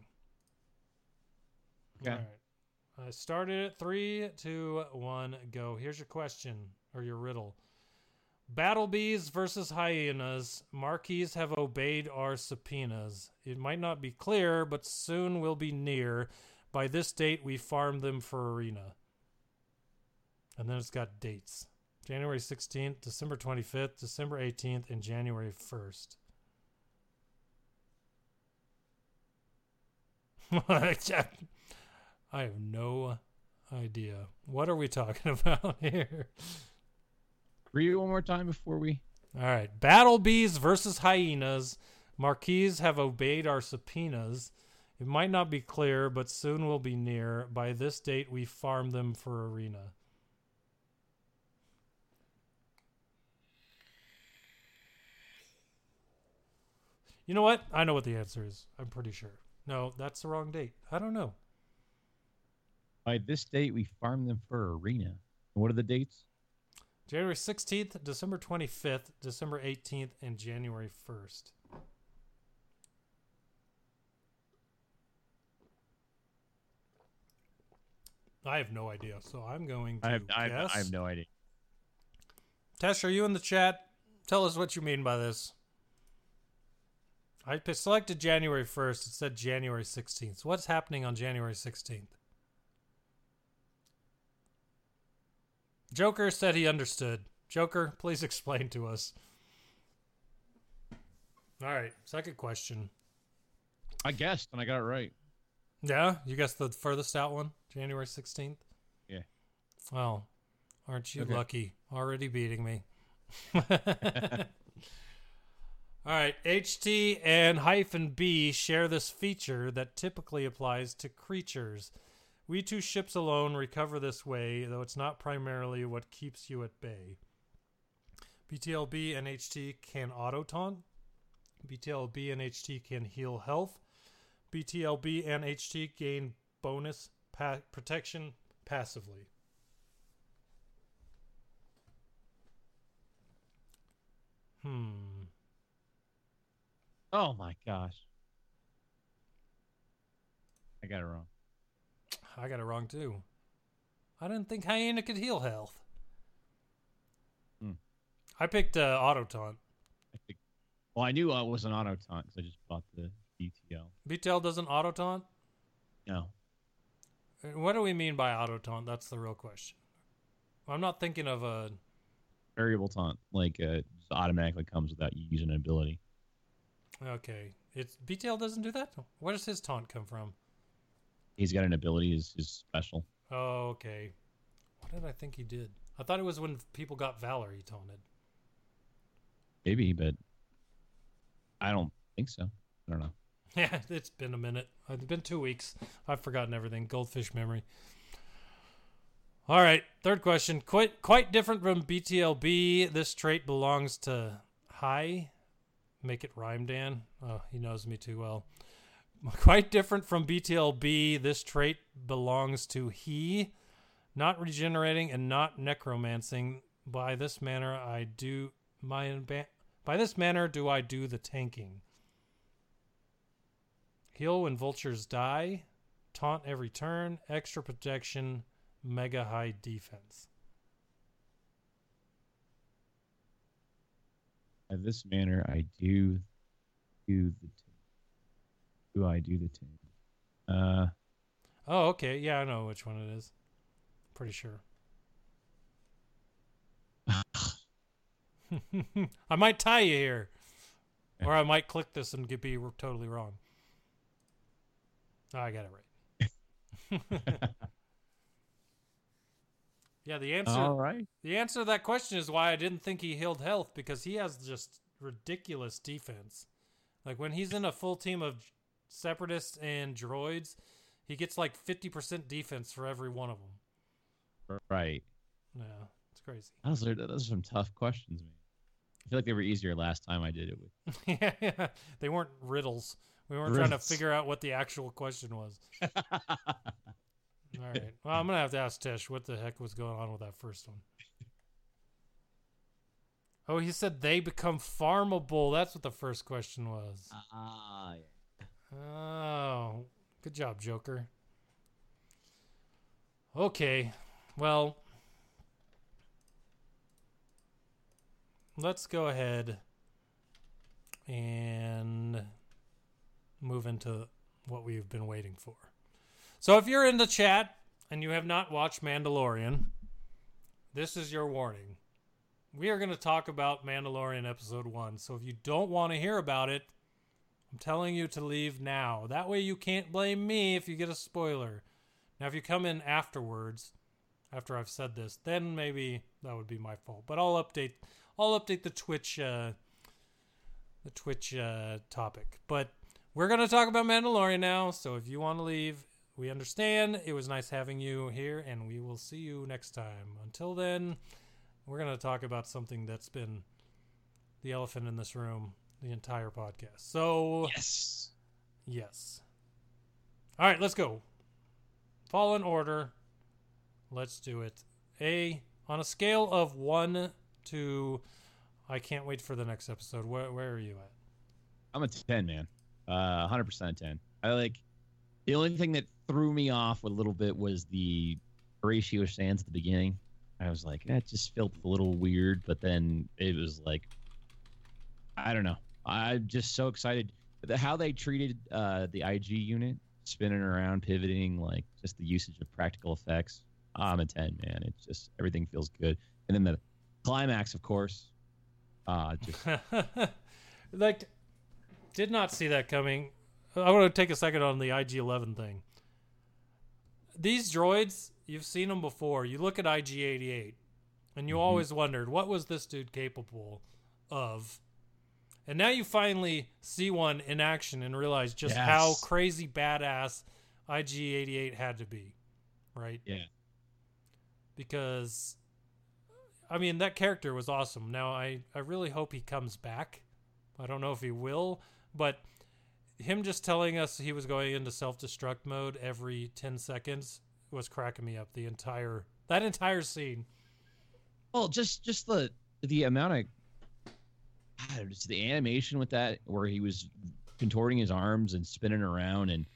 Okay. All right. I started at three, two, one, go. Here's your question or your riddle. Battle bees versus hyenas. Marquis have obeyed our subpoenas. It might not be clear, but soon will be near. By this date, we farm them for arena. And then it's got dates January 16th, December 25th, December 18th, and January 1st. I have no idea. What are we talking about here? Read it one more time before we. All right. Battle bees versus hyenas. Marquis have obeyed our subpoenas. It might not be clear, but soon will be near. By this date, we farm them for arena. You know what? I know what the answer is. I'm pretty sure. No, that's the wrong date. I don't know. By this date, we farm them for arena. What are the dates? January 16th, December 25th, December 18th, and January 1st. I have no idea, so I'm going to I have, I have. I have no idea. Tesh, are you in the chat? Tell us what you mean by this. I selected January 1st. It said January 16th. So what's happening on January 16th? Joker said he understood. Joker, please explain to us. All right, second question. I guessed and I got it right. Yeah, you guessed the furthest out one, January 16th? Yeah. Well, aren't you Okay. lucky? Already beating me. All right, HT and hyphen B share this feature that typically applies to creatures. We two ships alone recover this way, though it's not primarily what keeps you at bay. BTLB and HT can auto taunt. BTLB and HT can heal health. BTLB and HT gain bonus pa- protection passively. Hmm. Oh my gosh. I got it wrong. I got it wrong too. I didn't think hyena could heal health. Hmm. I picked uh, auto taunt. I well, I knew I was an auto taunt because I just bought the BTL. BTL doesn't auto taunt. No. Uh, What do we mean by auto taunt? That's the real question. I'm not thinking of a. Variable taunt, like uh, just automatically comes without you using an ability. Okay, it's BTL doesn't do that. Where does his taunt come from? He's got an ability, is his special. Oh, okay. What did I think he did? I thought it was when people got Valor he taunted. Maybe, but I don't think so. I don't know. Yeah, it's been a minute. It's been two weeks. I've forgotten everything. Goldfish memory. All right, third question. Quite quite different from BTLB. This trait belongs to high. Make it rhyme, Dan. Oh, he knows me too well. Quite different from BTLB. This trait belongs to he, not regenerating and not necromancing. By this manner, I do my by this manner do I do the tanking. Heal when vultures die. Taunt every turn. Extra protection. Mega high defense. By this manner, I do do the. T- do I do the team? Uh, Oh, okay. Yeah, I know which one it is. Pretty sure. I might tie you here. Or I might click this and get be totally wrong. Oh, I got it right. yeah, the answer all right. The answer to that question is why I didn't think he healed health because he has just ridiculous defense. Like when he's in a full team of separatists and droids, he gets like 50% defense for every one of them. Right. Yeah, it's crazy. Those are those are some tough questions, man. I feel like they were easier last time I did it with. yeah, yeah, they weren't riddles. We weren't trying to figure out what the actual question was. All right. Well, I'm going to have to ask Tesh what the heck was going on with that first one. Oh, he said they become farmable. That's what the first question was. Ah, Oh, good job, Joker. Okay, well, let's go ahead and move into what we've been waiting for. So, if you're in the chat and you have not watched Mandalorian, this is your warning. We are going to talk about Mandalorian episode 1. So, if you don't want to hear about it, I'm telling you to leave now. That way you can't blame me if you get a spoiler. Now, if you come in afterwards, after I've said this, then maybe that would be my fault. But I'll update. I'll update the Twitch, uh, the Twitch uh, topic. But we're gonna talk about Mandalorian now. So if you want to leave, we understand. It was nice having you here, and we will see you next time. Until then, we're gonna talk about something that's been the elephant in this room the entire podcast. So Yes. yes. All right, let's go. Fallen Order. Let's do it. A on a scale of one to, I can't wait for the next episode. Where where are you at? I'm a 10, man. Uh, 100% 10. I like the only thing that threw me off a little bit was the ratio stands at the beginning. I was like, that just felt a little weird, but then it was like, I don't know. I'm just so excited. The, how they treated uh, the IG unit, spinning around, pivoting, like just the usage of practical effects. I'm a 10, man. It's just everything feels good. And then the climax, of course. Uh, just like, did not see that coming. I want to take a second on the IG 11 thing. These droids, you've seen them before. You look at IG 88, and you always wondered, what was this dude capable of? And now you finally see one in action and realize just how crazy badass IG 88 had to be, right? yeah. because I mean that character was awesome. Now I I really hope he comes back. I don't know if he will, but him just telling us he was going into self-destruct mode every 10 seconds was cracking me up the entire that entire scene. Well, just just the the amount of Just the animation with that, where he was contorting his arms and spinning around, and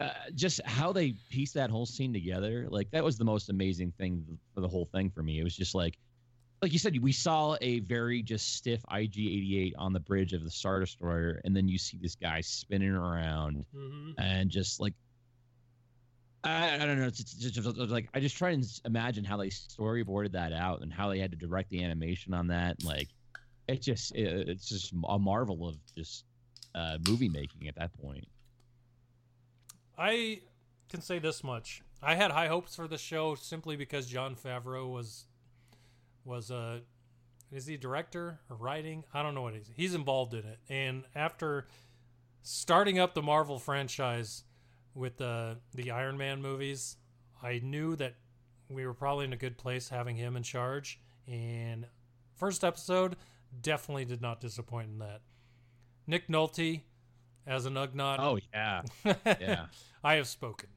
uh, just how they pieced that whole scene together. Like that was the most amazing thing for the whole thing for me. It was just like, like you said, we saw a very just stiff IG-88 on the bridge of the Star Destroyer, and then you see this guy spinning around Mm-hmm. and just like I, I don't know. It's, it's just, it's like I just try and imagine how they storyboarded that out and how they had to direct the animation on that. Like, it just it, it's just a marvel of just uh, movie making at that point. I can say this much. I had high hopes for the show simply because Jon Favreau was was a is he director or writing? I don't know what he's he's involved in it. And after starting up the Marvel franchise with the the Iron Man movies, I knew that we were probably in a good place having him in charge. And first episode definitely did not disappoint in that. Nick Nolte as an Ugnaught. Oh yeah, yeah. I have spoken.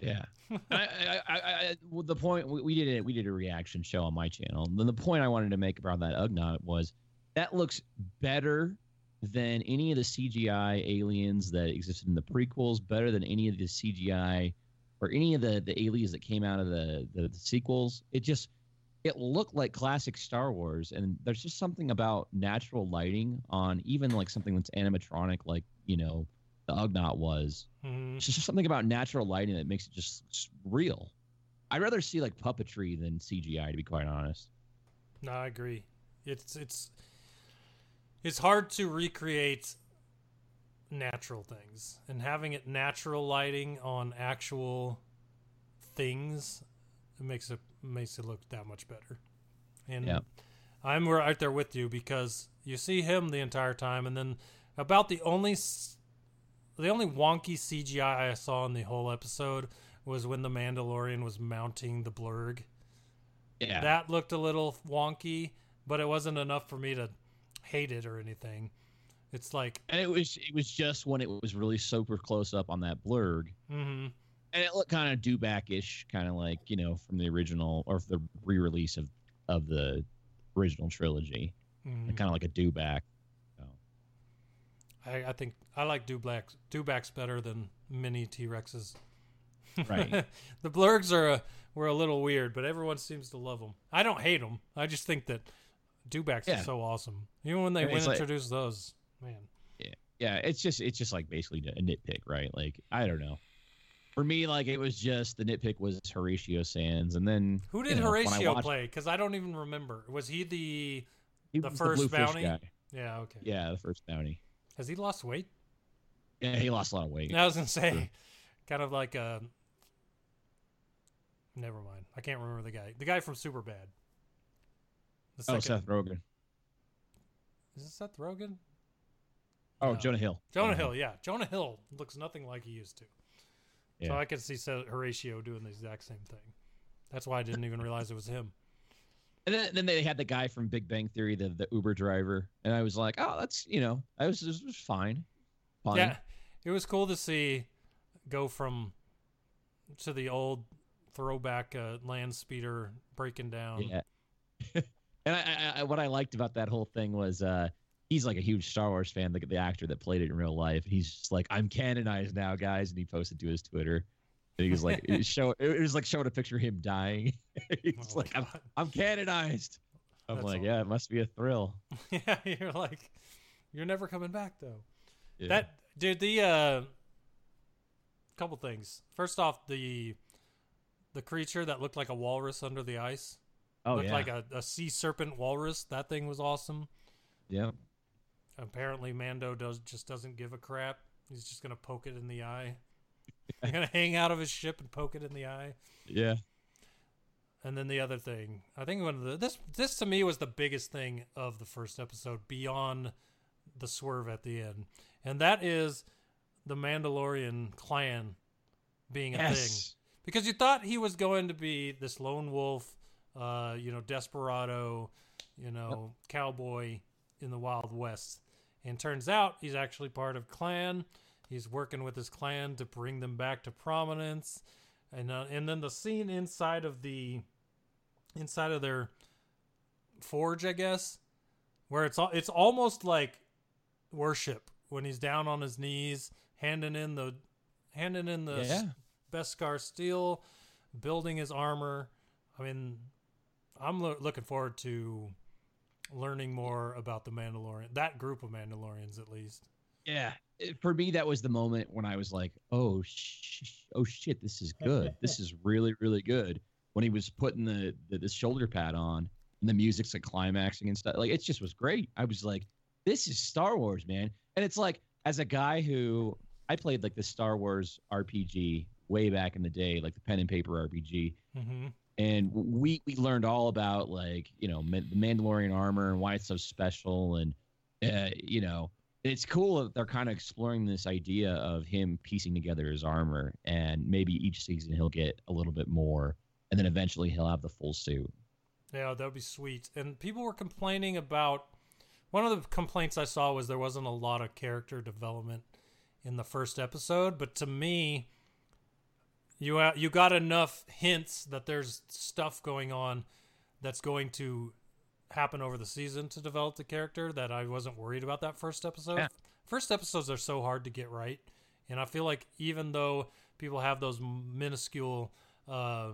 Yeah. I, I, I, I, well, the point we, we did it. We did a reaction show on my channel. And then the point I wanted to make about that Ugnaught was that looks better than any of the CGI aliens that existed in the prequels. Better than any of the CGI or any of the the aliens that came out of the the, the sequels. It just it looked like classic Star Wars. And there's just something about natural lighting on even like something that's animatronic, like you know the Ugnaught was. Mhm. It's just something about natural lighting that makes it just real. I'd rather see like puppetry than CGI, to be quite honest. No, I agree. It's it's it's hard to recreate natural things, and having it natural lighting on actual things it makes it makes it look that much better. And Yeah. I'm right there with you because you see him the entire time, and then about the only the only wonky CGI I saw in the whole episode was when the Mandalorian was mounting the blurrg. Yeah, That looked a little wonky, but it wasn't enough for me to hate it or anything. It's like, and it was it was just when it was really super close up on that blurrg, hmm and it looked kind of dewback-ish, kind of like you know from the original or the re-release of of the original trilogy, hmm kind of like a dewback. So, I, I think I like Dewbacks, Dewbacks better than mini T Rexes. Right. the Blurrgs are a, were a little weird, but everyone seems to love them. I don't hate them. I just think that Dewbacks Yeah. are so awesome. Even when they And went it's like- those, man. Yeah, yeah, it's just it's just like basically a nitpick, right? Like I don't know. For me, like it was just the nitpick was Horatio Sanz, and then Who you did know, Horatio watched- play? Because I don't even remember. Was he the? He The first fish bounty? guy. Yeah, okay. Yeah, the first bounty. Has he lost weight? Yeah, he lost a lot of weight. I was gonna say, kind of like a. Never mind. I can't remember the guy. The guy from Superbad. The oh, Seth Rogen. is it Seth Rogen? Oh, No. Jonah Hill. Jonah Hill. Yeah, Jonah Hill looks nothing like he used to. So I could see Horatio doing the exact same thing. That's why I didn't even realize it was him. And then, then they had the guy from Big Bang Theory, the, the Uber driver, and I was like, oh, that's you know, I was it was fine. fine. Yeah, it was cool to see go from to the old throwback uh, land speeder breaking down. Yeah. and I, I, I, what I liked about that whole thing was uh, he's like a huge Star Wars fan, the, the actor that played it in real life. He's just like, I'm canonized now, guys. And he posted to his Twitter. And he was like, it, show, it was like showing a picture of him dying. he's Oh like, I'm, I'm canonized. I'm That's like, yeah, it must be a thrill. yeah, you're like, you're never coming back though. Yeah. That dude, the uh, couple things. First off, the the creature that looked like a walrus under the ice oh, looked yeah. like a, a sea serpent walrus. That thing was awesome. yeah. Apparently, Mando does just doesn't give a crap. He's just gonna poke it in the eye. He's gonna hang out of his ship and poke it in the eye. Yeah. And then the other thing, I think one of the this this to me was the biggest thing of the first episode beyond the swerve at the end, and that is the Mandalorian clan being a thing. Yes. Because you thought he was going to be this lone wolf, uh, you know, desperado, you know, cowboy in the Wild West, and turns out he's actually part of clan. He's working with his clan to bring them back to prominence, and uh, and then the scene inside of the inside of their forge, I guess, where it's all it's almost like worship when he's down on his knees, handing in the handing in the Yeah. Beskar steel, building his armor. I mean, I'm lo- looking forward to learning more about the Mandalorian, that group of Mandalorians at least. Yeah. For me, that was the moment when I was like, "Oh, sh- oh shit, this is good. this is really, really good." When he was putting the, the the shoulder pad on and the music's like climaxing and stuff, like it just was great. I was like, "This is Star Wars, man!" And it's like, as a guy who I played like the Star Wars RPG way back in the day, like the pen and paper RPG, Mm-hmm. And we we learned all about like you know the Mandalorian armor and why it's so special, and uh, you know it's cool that they're kind of exploring this idea of him piecing together his armor, and maybe each season he'll get a little bit more, and then eventually he'll have the full suit. Yeah, that would be sweet. And people were complaining about one of the complaints I saw was there wasn't a lot of character development in the first episode, but to me you uh, you got enough hints that there's stuff going on that's going to happen over the season to develop the character that I wasn't worried about that first episode. Yeah. First episodes are so hard to get right, and I feel like even though people have those minuscule uh,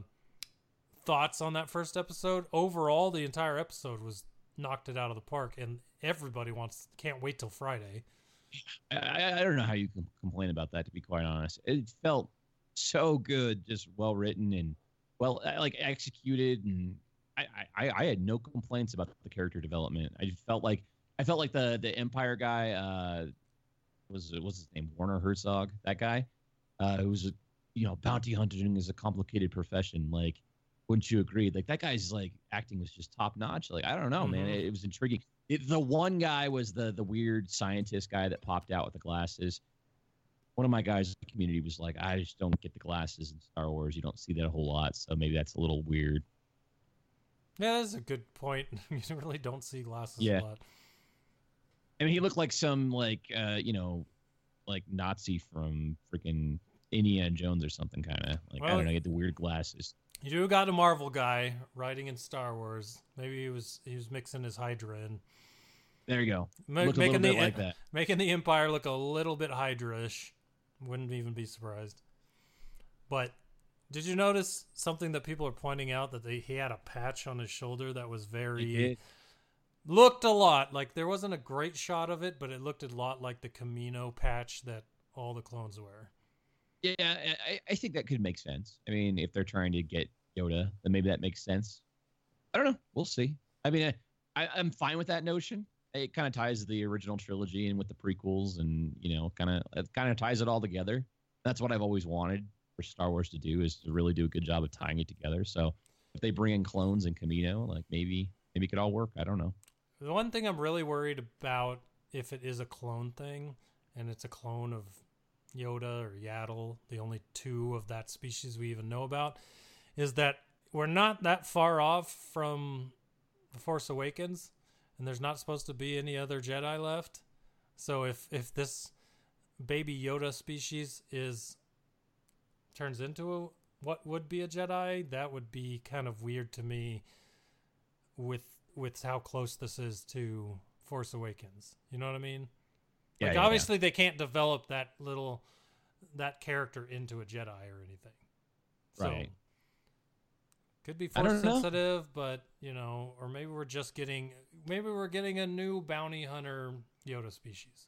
thoughts on that first episode. Overall, the entire episode was knocked it out of the park, and everybody wants can't wait till Friday. I, I, I don't know how you can complain about that. To be quite honest, it felt so good, just well written and well uh, like executed, and I, I I had no complaints about the character development. I felt like I felt like the the Empire guy uh was was his name Werner Herzog that guy uh who was a, you know bounty hunting is a complicated profession like wouldn't you agree like that guy's like acting was just top notch like I don't know man Mhm. it, it was intriguing it, the one guy was the the weird scientist guy that popped out with the glasses. One of my guys in the community was like, I just don't get the glasses in Star Wars. You don't see that a whole lot, so maybe that's a little weird. Yeah, that's a good point. you really don't see glasses Yeah. a lot. I mean, he looked like some like uh, you know, like Nazi from freaking Indiana Jones or something, kind of like I don't know, get the weird glasses. You do got a Marvel guy writing in Star Wars. Maybe he was he was mixing his Hydra in, There you go. Ma- making the bit like that. making the Empire look a little bit Hydra-ish. Wouldn't even be surprised. But did you notice something that people are pointing out that they, he had a patch on his shoulder that was very looked a lot like there wasn't a great shot of it, but it looked a lot like the Kamino patch that all the clones wear. Yeah, I, I think that could make sense. I mean, if they're trying to get Yoda, then maybe that makes sense. I don't know. We'll see. I mean, I, I'm fine with that notion. It kind of ties the original trilogy in with the prequels, and you know, kind of it kind of ties it all together. That's what I've always wanted for Star Wars to do is to really do a good job of tying it together. So if they bring in clones and Kamino, like maybe maybe it could all work. I don't know. The one thing I'm really worried about if it is a clone thing and it's a clone of Yoda or Yaddle, the only two of that species we even know about, is that we're not that far off from The Force Awakens, and there's not supposed to be any other Jedi left. So if if this baby Yoda species is turns into a, what would be a Jedi, that would be kind of weird to me. With with how close this is to Force Awakens, you know what I mean? Yeah, like yeah, yeah. obviously they can't develop that little that character into a Jedi or anything. So, Right. Could be force don't know. sensitive, but you know, or maybe we're just getting maybe we're getting a new bounty hunter Yoda species.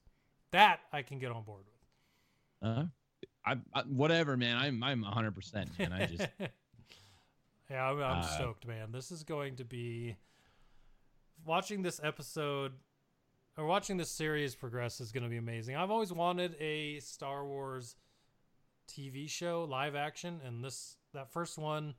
That I can get on board with. Uh, I, I whatever, man. I'm I'm 100. percent man. I just yeah, I'm, I'm Uh, stoked, man. This is going to be watching this episode or watching this series progress is going to be amazing. I've always wanted a Star Wars TV show, live action, and this that first one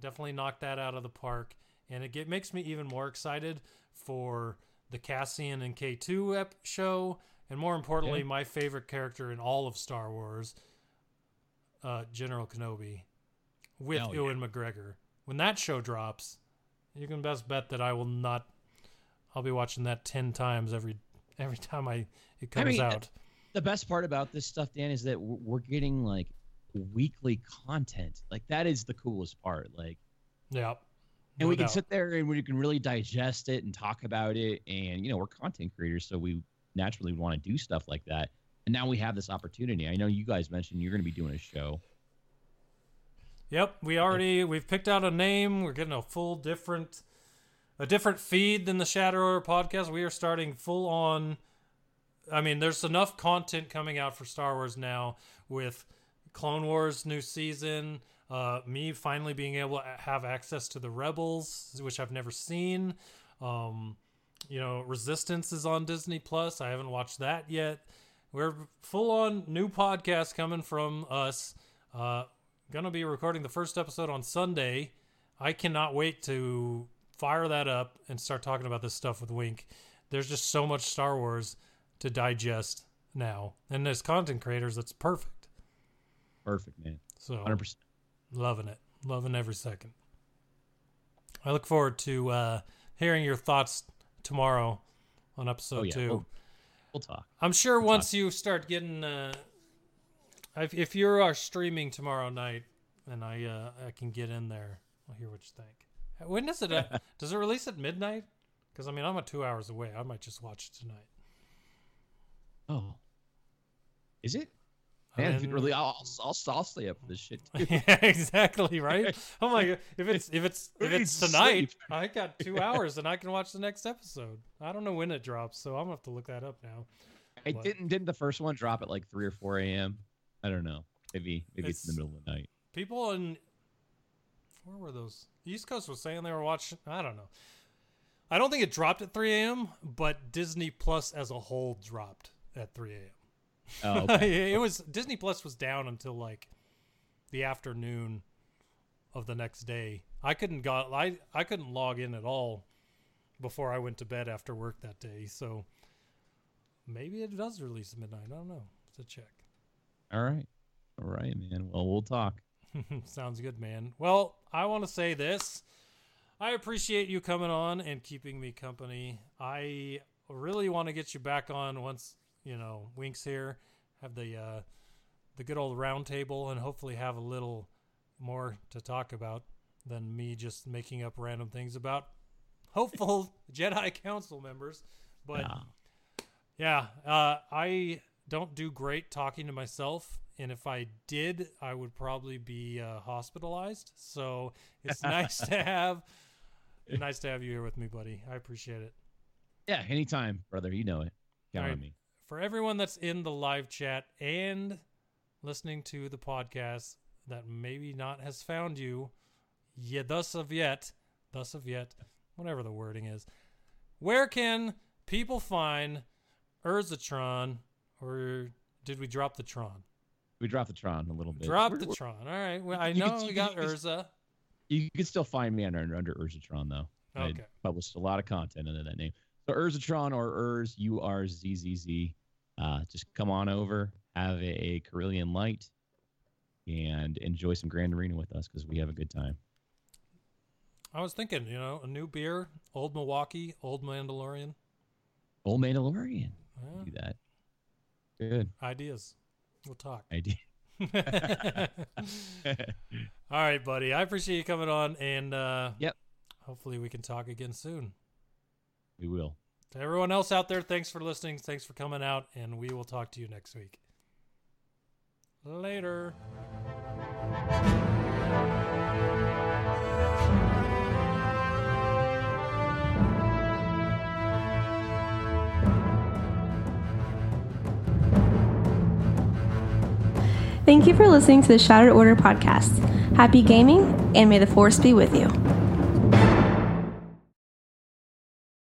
definitely knocked that out of the park. And it get, makes me even more excited for the Cassian and K2 ep- show, and more importantly, Yeah. my favorite character in all of Star Wars, uh, General Kenobi, with Hell yeah. Ewan McGregor. When that show drops, you can best bet that I will not. I'll be watching that ten times every every time I it I comes mean, out. the best part about this stuff, Dan, is that we're getting like weekly content. Like that is the coolest part. Like, Yeah, and no we can doubt. sit there and we can really digest it and talk about it. And you know, we're content creators, so we naturally want to do stuff like that. And now we have this opportunity. I know you guys mentioned you're going to be doing a show. Yep, we already we've picked out a name. We're getting a full different a different feed than the Shattered Order podcast. We are starting full on I mean, there's enough content coming out for Star Wars now with Clone Wars new season, uh, me finally being able to have access to the Rebels, which I've never seen. Um, you know, Resistance is on Disney Plus. I haven't watched that yet. We're full on new podcast coming from us. Uh, gonna be recording the first episode on Sunday. I cannot wait to fire that up and start talking about this stuff with Wink. There's just so much Star Wars to digest now, and as content creators, that's perfect. Perfect, man. So 100. percent loving it, loving every second. I look forward to uh, hearing your thoughts tomorrow on episode Oh yeah, two. we'll, we'll talk. I'm sure once you start getting, uh, if, if you are streaming tomorrow night, and I uh, I can get in there, I'll hear what you think. When does it? Uh, does it release at midnight? Because I mean, I'm a two hours away. I might just watch it tonight. Oh, is it? Man, if mean- it really, I'll, I'll, I'll stay up for this shit. Yeah, exactly right. Oh my god! If it's if it's if it's tonight, sleep? I got two hours and I can watch the next episode. I don't know when it drops, so I'm gonna have to look that up now. It What? didn't didn't the first one drop at like three or four a.m. I don't know. Maybe maybe it's, in the middle of the night. People in where were those? East Coast was saying they were watching. I don't know. I don't think it dropped at 3 a.m., but Disney Plus as a whole dropped at 3 a.m. Oh, okay. it was Disney Plus was down until like the afternoon of the next day. I couldn't got I I couldn't log in at all before I went to bed after work that day. So maybe it does release at midnight. I don't know. To check. All right, all right, man. Well, we'll talk. Sounds good, man. Well, I want to say this. I appreciate you coming on and keeping me company. I really want to get you back on once, you know, Wink's here, have the uh the good old round table and hopefully have a little more to talk about than me just making up random things about hopeful Jedi Council members. But Yeah. yeah, uh, I don't do great talking to myself, and if I did, I would probably be uh, hospitalized. So it's nice to have nice to have you here with me, buddy. I appreciate it. Yeah, anytime, brother. You know it. Count All on me. For everyone that's in the live chat and listening to the podcast that maybe not has found you, yeah, thus of yet, thus of yet, whatever the wording is, where can people find Urzatron, or did we drop the Tron? We dropped the Tron a little bit. Drop We're- the we're- Tron. All right. Well, I can- know you we got can- Urza. You can still find me under under Urzatron though. I Okay. published a lot of content under that name. So Urzatron or Urz U R Z Z Z. Uh, just come on over, have a, Corellian light, and enjoy some Grand Arena with us because we have a good time. I was thinking, you know, a new beer, Old Milwaukee, Old Mandalorian. Old Mandalorian. Yeah, Do that. Good ideas. We'll talk. idea. All right, buddy. I appreciate you coming on, and uh, Yep. hopefully we can talk again soon. We will. To everyone else out there, thanks for listening. Thanks for coming out, and we will talk to you next week. Later. Thank you for listening to the Shattered Order podcast. Happy gaming, and may the force be with you.